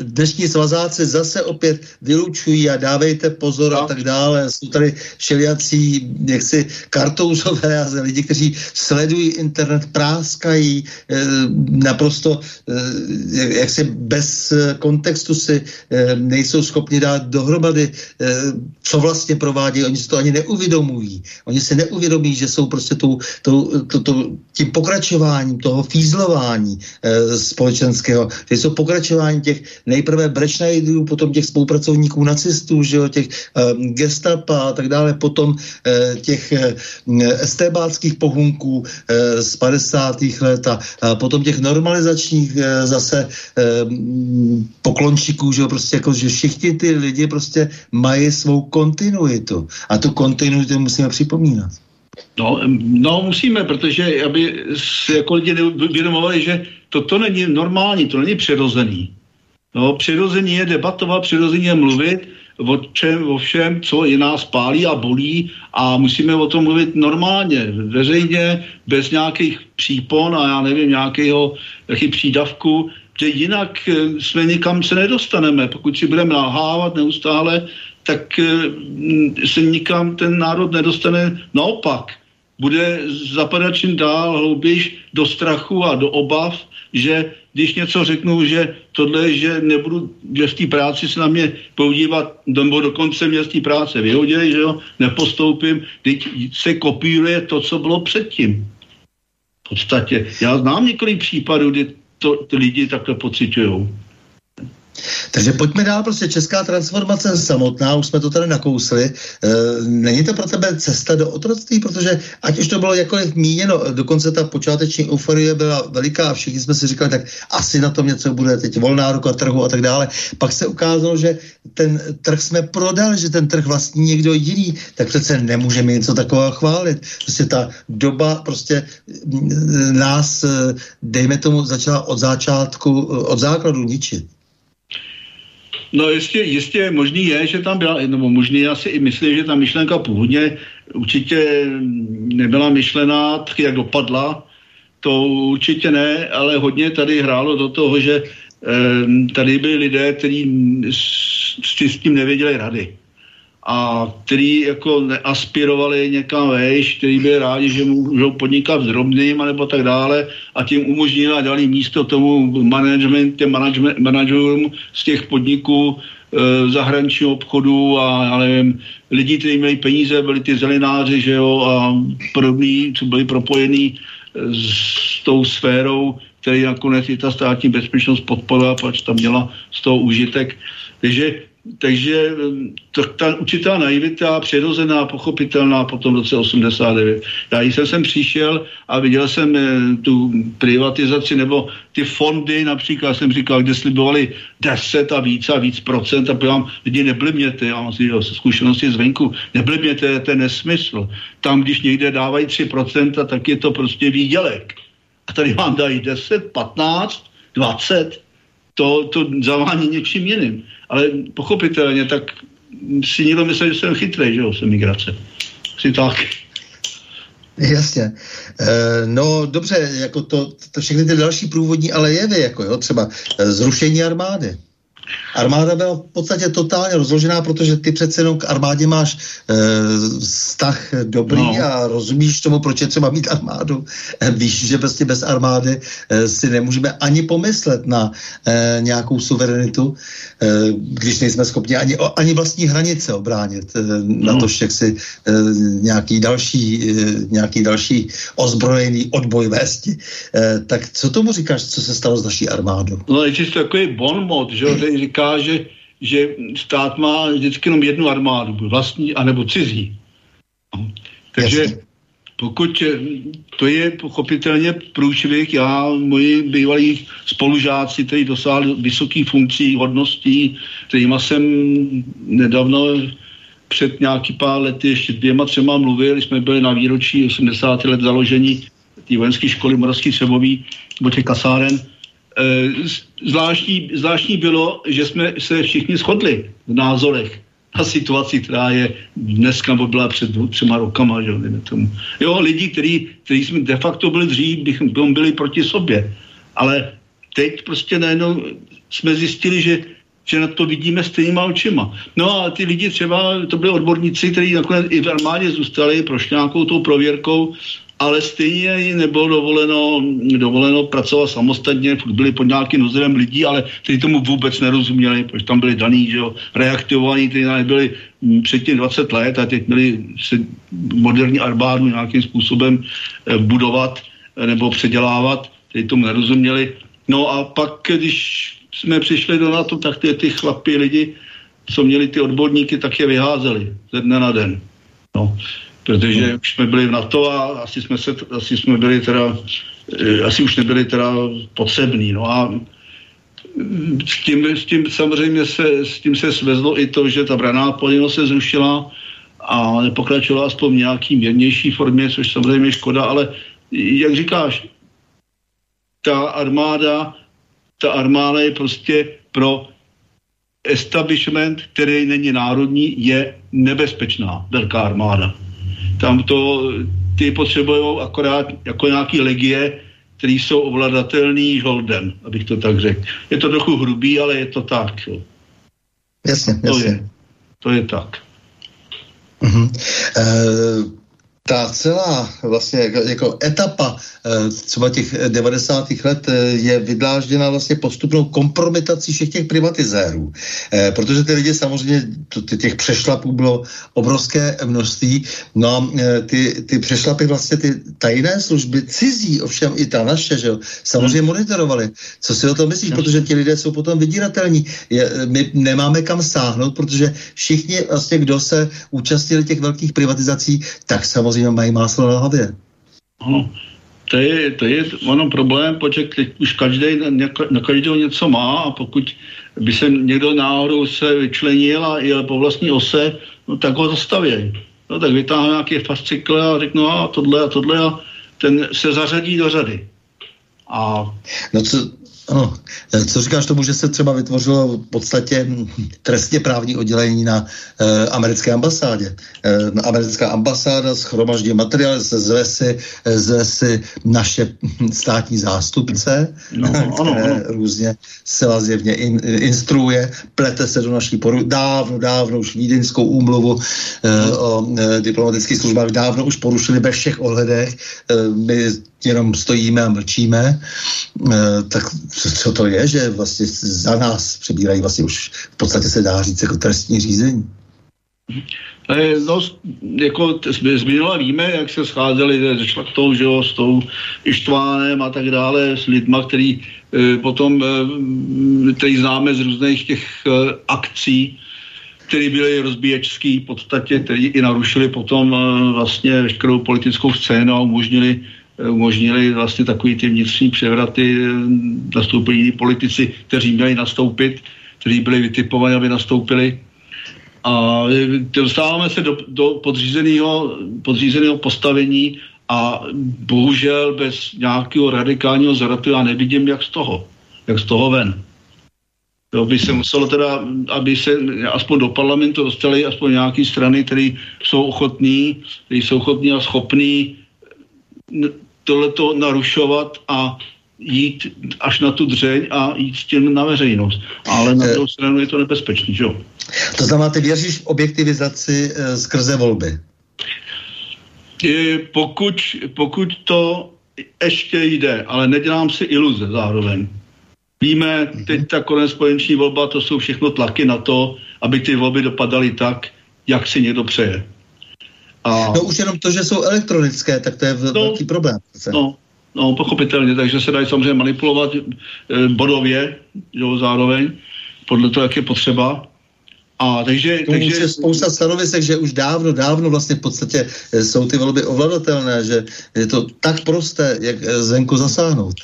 dnešní svazáci zase opět vylučují a dávejte pozor no. a tak dále. Jsou tady všelijací, jaksi kartouzové a lidi, kteří sledují internet, práskají eh, naprosto eh, jaksi bez kontextu si eh, nejsou schopni dát dohromady, eh, co vlastně provádí. Oni si to ani neuvědomují. Oni si neuvědomí, že jsou prostě tou, tou, to, to, tím pokračováním toho fízlování eh, společenského, že jsou pokračováním těch nejprve Brečnajdů, potom těch spolupracovníků nacistů, že jo, těch um, gestapa a tak dále, potom uh, těch uh, estébáckých pohunků uh, z 50. let a uh, potom těch normalizačních uh, zase uh, poklončíků, že jo, prostě jako, že všichni ty lidi prostě mají svou kontinuitu a tu kontinuitu musíme připomínat. No, no, musíme, protože aby si jako lidi uvědomovali, že toto není normální, to není přirozený. No, přirození je debatovat, přirození je mluvit o čem, o všem, co i nás pálí a bolí a musíme o tom mluvit normálně, veřejně, bez nějakých přípon a já nevím, nějakého jaký přídavku, že jinak eh, jsme nikam se nedostaneme. Pokud si budeme nahávat neustále, tak eh, se nikam ten národ nedostane. Naopak, bude zapadat čím dál hloubějš do strachu a do obav, že když něco řeknu, že tohle, že nebudu, že v té práci se na mě podívat, nebo dokonce mě z té práce vyhodili, že jo, nepostoupím, teď se kopíruje to, co bylo předtím. V podstatě. Já znám několik případů, kdy to ty lidi takhle pocitují. Takže pojďme dál, prostě česká transformace samotná, už jsme to tady nakousli. E, není to pro tebe cesta do otroctví, protože ať už to bylo jakkoliv míněno, dokonce ta počáteční euforie byla veliká a všichni jsme si říkali, tak asi na tom něco bude, teď volná ruka trhu a tak dále. Pak se ukázalo, že ten trh jsme prodali, že ten trh vlastní někdo jiný, tak přece nemůžeme něco takového chválit. Prostě ta doba prostě nás, e, dejme tomu, začala od začátku, od základu ničit. No jistě, jistě možný je, že tam byla, nebo možný já si i myslím, že ta myšlenka původně určitě nebyla myšlená tak, jak dopadla. To určitě ne, ale hodně tady hrálo do toho, že eh, tady byli lidé, kteří s, s tím nevěděli rady a který jako neaspirovali někam vejš, který byli rádi, že můžou podnikat v drobným nebo tak dále a tím umožnili a dali místo tomu management, těm manažerům z těch podniků e, zahraničního obchodu a já nevím, lidi, kteří měli peníze, byli ty zelenáři, že jo, a podobní, co byli propojení e, s tou sférou, který nakonec i ta státní bezpečnost podporovala, proč tam měla z toho užitek. Takže takže to, ta určitá naivita, přirozená, pochopitelná potom v roce 89. Já jsem sem přišel a viděl jsem eh, tu privatizaci nebo ty fondy, například jsem říkal, kde slibovali 10 a víc a víc procent a pojďám, lidi neblbněte, já mám zkušenosti zvenku, neblbněte, to je nesmysl. Tam, když někde dávají 3 procenta, tak je to prostě výdělek. A tady vám dají 10, 15, 20, to, to zavání něčím jiným. Ale pochopitelně, tak si někdo myslel, že jsem chytrý, že jo, jsem migrace. Si tak. Jasně. E, no dobře, jako to, to všechny ty další průvodní ale jevy, jako jo, třeba e, zrušení armády. Armáda byla v podstatě totálně rozložená, protože ty přece jenom k armádě máš e, vztah dobrý no. a rozumíš tomu, proč je třeba mít armádu. E, víš, že prostě bez armády e, si nemůžeme ani pomyslet na e, nějakou suverenitu, e, když nejsme schopni ani, ani vlastní hranice obránit, e, no. na to však si e, nějaký další, e, nějaký další ozbrojený odboj vésti. E, tak co tomu říkáš, co se stalo s naší armádou? No, existuje takový bonmot, že říká, že, že stát má vždycky jenom jednu armádu, vlastní anebo cizí. No. Takže Jasně. pokud to je pochopitelně průšvih, já, moji bývalí spolužáci, kteří dosáhli vysokých funkcí, hodností, kterýma jsem nedávno před nějaký pár lety, ještě dvěma, třema mluvil, jsme byli na výročí 80 let založení té vojenské školy Moravský Třebový, nebo těch kasáren, Eh, zvláštní, zvláštní bylo, že jsme se všichni shodli v názorech na situaci, která je dneska, nebo byla před dvou, třema rokama, že tomu. Jo, lidi, kteří, kteří jsme de facto byli dřív, bychom byli proti sobě. Ale teď prostě najednou jsme zjistili, že, že na to vidíme stejnýma očima. No a ty lidi třeba, to byli odborníci, kteří nakonec i v armádě zůstali, prošli nějakou tou prověrkou ale stejně jí nebylo dovoleno, dovoleno pracovat samostatně, byli pod nějakým dozorem lidí, ale kteří tomu vůbec nerozuměli, protože tam byli daný, že jo, reaktivovaní, kteří byli mm, předtím 20 let a teď měli se moderní armádu nějakým způsobem eh, budovat eh, nebo předělávat, kteří tomu nerozuměli. No a pak, když jsme přišli do NATO, tak ty, ty chlapy lidi, co měli ty odborníky, tak je vyházeli ze dne na den. No protože už jsme byli v NATO a asi jsme, se, asi jsme byli teda, eh, asi už nebyli teda potřební. No a s tím, s tím samozřejmě se, s tím se svezlo i to, že ta braná povinnost se zrušila a nepokračovala aspoň v nějaký mírnější formě, což samozřejmě škoda, ale jak říkáš, ta armáda, ta armáda je prostě pro establishment, který není národní, je nebezpečná velká armáda. Tam to ty potřebují akorát jako nějaký legie, který jsou ovladatelný žoldem, abych to tak řekl. Je to trochu hrubý, ale je to tak. Jo. Jasně, jasně. To je, to je tak. Uh-huh. Uh ta celá vlastně jako, jako etapa eh, třeba těch 90. let eh, je vydlážděna vlastně postupnou kompromitací všech těch privatizérů. Eh, protože ty lidi samozřejmě, těch přešlapů bylo obrovské množství, no a ty, ty přešlapy vlastně ty tajné služby cizí, ovšem i ta naše, že jo, samozřejmě hmm. monitorovali. Co si o tom myslíš? Hmm. Protože ti lidé jsou potom vydíratelní. Je, my nemáme kam sáhnout, protože všichni vlastně, kdo se účastnili těch velkých privatizací, tak samozřejmě samozřejmě mají máslo na hlavě. Ano, to je, to je ono problém, protože teď už každý na každého něco má a pokud by se někdo náhodou se vyčlenil a jel po vlastní ose, no tak ho zastaví. No tak vytáhne nějaké fascikle a řeknu a tohle a tohle a ten se zařadí do řady. A... No co, ano. Eh, co říkáš tomu, že se třeba vytvořilo v podstatě trestně právní oddělení na e, americké ambasádě? E, americká ambasáda schromaždí materiály, se zve si, zve si naše státní zástupce, no, které ano, ano. různě zcela zjevně in, instruuje, plete se do naší poru, dávno, dávno už vídeňskou úmluvu e, o e, diplomatických službách dávno už porušili ve všech ohledech. E, my jenom stojíme a mlčíme, e, tak co to je, že vlastně za nás přebírají vlastně už v podstatě se dá říct jako trestní řízení? No, jako z minula víme, jak se scházeli se šlachtou, že jo, s tou Ištvánem a tak dále, s lidma, který e, potom, e, který známe z různých těch akcí, které byly rozbíječský v podstatě, který i narušili potom vlastně veškerou politickou scénu a umožnili umožnili vlastně takový ty vnitřní převraty, eh, nastoupili jiní politici, kteří měli nastoupit, kteří byli vytipovaní, aby nastoupili. A eh, dostáváme se do, do podřízeného, podřízeného postavení a bohužel bez nějakého radikálního zratu já nevidím, jak z toho, jak z toho ven. To by se muselo teda, aby se aspoň do parlamentu dostali aspoň nějaké strany, které jsou ochotní, které jsou ochotní a schopní tohleto narušovat a jít až na tu dřeň a jít s tím na veřejnost. Ale na druhou stranu je to nebezpečný, že jo? To znamená, ty věříš v objektivizaci e, skrze volby? Je, pokud, pokud to ještě jde, ale nedělám si iluze zároveň. Víme, teď ta korespondenční volba, to jsou všechno tlaky na to, aby ty volby dopadaly tak, jak si někdo přeje. A... No už jenom to, že jsou elektronické, tak to je no, velký problém. No, no, pochopitelně, takže se dají samozřejmě manipulovat e, bodově, jo, zároveň, podle toho, jak je potřeba. A takže, to takže... je spousta stanovisek, že už dávno, dávno vlastně v podstatě eh, jsou ty volby ovladatelné, že je to tak prosté, jak eh, zvenku zasáhnout.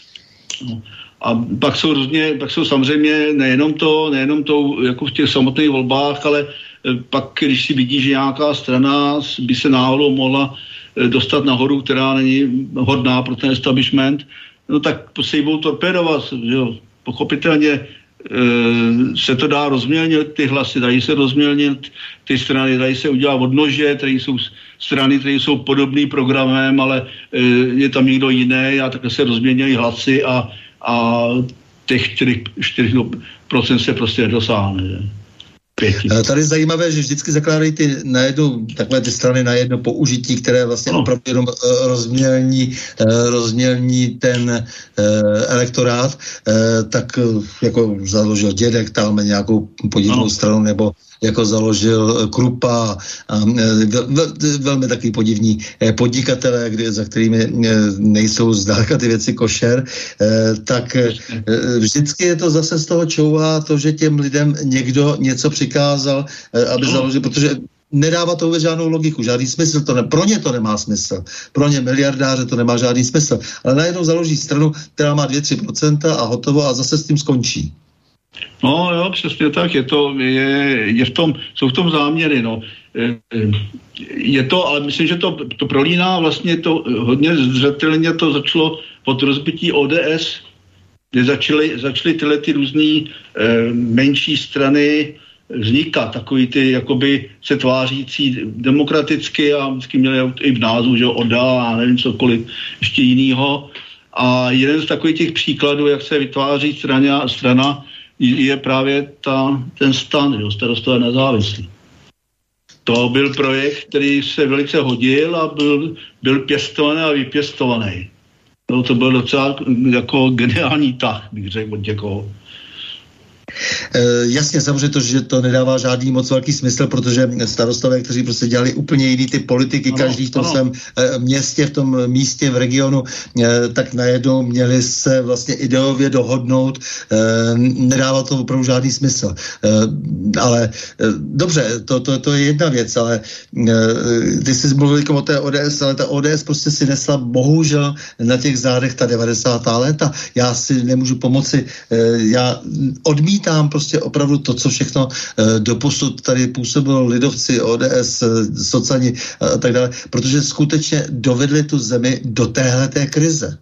No. A pak jsou různě, pak jsou samozřejmě nejenom to, nejenom to jako v těch samotných volbách, ale eh, pak, když si vidí, že nějaká strana by se náhodou mohla dostat nahoru, která není hodná pro ten establishment, no tak se jí budou torpédovat, jo. Pochopitelně Eh, se to dá rozmělnit, ty hlasy dají se rozmělnit, ty strany dají se udělat odnože, které jsou strany, které jsou podobný programem, ale eh, je tam někdo jiný a také se rozměňují hlasy a, a těch 4%, 4% se prostě nedosáhne. Že? Pěti. Eh, tady je zajímavé, že vždycky zakládají ty na jednu, takhle ty strany na jedno použití, které vlastně no. opravdu jenom uh, rozmělní, uh, rozmělní ten elektorát, tak jako založil dědek, tam nějakou podivnou no. stranu, nebo jako založil eh, Krupa a eh, velmi taky podivní eh, podnikatelé, kdy, za kterými nejsou zdálka ty věci košer, tak vždycky je to zase z toho čouhá to, že těm lidem někdo něco přikázal, aby no. založil, protože nedává to vůbec žádnou logiku, žádný smysl. To ne, pro ně to nemá smysl. Pro ně miliardáře to nemá žádný smysl. Ale najednou založí stranu, která má 2-3% a hotovo a zase s tím skončí. No jo, přesně tak, je to, je, je v tom, jsou v tom záměry, no. Eh, je to, ale myslím, že to, to prolíná vlastně to hodně zřetelně to začalo od rozbití ODS, kde začaly, začaly tyhle ty různé e, menší strany vznikat, takový ty jakoby se tvářící demokraticky a vždycky měli i v názvu, že ODA a nevím cokoliv ještě jinýho. A jeden z takových těch příkladů, jak se vytváří strana, strana je právě ta, ten stan, jo, starostové nezávislí. To byl projekt, který se velice hodil a byl, byl pěstovaný a vypěstovaný. No, to byl docela jako geniální tah, bych řekl od někoho. E, jasně, samozřejmě to, že to nedává žádný moc velký smysl, protože starostové, kteří prostě dělali úplně jiný ty politiky, ano, každý v tom ano. svém e, městě, v tom místě, v regionu, e, tak najednou měli se vlastně ideově dohodnout. Nedává to opravdu žádný smysl. Ale dobře, to, to, to je jedna věc, ale ty jsi mluvil o té ODS, ale ta ODS prostě si nesla bohužel na těch zádech ta 90. léta. Já si nemůžu pomoci, já odmítám odmítám prostě opravdu to, co všechno e, doposud tady působilo lidovci, ODS, eh, sociální a tak dále, protože skutečně dovedli tu zemi do téhleté krize.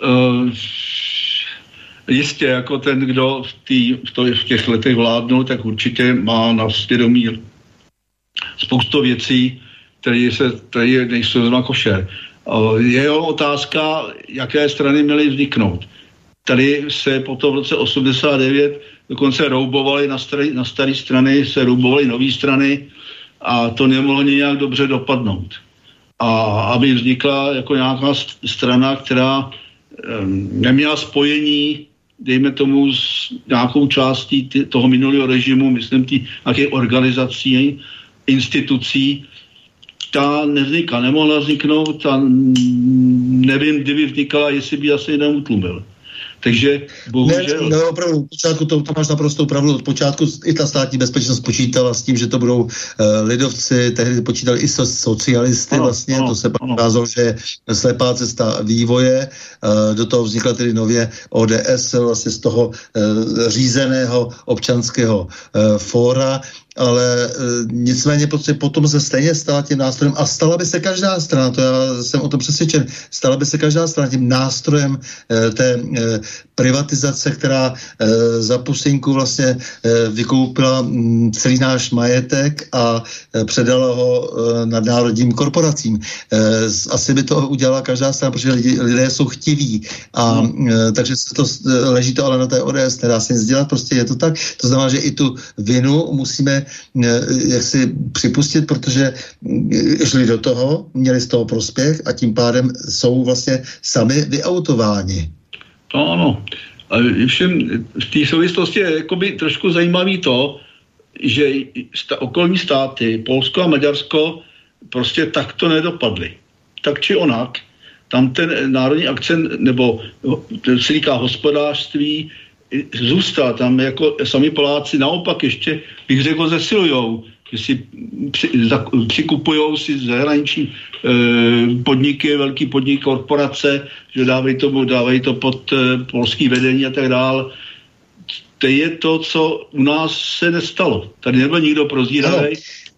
Uh, jistě, jako ten, kdo v, tý, v, to, v těch letech vládnul, tak určitě má na svědomí spoustu věcí, které, se, které nejsou zrovna košer. Je otázka, jaké strany měly vzniknout. Tady se potom v roce 89 dokonce roubovali na, staré na staré strany, se roubovali nové strany a to nemohlo nějak dobře dopadnout. A aby vznikla jako nějaká strana, která um, neměla spojení, dejme tomu, s nějakou částí toho minulého režimu, myslím, ty nějaké organizací, institucí, ta nevznikla, nemohla vzniknout a nevím, kdyby vznikala, jestli by asi jeden utlumil. Takže bohužel... Ne, ne, opravdu, od počátku to, to máš naprosto pravdu. Od počátku i ta státní bezpečnost počítala s tím, že to budou uh, lidovci, tehdy počítali i so, socialisty ano, vlastně, ano, to se pak ukázalo, že je slepá cesta vývoje. Uh, do toho vznikla tedy nově ODS vlastně z toho uh, řízeného občanského uh, fóra. Ale e, nicméně prostě potom se stejně stala tím nástrojem a stala by se každá strana, to já jsem o tom přesvědčen, stala by se každá strana tím nástrojem e, té e, privatizace, která e, za pusinku vlastně e, vykoupila m, celý náš majetek a e, předala ho e, nadnárodním korporacím. E, asi by to udělala každá strana, protože lidi, lidé jsou chtiví a hmm. e, takže se to, e, leží to ale na té ODS, nedá se nic dělat, prostě je to tak. To znamená, že i tu vinu musíme Eh, jak si připustit, protože šli do toho, měli z toho prospěch a tím pádem jsou vlastně sami vyautováni. To ano. A všem v té souvislosti je jakoby trošku zajímavý to, že sta, okolní státy, Polsko a Maďarsko, prostě takto nedopadly. Tak či onak, tam ten národní akcent, nebo se říká hospodářství, zůstal tam jako sami Poláci naopak ještě, bych řekl, zesilujou, že si při, za, přikupujou si zahraniční e, podniky, velký podnik, korporace, že dávají, tomu, dávají to pod e, polský vedení a tak dále. To je to, co u nás se nestalo. Tady nebyl nikdo prozíravý. No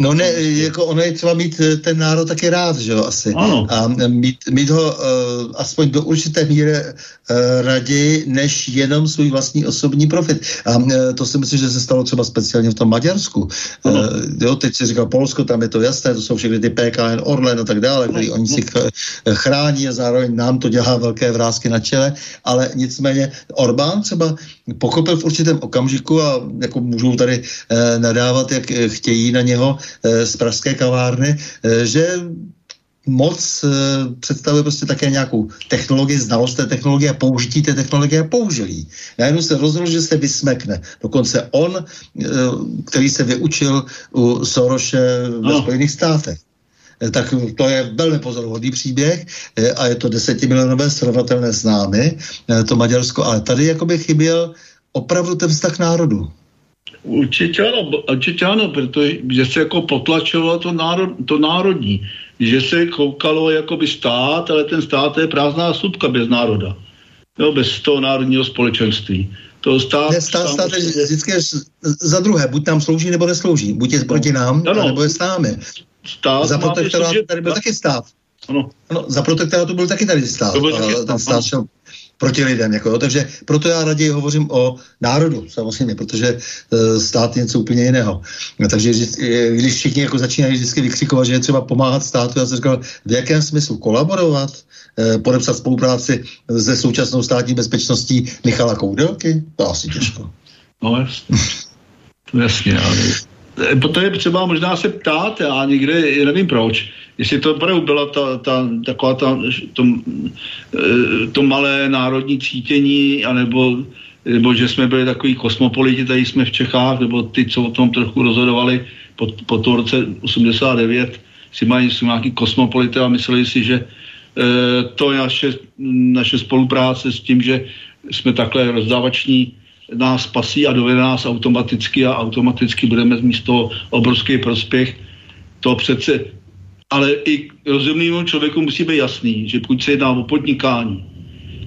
ne, jako ono je třeba mít eh, ten národ taky rád, že jo, asi. Ano. A mít, mít ho uh, aspoň do určité míry uh, raději, než jenom svůj vlastní osobní profit. A uh, to si myslím, že se stalo třeba speciálně v tom Maďarsku. Uh, jo, teď si říkal Polsko, tam je to jasné, to jsou všechny ty PKN, Orlen a tak dále, který oni si chrání a zároveň nám to dělá velké vrázky na čele, ale nicméně Orbán třeba pochopil v určitém okamžiku a jako můžou tady uh, nadávat, jak chtějí na něho, Eh, z pražské kavárny, eh, že moc e, představuje prostě také nějakou technologii, znalost té technologie a použití té technologie a použilí. Najednou se rozhodl, že se vysmekne. Dokonce on, e, který se vyučil u Soroše ve no. Spojených státech. E, tak to je velmi pozoruhodný příběh e, a je to desetimilionové srovnatelné s námi, e, to Maďarsko, ale tady jakoby chyběl opravdu ten vztah národu. Určitě ano, určitě ano, protože že se jako potlačovalo to, národ, to národní, že se koukalo jako by stát, ale ten stát je prázdná slupka bez národa, jo, bez toho národního společenství. To stát, ne, stát, stát je vždycky za druhé, buď nám slouží, nebo neslouží. Buď je proti nám, ano. nebo je s námi. Stát za protektorátu tady byl taky stát. Ano. ano. za protektorátu byl taky tady stát. To byl taky, ten stát šel proti lidem. Jako, jo. Takže proto já raději hovořím o národu, samozřejmě, protože e, stát je něco úplně jiného. No, takže když všichni jako začínají vždycky vykřikovat, že je třeba pomáhat státu, já jsem říkal, v jakém smyslu kolaborovat, e, podepsat spolupráci se současnou státní bezpečností Michala Koudelky? To asi těžko. No jasně. jasně, ale Proto je třeba možná se ptát, a někde, nevím proč, jestli to opravdu byla ta, ta, taková ta, to, eh, to malé národní cítění, anebo nebo že jsme byli takový kosmopoliti, tady jsme v Čechách, nebo ty, co o tom trochu rozhodovali po, po tom roce 89, si mají si nějaký kosmopolity a mysleli si, že e, to je naše, naše spolupráce s tím, že jsme takhle rozdávační, nás spasí a dovede nás automaticky a automaticky budeme mít z toho obrovský prospěch. To přece, ale i rozumnému člověku musí být jasný, že pokud se jedná o podnikání,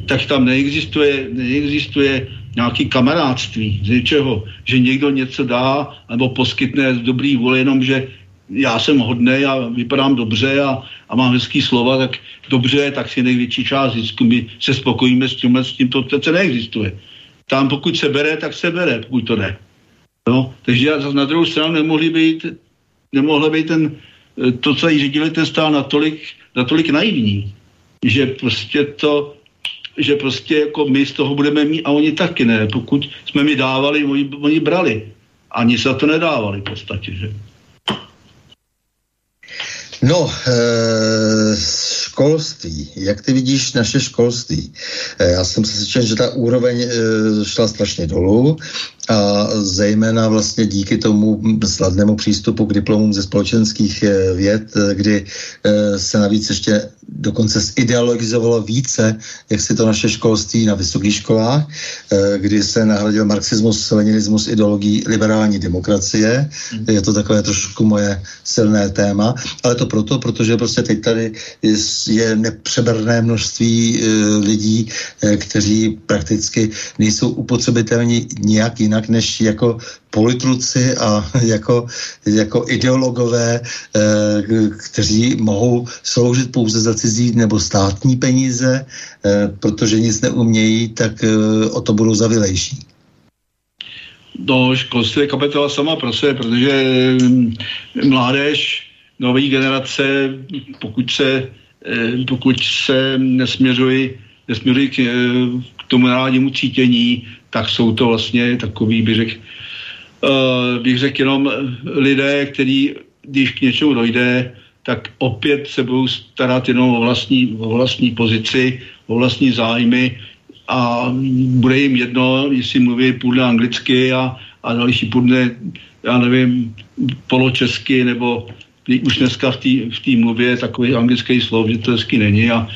tak tam neexistuje, neexistuje nějaký kamarádství z něčeho, že někdo něco dá nebo poskytne z dobrý vůle, jenom že já jsem hodný a vypadám dobře a, a mám hezký slova, tak dobře, tak si největší část zisku. My se spokojíme s tímhle, s tím to přece neexistuje. Tam pokud se bere, tak se bere, pokud to jde. No, takže na druhou stranu nemohli být, nemohli být ten, to, co jí řídili ten stál natolik, natolik naivní, že prostě to, že prostě jako my z toho budeme mít a oni taky ne. Pokud jsme mi dávali, oni, oni brali. Ani se to nedávali v podstatě, že? No, e, školství. Jak ty vidíš naše školství? E, já jsem přesvědčen, že ta úroveň e, šla strašně dolů zejména vlastně díky tomu sladnému přístupu k diplomům ze společenských věd, kdy se navíc ještě dokonce zideologizovalo více, jak si to naše školství na vysokých školách, eh, kdy se nahradil marxismus, leninismus ideologií liberální demokracie. Mm. Je to takové trošku moje silné téma, ale to proto, protože prostě teď tady je nepřeberné množství eh, lidí, eh, kteří prakticky nejsou upotřebitelní nijak jinak, jinak než jako politruci a jako, jako ideologové, eh, kteří mohou sloužit pouze za cizí nebo státní peníze, eh, protože nic neumějí, tak eh, o to budou zavilejší. No, školství je kapitola sama pro sebe, protože mládež, nové generace, pokud se, pokud se nesměřují, nesměřují k, k tomu národnímu cítění, tak jsou to vlastně takový, bych řekl, uh, bych řekl jenom lidé, kteří, když k něčemu dojde, tak opět se budou starat jenom o vlastní, o vlastní pozici, o vlastní zájmy a bude jim jedno, jestli mluví půjde anglicky a, a další půjde, já nevím, poločesky, nebo už dneska v té mluvě takový anglický slov, že to hezky není a,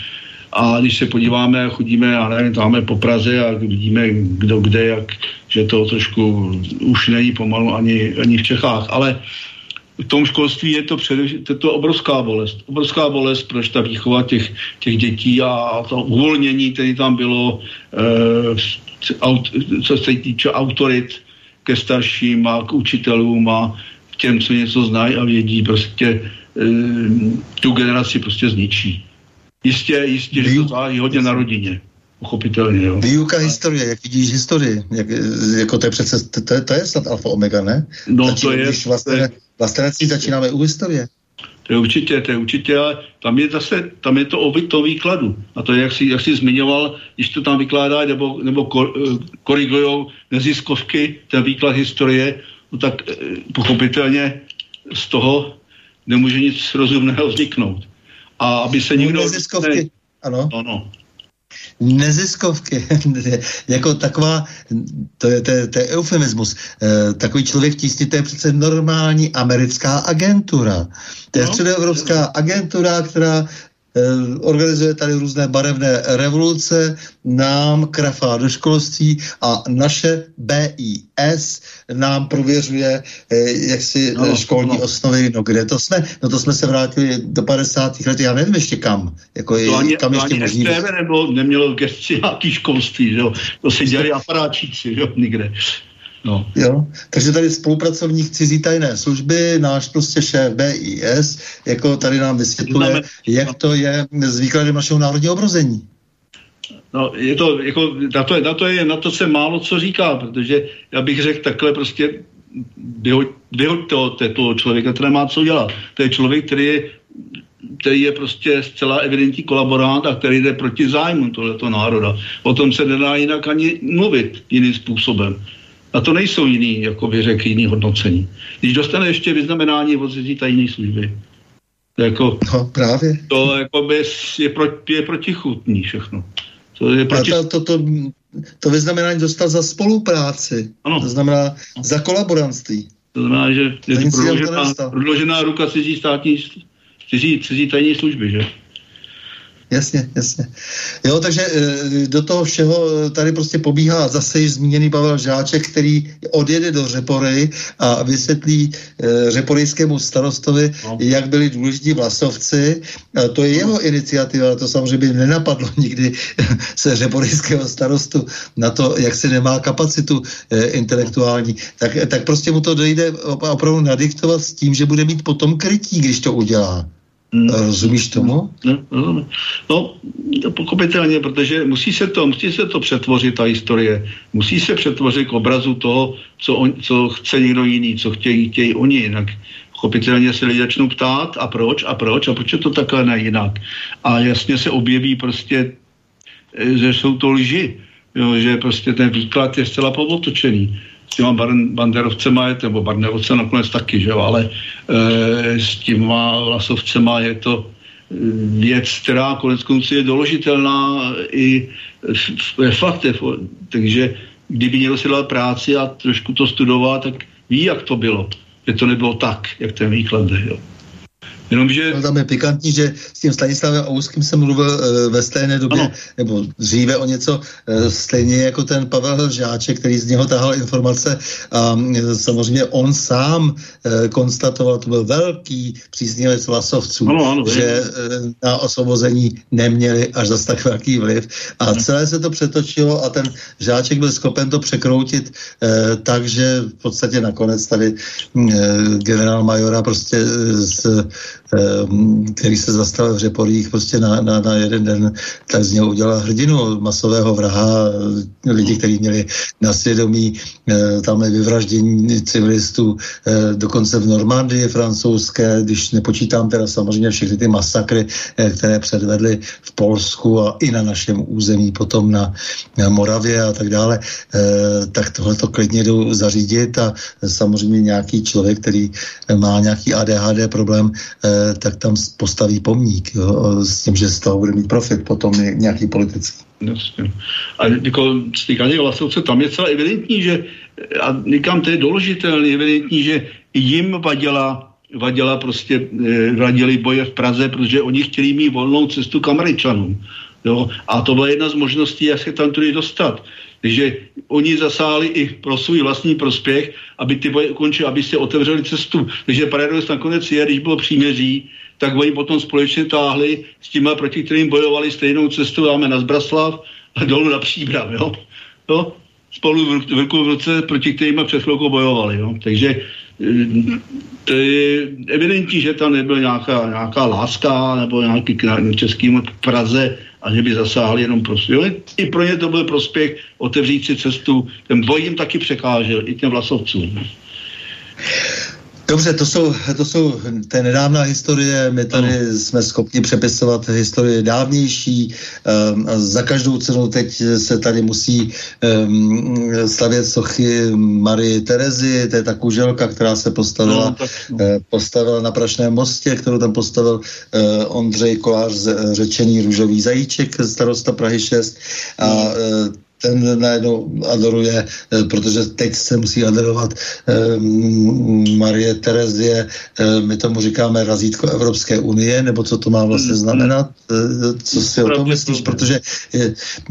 a když se podíváme, chodíme, já nevím, tamhle po Praze a vidíme, kdo kde, jak, že to trošku už není pomalu ani, ani v Čechách. Ale v tom školství je to především to, to obrovská bolest. Obrovská bolest, proč ta výchova těch, těch dětí a to uvolnění, které tam bylo, e, aut, co se týče autorit ke starším a k učitelům a těm, co něco znají a vědí, prostě e, tu generaci prostě zničí. Jistě, jistě, že to záleží hodně na rodině. Pochopitelně, jo. Výuka historie, jak vidíš historii, jak, jako to je přece, to, to, to je snad alfa omega, ne? No Začíná, to je... Když vlastně, vlastenectví začínáme u historie. To je určitě, to je určitě, ale tam je zase, tam je to o to výkladu. A to je, jak jsi, jak jsi zmiňoval, když to tam vykládá nebo, nebo kor, eh, korigujou neziskovky, ten výklad historie, no tak eh, pochopitelně z toho nemůže nic rozumného vzniknout. A aby se někdo... Neziskovky, ne... ano. Ano. Neziskovky, jako taková, to je, to je, to je eufemismus, e, takový člověk tísni, to je přece normální americká agentura. To je no. středoevropská agentura, která organizuje tady různé barevné revoluce, nám krafá do školství a naše BIS nám prověřuje eh, jaksi no, školní no. osnovy. No kde to jsme? No to jsme se vrátili do 50. let, já nevím ještě kam. Jako to ani, kam to ještě možný. nebo nemělo gesci nějaký školství, že jo? To si dělali aparáčíci, že jo, nikde. No. Jo? Takže tady spolupracovník cizí tajné služby, náš prostě šéf BIS, jako tady nám vysvětluje, jak to je s výkladem našeho národního obrození. No, je to, jako, na, to, na, to je, na to se málo co říká, protože já bych řekl takhle prostě vyhoď, vyhoď to, toho člověka, který má co dělat. To je člověk, který je který je prostě zcela evidentní kolaborant a který jde proti zájmu tohoto národa. O tom se nedá jinak ani mluvit jiným způsobem. A to nejsou jiný, jako by řekl, jiný hodnocení. Když dostane ještě vyznamenání od tajné služby, jako, no, právě. To jako by je, proti, je protichutný všechno. To, je proti... A to, to, to, to vyznamenání dostal za spolupráci. Ano. To znamená ano. za kolaborantství. To znamená, že je to prodloužená, prodloužená ruka cizí státní, cizí, cizí tajní služby, že? Jasně, jasně. Jo, takže e, do toho všeho tady prostě pobíhá zase již zmíněný Pavel Žáček, který odjede do Řepory a vysvětlí e, řeporejskému starostovi, no. jak byli důležití vlasovci. To je jeho iniciativa, to samozřejmě by nenapadlo nikdy se řeporejského starostu na to, jak se nemá kapacitu intelektuální. Tak, tak prostě mu to dojde opravdu nadiktovat s tím, že bude mít potom krytí, když to udělá. Hmm. Rozumíš tomu? No, no, no, pochopitelně, protože musí se to, musí se to přetvořit, ta historie. Musí se přetvořit k obrazu toho, co, on, co chce někdo jiný, co chtějí, chtějí oni jinak. Pochopitelně se lidi začnou ptát, a proč, a proč, a proč je to takhle ne jinak. A jasně se objeví prostě, eh, že jsou to lži, jo, že prostě ten výklad je zcela povotočený s těma banderovcema, nebo banderovce nakonec taky, že jo, ale e, s těma vlasovcema je to eh, věc, která konec konců je doložitelná i ve faktech. Takže kdyby někdo si dal práci a trošku to studoval, tak ví, jak to bylo. Že to nebylo tak, jak ten výklad jde. Jo. Jenomže... No, tam je pikantní, že s tím Stanislavem Ouským jsem mluvil uh, ve stejné době, ano. nebo dříve o něco, uh, stejně jako ten Pavel Žáček, který z něho tahal informace a uh, samozřejmě on sám uh, konstatoval, to byl velký příznivec Vlasovců, ano, ano, že uh, na osvobození neměli až zase tak velký vliv a ano. celé se to přetočilo a ten Žáček byl schopen to překroutit uh, tak, že v podstatě nakonec tady uh, generál Majora prostě z který se zastavil v Řeporích prostě na, na, na jeden den, tak z něho udělal hrdinu masového vraha, lidi, kteří měli na svědomí eh, tamhle vyvraždění civilistů, eh, dokonce v Normandii francouzské, když nepočítám teda samozřejmě všechny ty masakry, eh, které předvedly v Polsku a i na našem území, potom na, na Moravě a tak dále, tak tohle to klidně jdou zařídit a samozřejmě nějaký člověk, který má nějaký ADHD problém, tak tam postaví pomník jo, s tím, že z toho bude mít profit potom nějaký politický. Jasně. A jako stýkání hlasovce, tam je celá evidentní, že a někam to je doložitelný, evidentní, že jim vadila vadila prostě, eh, vadili boje v Praze, protože oni chtěli mít volnou cestu k Američanům. Jo? A to byla jedna z možností, jak se tam tudy dostat. Takže oni zasáli i pro svůj vlastní prospěch, aby ty boje ukončili, aby se otevřeli cestu. Takže paradox nakonec je, když bylo příměří, tak oni potom společně táhli s těma, proti kterým bojovali stejnou cestu, dáme na Zbraslav a dolů na Příbram, jo. jo? Spolu v, ruku v ruce, proti kterým před chvilkou bojovali, jo. Takže eh, to je evidentní, že tam nebyla nějaká, nějaká láska nebo nějaký k českým Praze a že by zasáhli jenom prostě. I pro ně to byl prospěch otevřít si cestu. Ten boj jim taky překážel, i těm vlasovcům. Dobře, to jsou, to jsou té nedávná historie, my tady no. jsme schopni přepisovat historie dávnější, um, a za každou cenu teď se tady musí um, stavět sochy Marie Terezy, to je ta kuželka, která se postavila, no, tak, no. Postavila na Prašném mostě, kterou tam postavil uh, Ondřej Kolář, řečený růžový zajíček, starosta Prahy 6 a uh, ten najednou adoruje, eh, protože teď se musí adorovat eh, Marie Terezie, eh, my tomu říkáme razítko Evropské unie, nebo co to má vlastně mm-hmm. znamenat, co si o tom myslíš, protože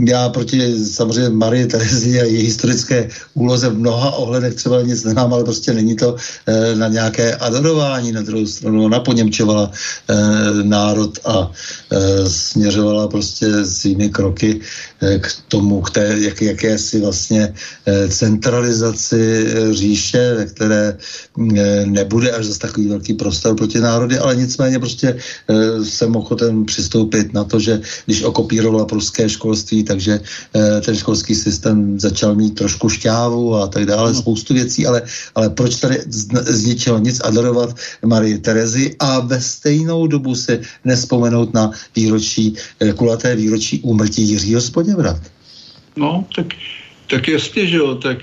já proti samozřejmě Marie Terezie a její historické úloze v mnoha ohledech třeba nic nemám, ale prostě není to na nějaké adorování, na druhou stranu. Ona poněmčovala národ a směřovala prostě svými kroky k tomu, k té jak, jakési vlastně eh, centralizaci eh, říše, ve které eh, nebude až zase takový velký prostor proti národy, ale nicméně prostě jsem ochoten přistoupit na to, že když okopírovala pruské školství, takže ten školský systém začal mít trošku šťávu a tak dále, no. spoustu věcí, ale, ale proč tady z, z ničeho nic adorovat Marii Terezi a ve stejnou dobu se nespomenout na výročí, kulaté výročí úmrtí Jiřího Spoděvrat? No, tak, tak jasně, že jo, tak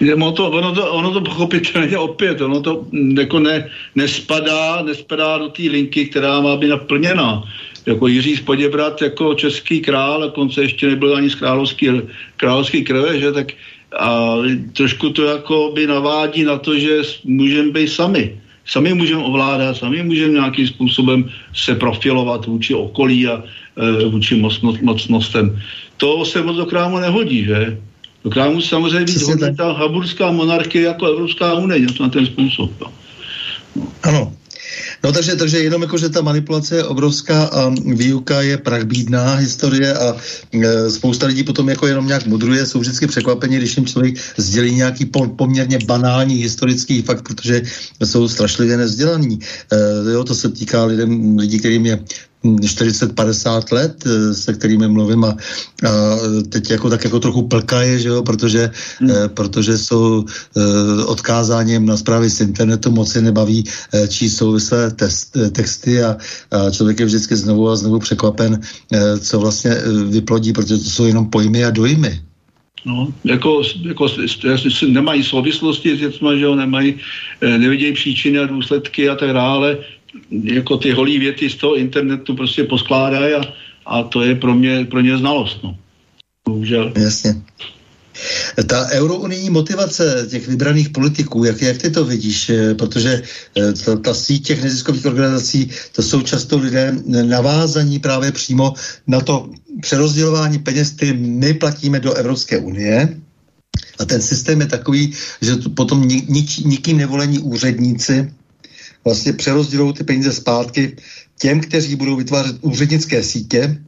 eh, ono to, ono to, ono to pochopitelně opět, ono to jako ne, nespadá, nespadá do té linky, která má být naplněna. Jako Jiří Spoděbrat jako český král, konce ještě nebyl ani z královský, královský krve, že tak a trošku to jako by navádí na to, že můžeme být sami. Sami můžeme ovládat, sami můžeme nějakým způsobem se profilovat vůči okolí a e, vůči mocnostem to se moc do krámu nehodí, že? Do krámu samozřejmě víc hodí ta haburská monarchie jako Evropská unie, něco na ten způsob. No. Ano, No takže, takže jenom jako, že ta manipulace je obrovská a výuka je prachbídná historie a e, spousta lidí potom jako jenom nějak mudruje, jsou vždycky překvapení, když jim člověk sdělí nějaký po, poměrně banální historický fakt, protože jsou strašlivě nevzdělaní. E, jo, to se týká lidem, lidí, kterým je 40-50 let, eh, se kterými mluvím a, a teď jako tak jako trochu plkají, že jo, protože, hmm. eh, protože jsou eh, odkázáním na zprávy z internetu, moc se nebaví eh, číst souvislé test, eh, texty a, a člověk je vždycky znovu a znovu překvapen, eh, co vlastně eh, vyplodí, protože to jsou jenom pojmy a dojmy. No, jako, jako nemají souvislosti s věcmi, že jo, nemají, eh, nevidějí příčiny a důsledky a tak dále jako ty holí věty z toho internetu prostě poskládají a, a to je pro mě, pro ně znalost. No. Bohužel. Jasně. Ta eurounijní motivace těch vybraných politiků, jak, jak ty to vidíš? Eh, protože eh, ta, ta síť těch neziskových organizací, to jsou často lidé navázaní právě přímo na to přerozdělování peněz, které my platíme do Evropské unie. A ten systém je takový, že potom nič, nikým nevolení úředníci vlastně přerozdělují ty peníze zpátky těm, kteří budou vytvářet úřednické sítě,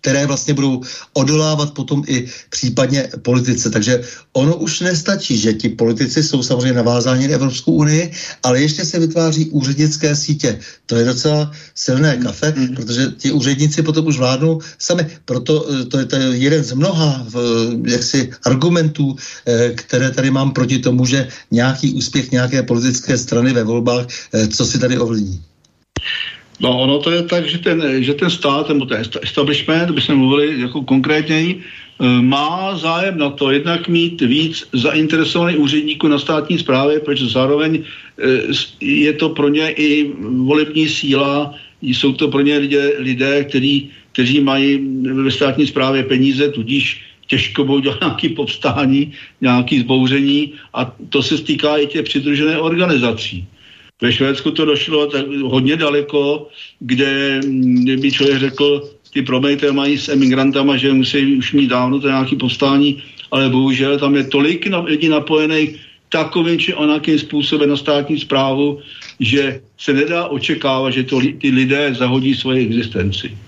které vlastně budou odolávat potom i případně politice. Takže ono už nestačí, že ti politici jsou samozřejmě navázáni na Evropskou unii, ale ještě se vytváří úřednické sítě. To je docela silné mm, kafe, mm. protože ti úředníci potom už vládnou sami. Proto eh, to je, to je jeden z mnoha v, jaksi argumentů, eh, které tady mám proti tomu, že nějaký úspěch nějaké politické strany ve volbách, eh, co si tady ovlivní. No, ono to je tak, že ten, že ten stát, nebo ten establishment, by jsme mluvili jako konkrétněji, eh, má zájem na to jednak mít víc zainteresovaných úředníků na státní správě, protože zároveň eh, je to pro ně i volební síla, jsou to pro ně lidé, lidé který, kteří mají ve státní správě peníze, tudíž těžko budou dělat nějaké povstání, nějaké zbouření a to se stýká i těch přidružené organizací. Ve Švédsku to došlo tak hodně daleko, kde by člověk řekl, ty problémy, mají s emigrantama, že musí už mít dávno to nějaké povstání, ale bohužel tam je tolik lidí napojených takovým či onakým způsobem na státní zprávu, že se nedá očekávat, že to, ty lidé zahodí svoji existenci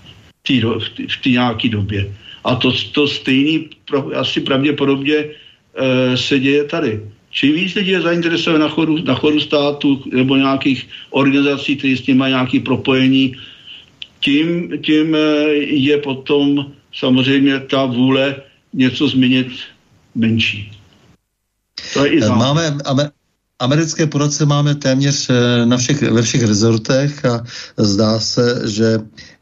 v té nějaké době. A to, to stejný asi pravděpodobně e, se děje tady. Čím víc lidí je zainteresované na chodu, na chodu státu nebo nějakých organizací, které s tím mají nějaké propojení, tím, tím eh, je potom samozřejmě ta vůle něco změnit menší. To je i Máme, americké poradce máme téměř eh, na všech, ve všech rezortech a zdá se, že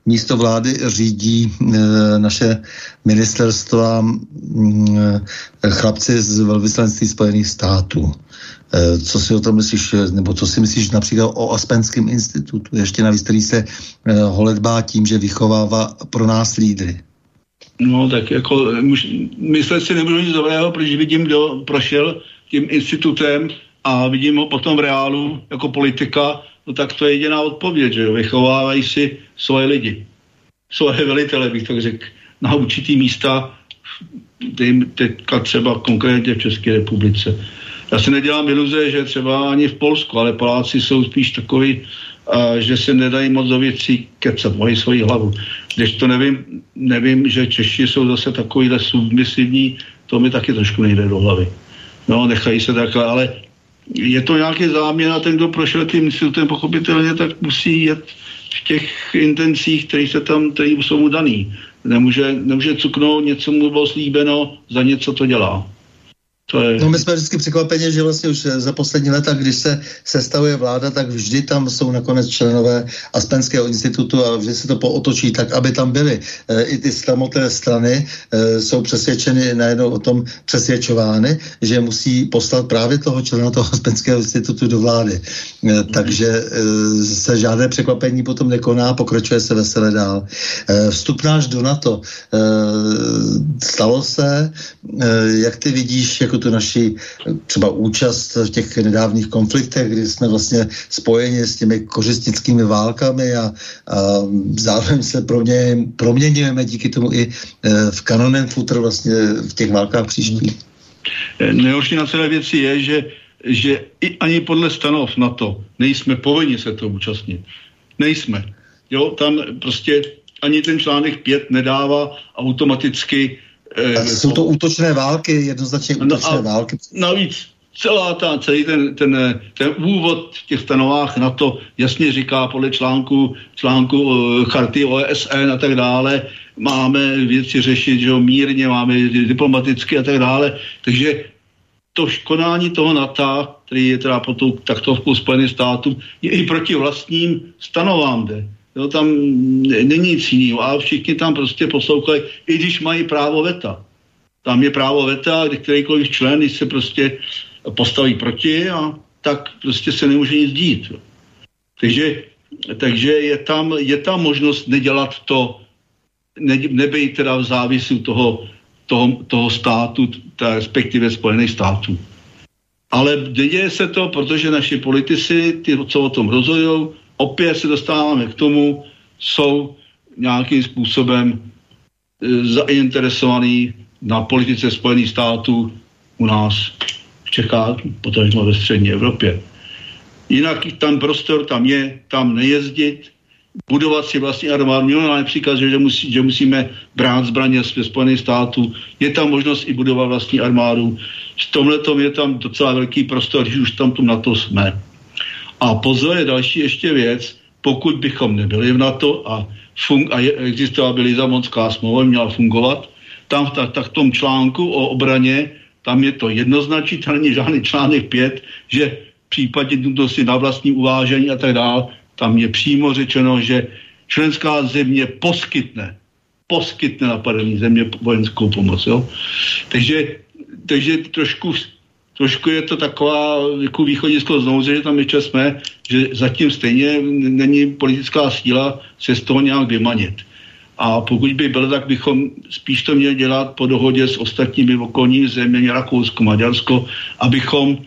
místo vlády řídí e, naše ministerstva e, chlapci z velvyslanství Spojených států. Co si o tom myslíš, nebo co si myslíš například o Aspenském institutu, ještě navíc, který se holedbá tím, že vychovává pro nás lídry? No tak jako myslet si nebudu nic dobrého, protože vidím, kdo prošel tím institutem a vidím ho potom v reálu jako politika, no tak to je jediná odpověď, že jo, vychovávají si svoje lidi, svoje velitele, bych tak řekl, na určitý místa, teďka třeba konkrétně v České republice. Já si nedělám iluze, že třeba ani v Polsku, ale Poláci jsou spíš takový, že se nedají moc do věcí kecat, mají svoji hlavu. Když to nevím, nevím, že Češi jsou zase takovýhle submisivní, to mi taky trošku nejde do hlavy. No, nechají se takhle, ale je to nějaký záměr a ten, kdo prošel tím institutem pochopitelně, tak musí jet v těch intencích, které se tam, které jsou mu daný. Nemůže, nemůže cuknout, něco mu bylo slíbeno, za něco to dělá. To je... No my jsme vždycky překvapeni, že vlastně už za poslední leta, když se sestavuje vláda, tak vždy tam jsou nakonec členové Aspenského institutu a vždy se to pootočí tak, aby tam byly. E, I ty samotné strany e, jsou přesvědčeny najednou o tom přesvědčovány, že musí poslat právě toho člena toho Aspenského institutu do vlády. E, takže e, se žádné překvapení potom nekoná, pokračuje se vesele dál. E, vstup náš do NATO e, stalo se, e, jak ty vidíš, jako tu naši třeba účast v těch nedávných konfliktech, kdy jsme vlastně spojeni s těmi kořistnickými válkami a, a zároveň se promě, proměňujeme díky tomu i e, v kanonen futr vlastně v těch válkách příštích. Nejhorší na celé věci je, že, že i ani podle stanov na to nejsme povinni se to účastnit. Nejsme. Jo, tam prostě ani ten článek 5 nedává automaticky Eh, jsou to útočné války, jednoznačně no útočné no války. Navíc celá ta, celý ten, ten, ten úvod v těch stanovách na to jasně říká podle článku, článku uh, charty OSN a tak dále, máme věci řešit, že jo, mírně, máme diplomaticky a tak dále, takže to škonání toho NATO, který je teda pod tou taktovkou Spojených států, je i proti vlastním stanovám jde. Jo, tam není nic jiného. A všichni tam prostě poslouchají, i když mají právo veta. Tam je právo veta, kdy kterýkoliv člen, když se prostě postaví proti, a tak prostě se nemůže nic dít. Jo. Takže, takže je, tam, je tam možnost nedělat to, ne, nebejt teda v závisu toho, toho, toho státu, ta, respektive Spojených států. Ale děje se to, protože naši politici, ty, co o tom rozhodují, opět se dostáváme k tomu, jsou nějakým způsobem e, zainteresovaný na politice Spojených států u nás v Čechách, potažmo ve střední Evropě. Jinak tam prostor tam je, tam nejezdit, budovat si vlastní armádu. Mělo nám příkaz, že, musí, že musíme brát zbraně ze Spojených států. Je tam možnost i budovat vlastní armádu. V tomhle je tam docela velký prostor, když už tam tu NATO jsme. A pozor je další ještě věc, pokud bychom nebyli v NATO a, fun- a existovala by Lizamonská smlouva, měla fungovat, tam v, tak, tak v tom článku o obraně, tam je to jednoznačně, tam není žádný článek 5, že v případě si na vlastní uvážení a tak dále, tam je přímo řečeno, že členská země poskytne, poskytne napadený země vojenskou pomoc. Jo? Takže, takže trošku, trošku je to taková jako východisko z nouze, že tam ještě jsme, že zatím stejně není politická síla se z toho nějak vymanit. A pokud by byl, tak bychom spíš to měli dělat po dohodě s ostatními okolními zeměmi, Rakousko, Maďarsko, abychom,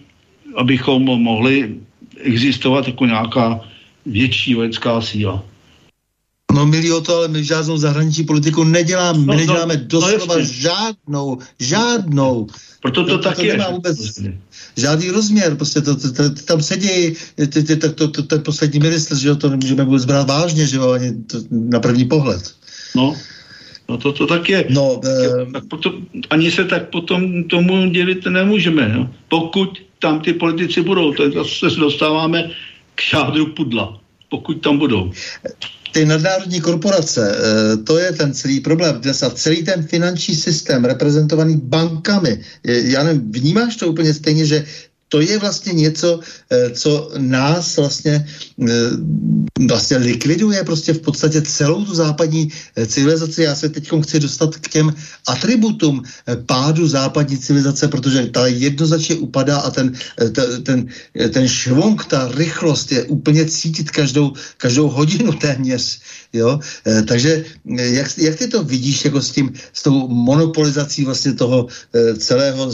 abychom mohli existovat jako nějaká větší vojenská síla. No milí o to, ale my žádnou zahraniční politiku neděláme. My no, no neděláme no, doslova no, žádnou, žádnou. Proto to, to tak to je. vůbec žádný rozměr. Prostě to, to, to, to tam sedí, tak to, to, ten poslední ministr, že jo, to nemůžeme vůbec brát vážně, že jo, ani to, na první pohled. No, no to, to tak je. No, e... tak potom, ani se tak potom tomu dělit nemůžeme. No. Pokud tam ty politici budou, to se dostáváme k jádru pudla, pokud tam budou. Ty nadnárodní korporace, eh, to je ten celý problém. Dnes a celý ten finanční systém reprezentovaný bankami, já nevím, vnímáš to úplně stejně, že to je vlastně něco, eh, co nás vlastně, eh, vlastně likviduje prostě v podstatě celou tu západní eh, civilizaci. Já se teď chci dostat k těm atributům pádu západní civilizace, protože ta jednoznačně upadá a ten, ten, ten švonk, ta rychlost je úplně cítit každou, každou hodinu téměř. Jo? Takže jak, jak ty to vidíš jako s tím, s tou monopolizací vlastně toho celého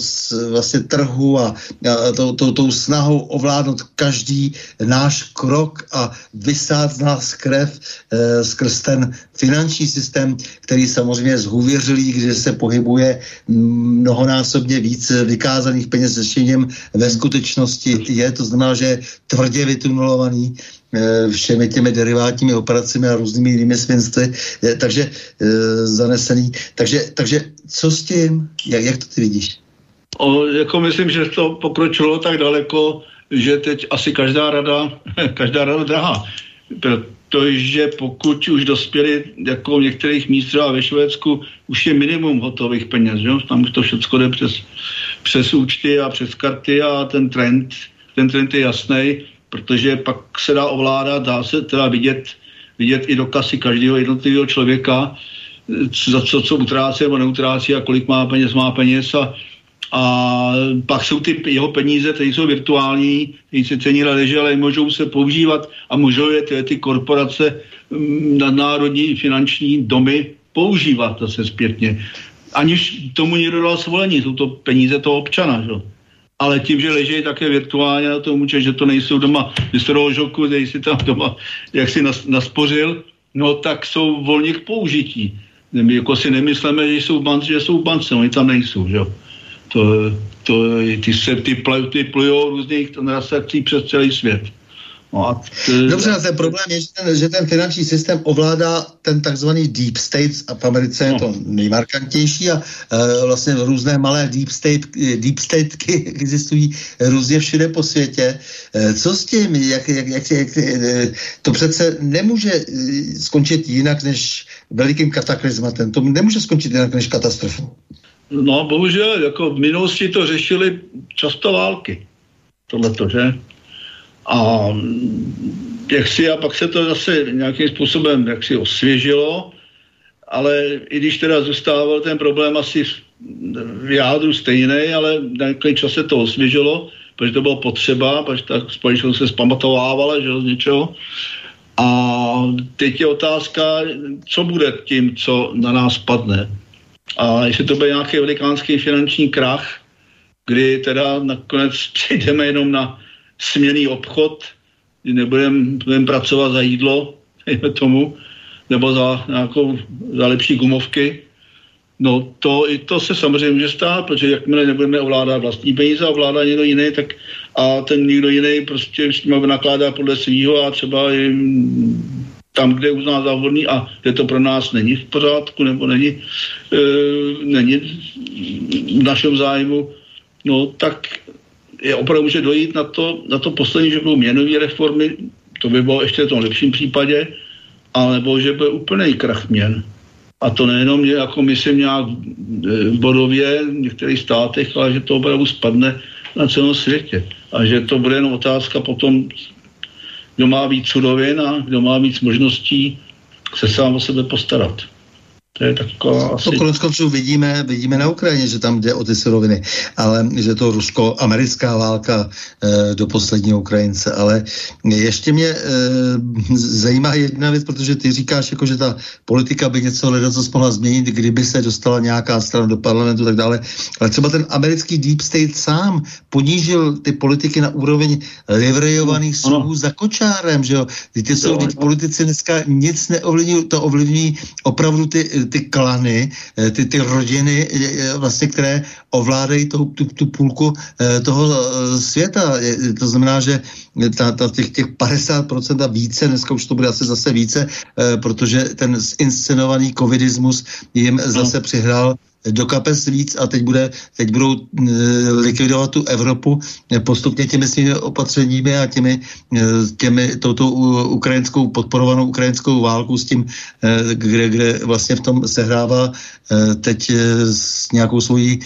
vlastně trhu a, a to, tou, tou, tou snahou ovládnout každý náš krok a vysát z nás krev e, skrz ten finanční systém, který samozřejmě zhůvěřilý, kde se pohybuje mnohonásobně víc vykázaných peněz se štěněm ve skutečnosti je, to znamená, že je tvrdě vytunulovaný eh, všemi těmi derivátními operacemi a různými jinými svinstvy, takže e, zanesený. Takže, takže co s tím? Jak, jak to ty vidíš? O, jako myslím, že to pokročilo tak daleko, že teď asi každá rada, každá rada drahá. Protože pokud už dospěli, jako v některých míst třeba ve Švédsku, už je minimum hotových peněz, že? tam už to všechno jde přes, přes účty a přes karty a ten trend, ten trend je jasný, protože pak se dá ovládat, dá se teda vidět, vidět i do kasy každého jednotlivého člověka, za co, co utrácí nebo neutrácí a kolik má peněz, má peněz a a pak jsou ty jeho peníze, které jsou virtuální, které se cení leží, ale můžou se používat a můžou je ty, ty korporace, mm, nadnárodní finanční domy používat zase zpětně. Aniž tomu někdo dal svolení, jsou to peníze toho občana. Že? Ale tím, že leží také virtuálně na tom účet, že to nejsou doma toho žoku, který si tam doma jak si nas, naspořil, no tak jsou volně k použití. Jako si nemyslíme, že jsou v bance, že jsou v bance, oni tam nejsou. Že? To, to, ty se ty, pl, ty plujou různých transakcí přes celý svět. No a t... Dobře, a ten problém je, že ten, že ten finanční systém ovládá ten takzvaný deep state a v Americe no. je to nejmarkantnější a uh, vlastně různé malé deep, state, deep statky existují různě všude po světě. Uh, co s tím? Jak, jak, jak, jak, uh, to přece nemůže skončit jinak než velikým kataklizmatem. To nemůže skončit jinak než katastrofou. No, bohužel, jako v minulosti to řešili často války. Tohleto, že? A jak si, a pak se to zase nějakým způsobem jak si osvěžilo, ale i když teda zůstával ten problém asi v jádru stejný, ale na nějaký čas se to osvěžilo, protože to bylo potřeba, protože ta společnost se zpamatovávala, že z něčeho. A teď je otázka, co bude tím, co na nás padne. A jestli to bude nějaký velikánský finanční krach, kdy teda nakonec přijdeme jenom na směný obchod, kdy nebudeme budem pracovat za jídlo, dejme tomu, nebo za, nějakou, za lepší gumovky, No to, i to se samozřejmě může stát, protože jakmile nebudeme ovládat vlastní peníze a ovládá někdo jiný, tak a ten někdo jiný prostě s tím nakládá podle svého a třeba i tam, kde uzná za vhodný a kde to pro nás není v pořádku nebo není, e, není v našem zájmu, no tak je opravdu může dojít na to, na to poslední, že budou měnové reformy, to by bylo ještě v tom lepším případě, alebo že bude úplný krach měn. A to nejenom, jako myslím nějak v e, bodově v některých státech, ale že to opravdu spadne na celém světě. A že to bude jenom otázka potom, kdo má víc surovin a kdo má víc možností se sám o sebe postarat. To je taková asi... To konec konců vidíme, vidíme na Ukrajině, že tam jde o ty suroviny, ale že to rusko-americká válka e, do posledního Ukrajince. Ale ještě mě e, zajímá jedna věc, protože ty říkáš, jako, že ta politika by něco ledo co mohla změnit, kdyby se dostala nějaká strana do parlamentu a tak dále. Ale třeba ten americký Deep State sám ponížil ty politiky na úroveň livrejovaných sluhů za kočárem, že jo? Ty, jsou, ty politici dneska nic neovlivňují, to ovlivní opravdu ty ty klany, eh, ty, ty rodiny, vlastně, které ovládají tu, tu, tu půlku eh, toho eh, světa. To znamená, že ta, ta, těch, těch 50% a více, dneska už to bude asi zase více, protože ten inscenovaný covidismus jim zase přihrál do kapes víc a teď, bude, teď budou e, likvidovat tu Evropu postupně těmi svými opatřeními a těmi, e, těmi touto ukrajinskou, podporovanou ukrajinskou válku s tím, kde, kde vlastně v tom sehrává teď s nějakou svojí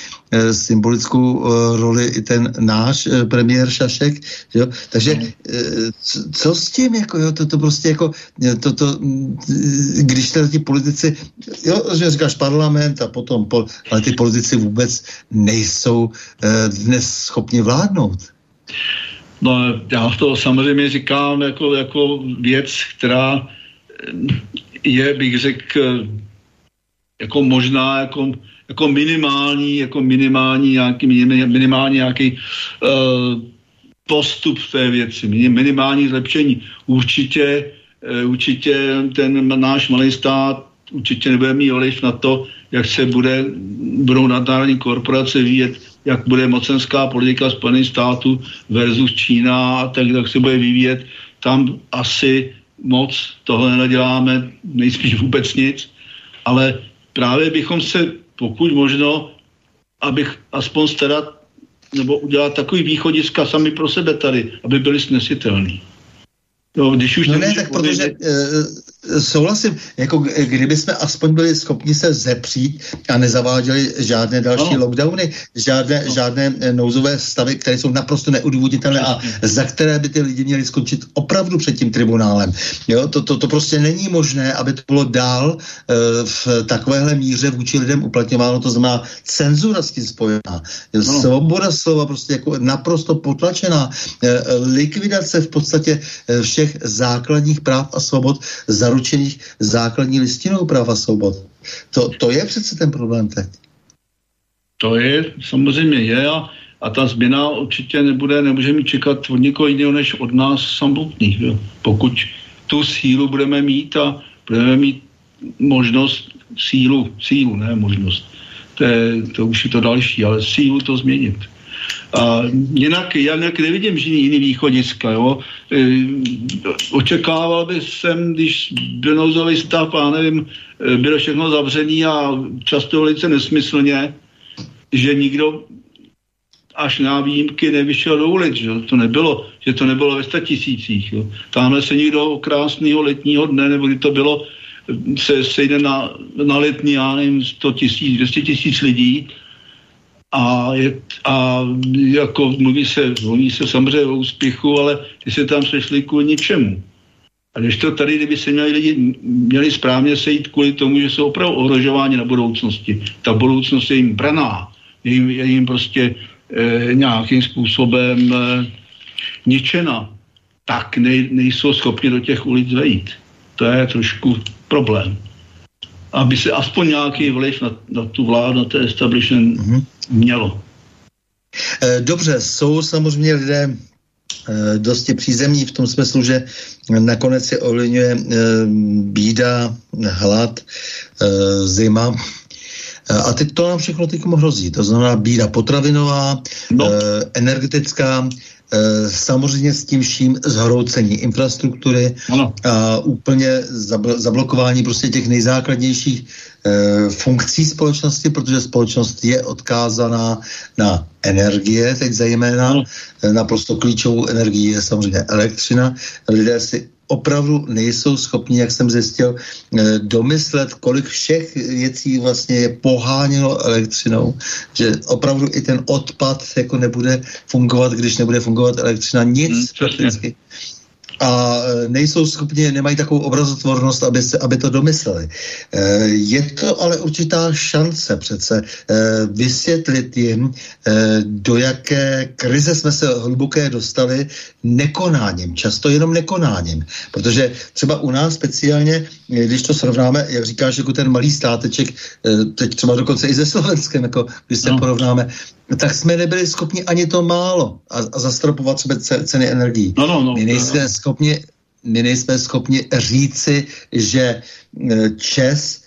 symbolickou e, roli i ten náš e, premiér Šašek. Jo? Takže e, co s tím? Jako, jo? To, to prostě jako, to, to, když teda ti politici, jo, že říkáš parlament a potom po, ale ty politici vůbec nejsou eh, dnes schopni vládnout. No, já to samozřejmě říkám jako, jako věc, která eh, je, bych řekl, jako možná, jako, jako minimální, jako minimální nějaký, minimální nějaký uh, postup v té věci, minimální zlepšení. Určitě, uh, určitě ten náš malý stát určitě nebude mít vliv na to, jak se bude, budou nadnárodní korporace vyvíjet, jak bude mocenská politika Spojených států versus Čína a tak, jak se bude vyvíjet. Tam asi moc tohle neděláme, nejspíš vůbec nic, ale právě bychom se, pokud možno, abych aspoň starat nebo udělat takový východiska sami pro sebe tady, aby byli snesitelní. No, když už no ne, tak protože uh, souhlasím, jako kdyby jsme aspoň byli schopni se zepřít a nezaváděli žádné další no. lockdowny, žádné, no. žádné eh, nouzové stavy, které jsou naprosto neudůvoditelné a za které by ty lidi měli skončit opravdu před tím tribunálem. Jo, to, to, to prostě není možné, aby to bylo dál uh, v takovéhle míře vůči lidem uplatňováno, to znamená cenzura s tím spojená, no. svoboda slova prostě jako naprosto potlačená, uh, likvidace v podstatě všech základních práv a svobod zaručených základní listinou práv a svobod. To, to je přece ten problém teď. To je, samozřejmě je a, a ta změna určitě nebude, nemůže mít čekat od někoho jiného než od nás samotných. Jo. Pokud tu sílu budeme mít a budeme mít možnost, sílu, sílu, ne možnost, to, je, to už je to další, ale sílu to změnit. A jinak, já jinak nevidím jiný, jiný východiska. Jo. E, očekával bych jsem, když byl nouzový stav a nevím, e, bylo všechno zavřený a často velice nesmyslně, že nikdo až na výjimky nevyšel do ulic, že to nebylo, že to nebylo ve tisících. Jo. Tamhle se někdo krásného letního dne, nebo kdy to bylo, se sejde na, na letní, já nevím, 100 tisíc, 200 tisíc lidí a, je, a jako mluví se, mluví se samozřejmě o úspěchu, ale ty se tam sešli kvůli ničemu. A když to tady, kdyby se měli lidi měli správně sejít kvůli tomu, že jsou opravdu ohrožováni na budoucnosti. Ta budoucnost je jim braná, je jim, je jim prostě e, nějakým způsobem e, ničena, tak nej, nejsou schopni do těch ulic vejít. To je trošku problém. aby se aspoň nějaký vliv na, na tu vládu, na ten establishment mm-hmm. Mělo. Dobře, jsou samozřejmě lidé, Eh, dosti přízemní v tom smyslu, že nakonec se ovlivňuje eh, bída, hlad, eh, zima, a teď to nám všechno teď hrozí. To znamená bída potravinová, no. energetická, samozřejmě s tím vším zhroucení infrastruktury ano. a úplně zablokování prostě těch nejzákladnějších Eh, funkcí společnosti, protože společnost je odkázaná na energie, teď zejména. Eh, naprosto klíčovou energií je samozřejmě elektřina. Lidé si opravdu nejsou schopni, jak jsem zjistil, eh, domyslet, kolik všech věcí vlastně je poháněno elektřinou, že opravdu i ten odpad jako nebude fungovat, když nebude fungovat elektřina, nic hmm, prakticky a nejsou schopni, nemají takovou obrazotvornost, aby, se, aby to domysleli. E, je to ale určitá šance přece e, vysvětlit jim, do jaké krize jsme se hluboké dostali nekonáním, často jenom nekonáním. Protože třeba u nás speciálně, když to srovnáme, jak říkáš, jako ten malý státeček, teď třeba dokonce i se Slovenskem, jako když se no. porovnáme, tak jsme nebyli schopni ani to málo a, a zastropovat třeba ceny energií. No, no, no, my nejsme no, no. schopni my nejsme schopni říci, že e, Čes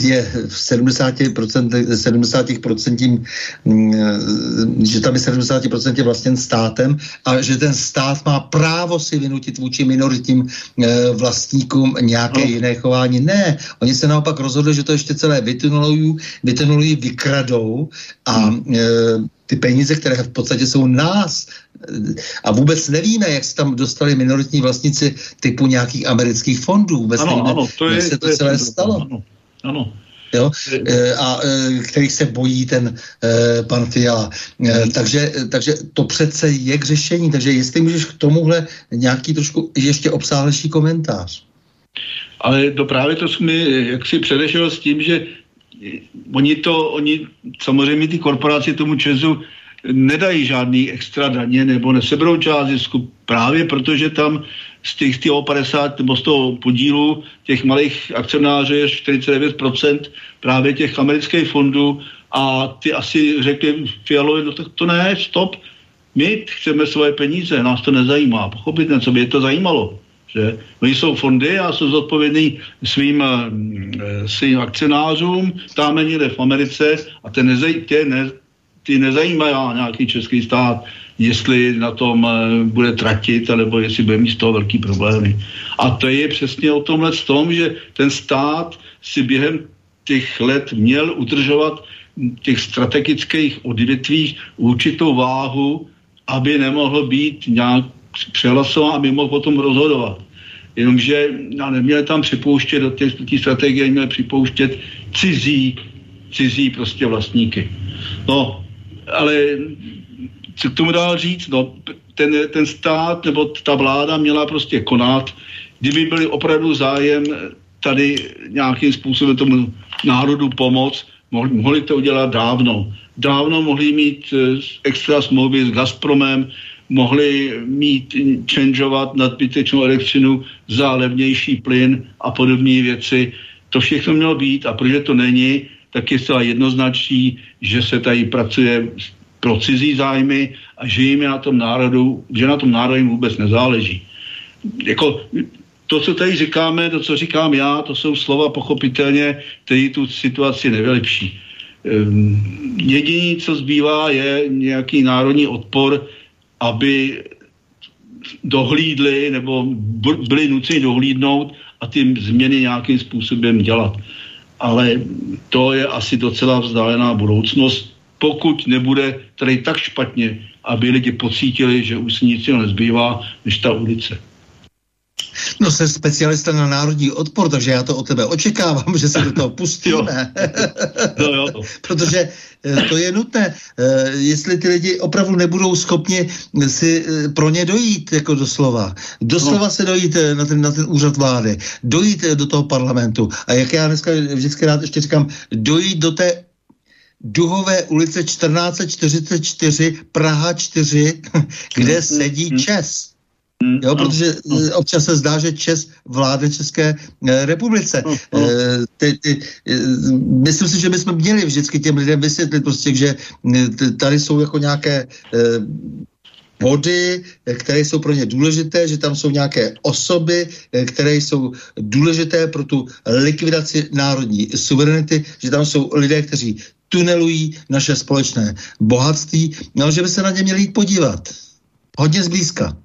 je v 70%, 70% mm, eh, že tam je 70% vlastněn státem a že ten stát má právo si vynutit vůči minoritním eh, vlastníkům nějaké no. jiné chování. Ne, oni se naopak rozhodli, že to ještě celé vytunulují, vytunulují vykradou a hmm ty peníze, které v podstatě jsou nás. A vůbec nevíme, jak se tam dostali minoritní vlastníci typu nějakých amerických fondů. Vůbec ano, nevíme, ano, to je, jak se to, to celé je, stalo. Ano, ano. Jo? E, a e, který se bojí ten e, pan Fiala. Takže, takže to přece je k řešení. Takže jestli můžeš k tomuhle nějaký trošku ještě obsáhlejší komentář. Ale to právě to jsme jak si předešel s tím, že oni to, oni samozřejmě ty korporace tomu Česu nedají žádný extra daně nebo nesebrou část zisku právě protože tam z těch, těch 50 nebo z toho podílu těch malých akcionářů je 49% právě těch amerických fondů a ty asi řekli Fialovi, no tak to ne, stop, my chceme svoje peníze, nás to nezajímá, pochopit, co by je to zajímalo. Že? Oni jsou fondy a jsou zodpovědní svým, eh, svým akcionářům, tam někde v Americe a ty, nezaj, ty, ne, ty nezajímají nějaký český stát, jestli na tom eh, bude tratit, nebo jestli bude mít z toho velký problémy. A to je přesně o tomhle tom, že ten stát si během těch let měl udržovat těch strategických odvětvích určitou váhu, aby nemohl být nějak přehlasován, aby mohl potom rozhodovat. Jenomže já neměli tam připouštět do té, té strategie, měli připouštět cizí, cizí prostě vlastníky. No, ale co k tomu dál říct? No, ten, ten stát nebo ta vláda měla prostě konat, kdyby byli opravdu zájem tady nějakým způsobem tomu národu pomoct, mohli, mohli to udělat dávno. Dávno mohli mít eh, extra smlouvy s Gazpromem, mohli mít, changeovat nadbytečnou elektřinu za levnější plyn a podobné věci. To všechno mělo být a protože to není, tak je zcela jednoznačný, že se tady pracuje pro cizí zájmy a že jim na tom národu, že na tom národu jim vůbec nezáleží. Jako, to, co tady říkáme, to, co říkám já, to jsou slova pochopitelně, které tu situaci nevylepší. Ehm, jediný, co zbývá, je nějaký národní odpor aby dohlídli nebo byli nuceni dohlídnout a ty změny nějakým způsobem dělat. Ale to je asi docela vzdálená budoucnost, pokud nebude tady tak špatně, aby lidi pocítili, že už nic nezbývá, než ta ulice. No, jsi specialista na národní odpor, takže já to od tebe očekávám, že se do toho pustíme. jo. jo. Protože eh, to je nutné. Eh, jestli ty lidi opravdu nebudou schopni si eh, pro ně dojít, jako doslova. Doslova no. se dojít na ten, na ten úřad vlády, dojít do toho parlamentu. A jak já dneska vždycky rád ještě říkám, dojít do té Duhové ulice 1444 Praha 4, kde sedí Čes. Hmm, jo, protože no. občas se zdá, že Čes vládne České e, republice. No, no. E, ty, ty, myslím si, že bychom měli vždycky těm lidem vysvětlit prostě, že tady jsou jako nějaké body, které jsou pro ně důležité, že tam jsou nějaké osoby, které jsou důležité pro tu likvidaci národní suverenity, že tam jsou lidé, kteří tunelují naše společné bohatství, no, že by se na ně měli jít podívat. Hodně zblízka.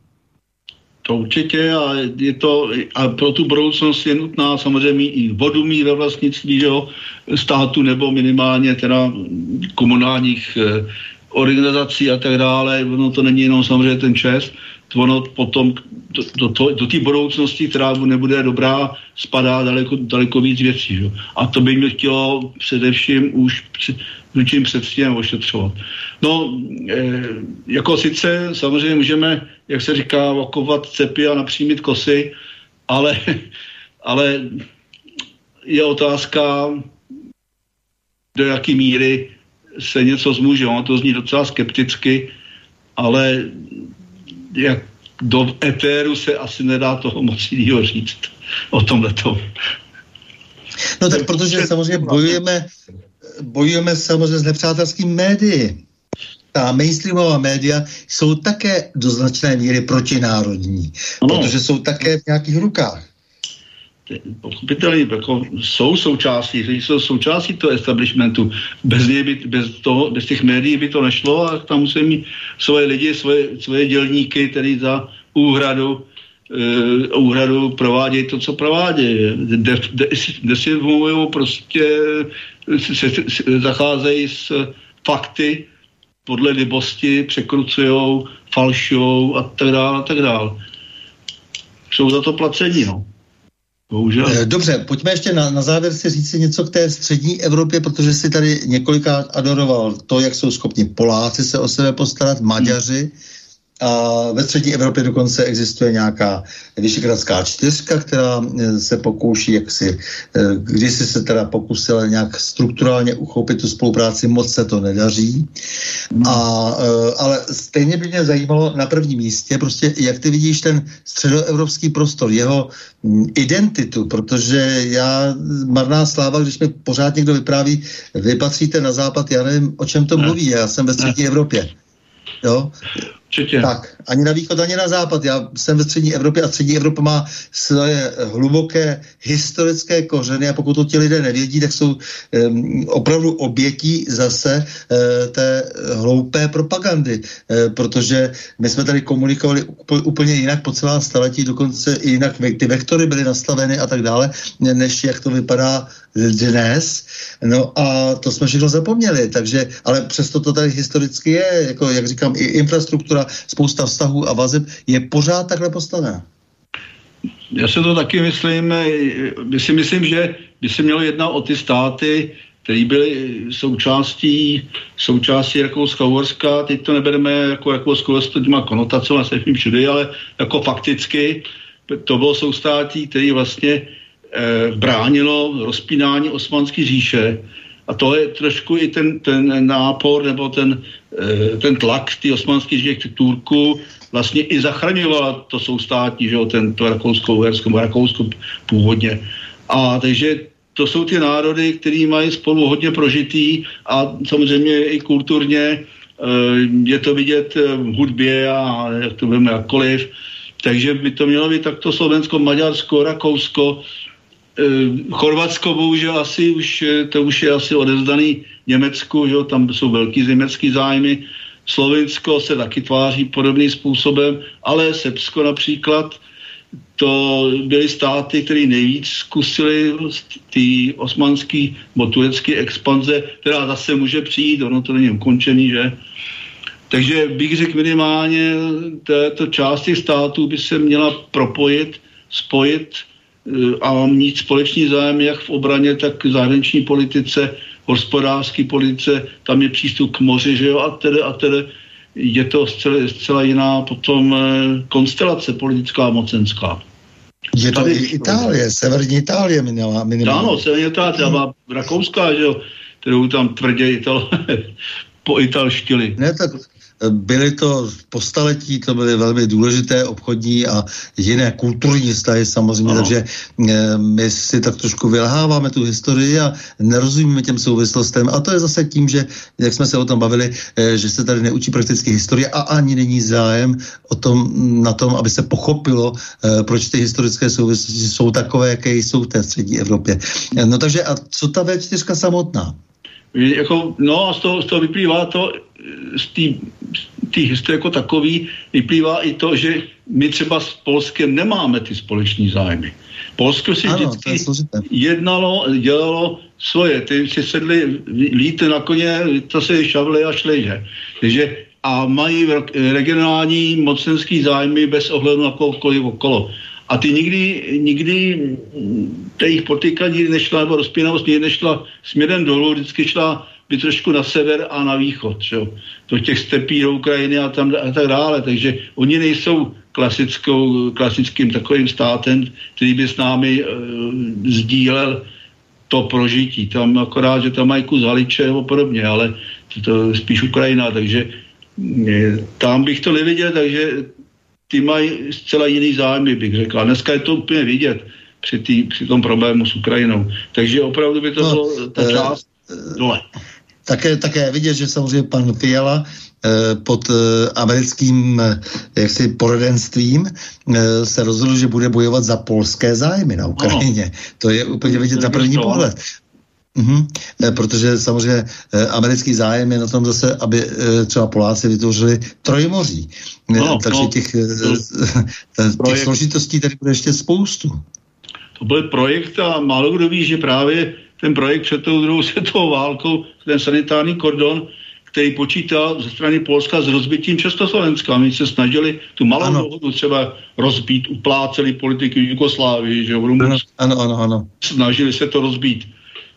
To určitě a je to, a pro tu budoucnost je nutná samozřejmě i vodu mít ve vlastnictví že jo, státu nebo minimálně teda komunálních eh, organizací a tak dále. No to není jenom samozřejmě ten čest, ono potom do, do, do, do té budoucnosti, která nebude dobrá, spadá daleko, daleko víc věcí. Že? A to by mě chtělo především už něčím předtím ošetřovat. No, e, jako sice samozřejmě můžeme, jak se říká, okovat cepy a napřímit kosy, ale, ale je otázka, do jaké míry se něco zmůže. Ono to zní docela skepticky, ale jak do etéru se asi nedá toho moc jiného říct o tomhle No tak protože samozřejmě bojujeme, bojujeme samozřejmě s nepřátelským médií. Ta mainstreamová média jsou také do značné míry protinárodní, no. protože jsou také v nějakých rukách pochopitelně jako jsou součástí, jsou součástí toho establishmentu. Bez, něj by, bez, toho, bez těch médií by to nešlo a tam musí mít svoje lidi, svoje, svoje dělníky, který za úhradu uh, úhradu provádějí to, co provádějí. Desinformují prostě se, se, se, zacházejí s fakty podle libosti, překrucují, falšují a tak dále a tak dále. Jsou za to placení, no. Bohužel. Eh, dobře, pojďme ještě na, na závěr si říct si něco k té střední Evropě, protože si tady několikrát adoroval to, jak jsou schopni Poláci se o sebe postarat, Maďaři, hmm a ve střední Evropě dokonce existuje nějaká Vyšegradská čtyřka, která eh, se pokouší, jak si, eh, když si se teda pokusila nějak strukturálně uchopit tu spolupráci, moc se to nedaří. A, eh, ale stejně by mě zajímalo na prvním místě, prostě jak ty vidíš ten středoevropský prostor, jeho hm, identitu, protože já, marná sláva, když mi pořád někdo vypráví, vy patříte na západ, já nevím, o čem to mluví, já jsem ve střední Evropě. Jo? Určitě. Tak, ani na východ, ani na západ. Já jsem ve střední Evropě a střední Evropa má své hluboké historické kořeny a pokud to ti lidé nevědí, tak jsou um, opravdu obětí zase uh, té hloupé propagandy, uh, protože my jsme tady komunikovali úplně jinak po celá staletí, dokonce i jinak ty vektory byly nastaveny a tak dále, než jak to vypadá dnes. No a to jsme všechno zapomněli, takže, ale přesto to tady historicky je, jako jak říkám, i infrastruktura, spousta vztahů a vazeb je pořád takhle postavená. Já se to taky myslím, my si myslím, že by se mělo jednat o ty státy, které byly součástí, součástí Rakouska-Uhorska, teď to nebereme jako Rakousko, s těma konotacemi, se všude, ale jako fakticky to bylo soustátí, který vlastně bránilo rozpínání osmanské říše. A to je trošku i ten, ten nápor nebo ten, eh, ten tlak ty osmanské říše k Turku vlastně i zachraňovala to soustátí, že jo, ten, to Rakousko, Uhersko, Rakousko původně. A takže to jsou ty národy, které mají spolu hodně prožitý a samozřejmě i kulturně eh, je to vidět v hudbě a jak to víme jakkoliv. Takže by to mělo být takto Slovensko, Maďarsko, Rakousko, Eh, Chorvatsko bohužel asi už, eh, to už je asi odezdaný Německu, že? tam jsou velký německý zájmy. Slovinsko se taky tváří podobným způsobem, ale Srbsko například, to byly státy, které nejvíc zkusili ty osmanský nebo turecký expanze, která zase může přijít, ono to není ukončený, že? Takže bych řekl minimálně této části států by se měla propojit, spojit a mít společný zájem jak v obraně, tak v zahraniční politice, hospodářské politice, tam je přístup k moři, že jo, a tedy, a tedy je to zcela, zcela jiná potom eh, konstelace politická a mocenská. Je to Tady, i Itálie, severní Itálie minimálně. Ano, severní Itálie, má Rakouská, že jo, kterou tam tvrdě Ital, po italštili. Ne, tak byly to po staletí, to byly velmi důležité obchodní a jiné kulturní vztahy samozřejmě, ano. takže e, my si tak trošku vylháváme tu historii a nerozumíme těm souvislostem a to je zase tím, že, jak jsme se o tom bavili, e, že se tady neučí prakticky historie a ani není zájem o tom, na tom, aby se pochopilo, e, proč ty historické souvislosti jsou takové, jaké jsou v té střední Evropě. No takže a co ta V4 samotná? Jako, no a z toho, z toho vyplývá to, z té historie jako takový, vyplývá i to, že my třeba s Polskem nemáme ty společné zájmy. Polsko si ano, vždycky jednalo, dělalo svoje. Ty si sedli líte na koně, to se šavli a šli, že. Takže a mají regionální mocenský zájmy bez ohledu na kohokoliv okolo. A ty nikdy, nikdy ta jejich nikdy nešla, nebo rozpínavost nikdy nešla směrem dolů, vždycky šla by trošku na sever a na východ, čo? do těch stepí do Ukrajiny a, tam, a tak dále. Takže oni nejsou klasickou, klasickým takovým státem, který by s námi e, sdílel to prožití. Tam akorát, že tam mají kus haliče nebo podobně, ale to, to spíš Ukrajina, takže e, tam bych to neviděl, takže ty mají zcela jiný zájmy, bych řekl. A dneska je to úplně vidět při, tý, při tom problému s Ukrajinou. Takže opravdu by to no, bylo ta eh, část uh, dole. Také, také vidět, že samozřejmě pan Fiala eh, pod americkým jaksi poradenstvím se rozhodl, že bude bojovat za polské zájmy na Ukrajině. No. To je úplně vidět na první pohled. Mm-hmm. Protože samozřejmě eh, americký zájem je na tom zase, aby eh, třeba Poláci vytvořili trojmoří. No, Takže no, těch, to, těch složitostí tady bude ještě spoustu. To byl projekt a málo kdo ví, že právě ten projekt před tou druhou světovou válkou, ten sanitární kordon, který počítal ze strany Polska s rozbitím Československa. My se snažili tu malou ano. dohodu třeba rozbít, upláceli politiky Jugoslávii, že v Rumunsku. Ano, ano, ano. Snažili se to rozbít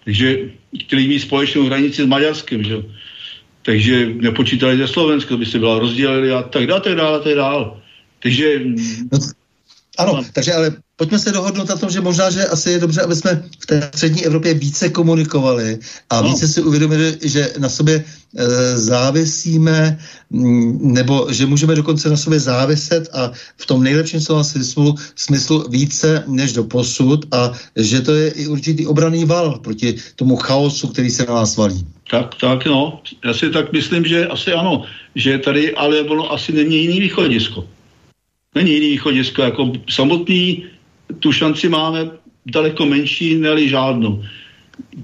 takže chtěli mít společnou hranici s Maďarskem, že? takže nepočítali ze Slovenska, by se byla rozdělili a tak dále, tak dále, tak dále. Takže... No, ano, no. takže ale pojďme se dohodnout na tom, že možná, že asi je dobře, aby jsme v té střední Evropě více komunikovali a no. více si uvědomili, že na sobě e, závisíme, m, mm, nebo že můžeme dokonce na sobě záviset a v tom nejlepším slova smyslu, smyslu více než do posud a že to je i určitý obraný val proti tomu chaosu, který se na nás valí. Tak, tak, no. Já si tak myslím, že asi ano, že tady ale ono asi není jiný východisko. Není jiný východisko, jako samotný tu šanci máme daleko menší, neli žádnou.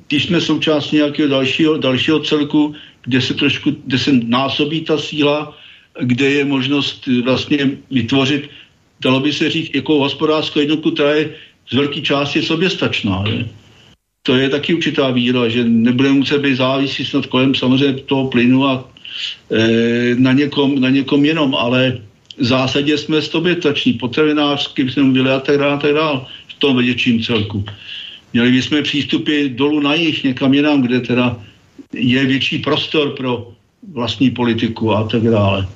Když jsme součástí nějakého dalšího, dalšího celku, kde se trošku, kde se násobí ta síla, kde je možnost vlastně vytvořit, dalo by se říct, jako hospodářskou jednotku, která je z velké části soběstačná. Je. To je taky určitá víra, že nebude muset být závisí snad kolem samozřejmě toho plynu a e, na, někom, na někom jenom, ale v zásadě jsme sobětační, potravinářsky jsme byli a tak dále, a tak dále v tom větším celku. Měli bychom přístupy dolů na jich, někam jinam, kde teda je větší prostor pro vlastní politiku a tak dále.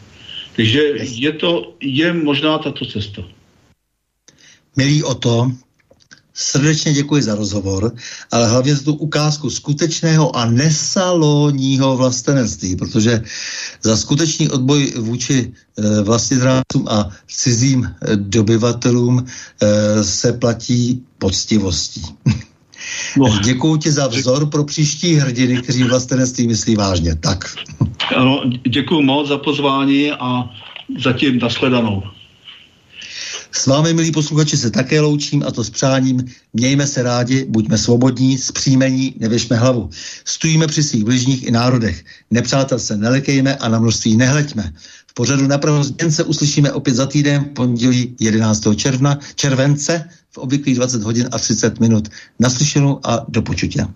Takže je to, je možná tato cesta. Milí o to, srdečně děkuji za rozhovor, ale hlavně za tu ukázku skutečného a nesalonního vlastenectví, protože za skutečný odboj vůči e, vlastizrádcům a cizím e, dobyvatelům e, se platí poctivostí. No. Děkuji ti za vzor pro příští hrdiny, kteří vlastenectví myslí vážně. Tak. Ano, děkuji moc za pozvání a zatím nashledanou. S vámi, milí posluchači, se také loučím a to s přáním. Mějme se rádi, buďme svobodní, zpříjmení, nevěšme hlavu. Stojíme při svých bližních i národech. Nepřátel se nelekejme a na množství nehleďme. V pořadu na změn se uslyšíme opět za týden, pondělí 11. června, července v obvyklých 20 hodin a 30 minut. Naslyšenou a do počutě.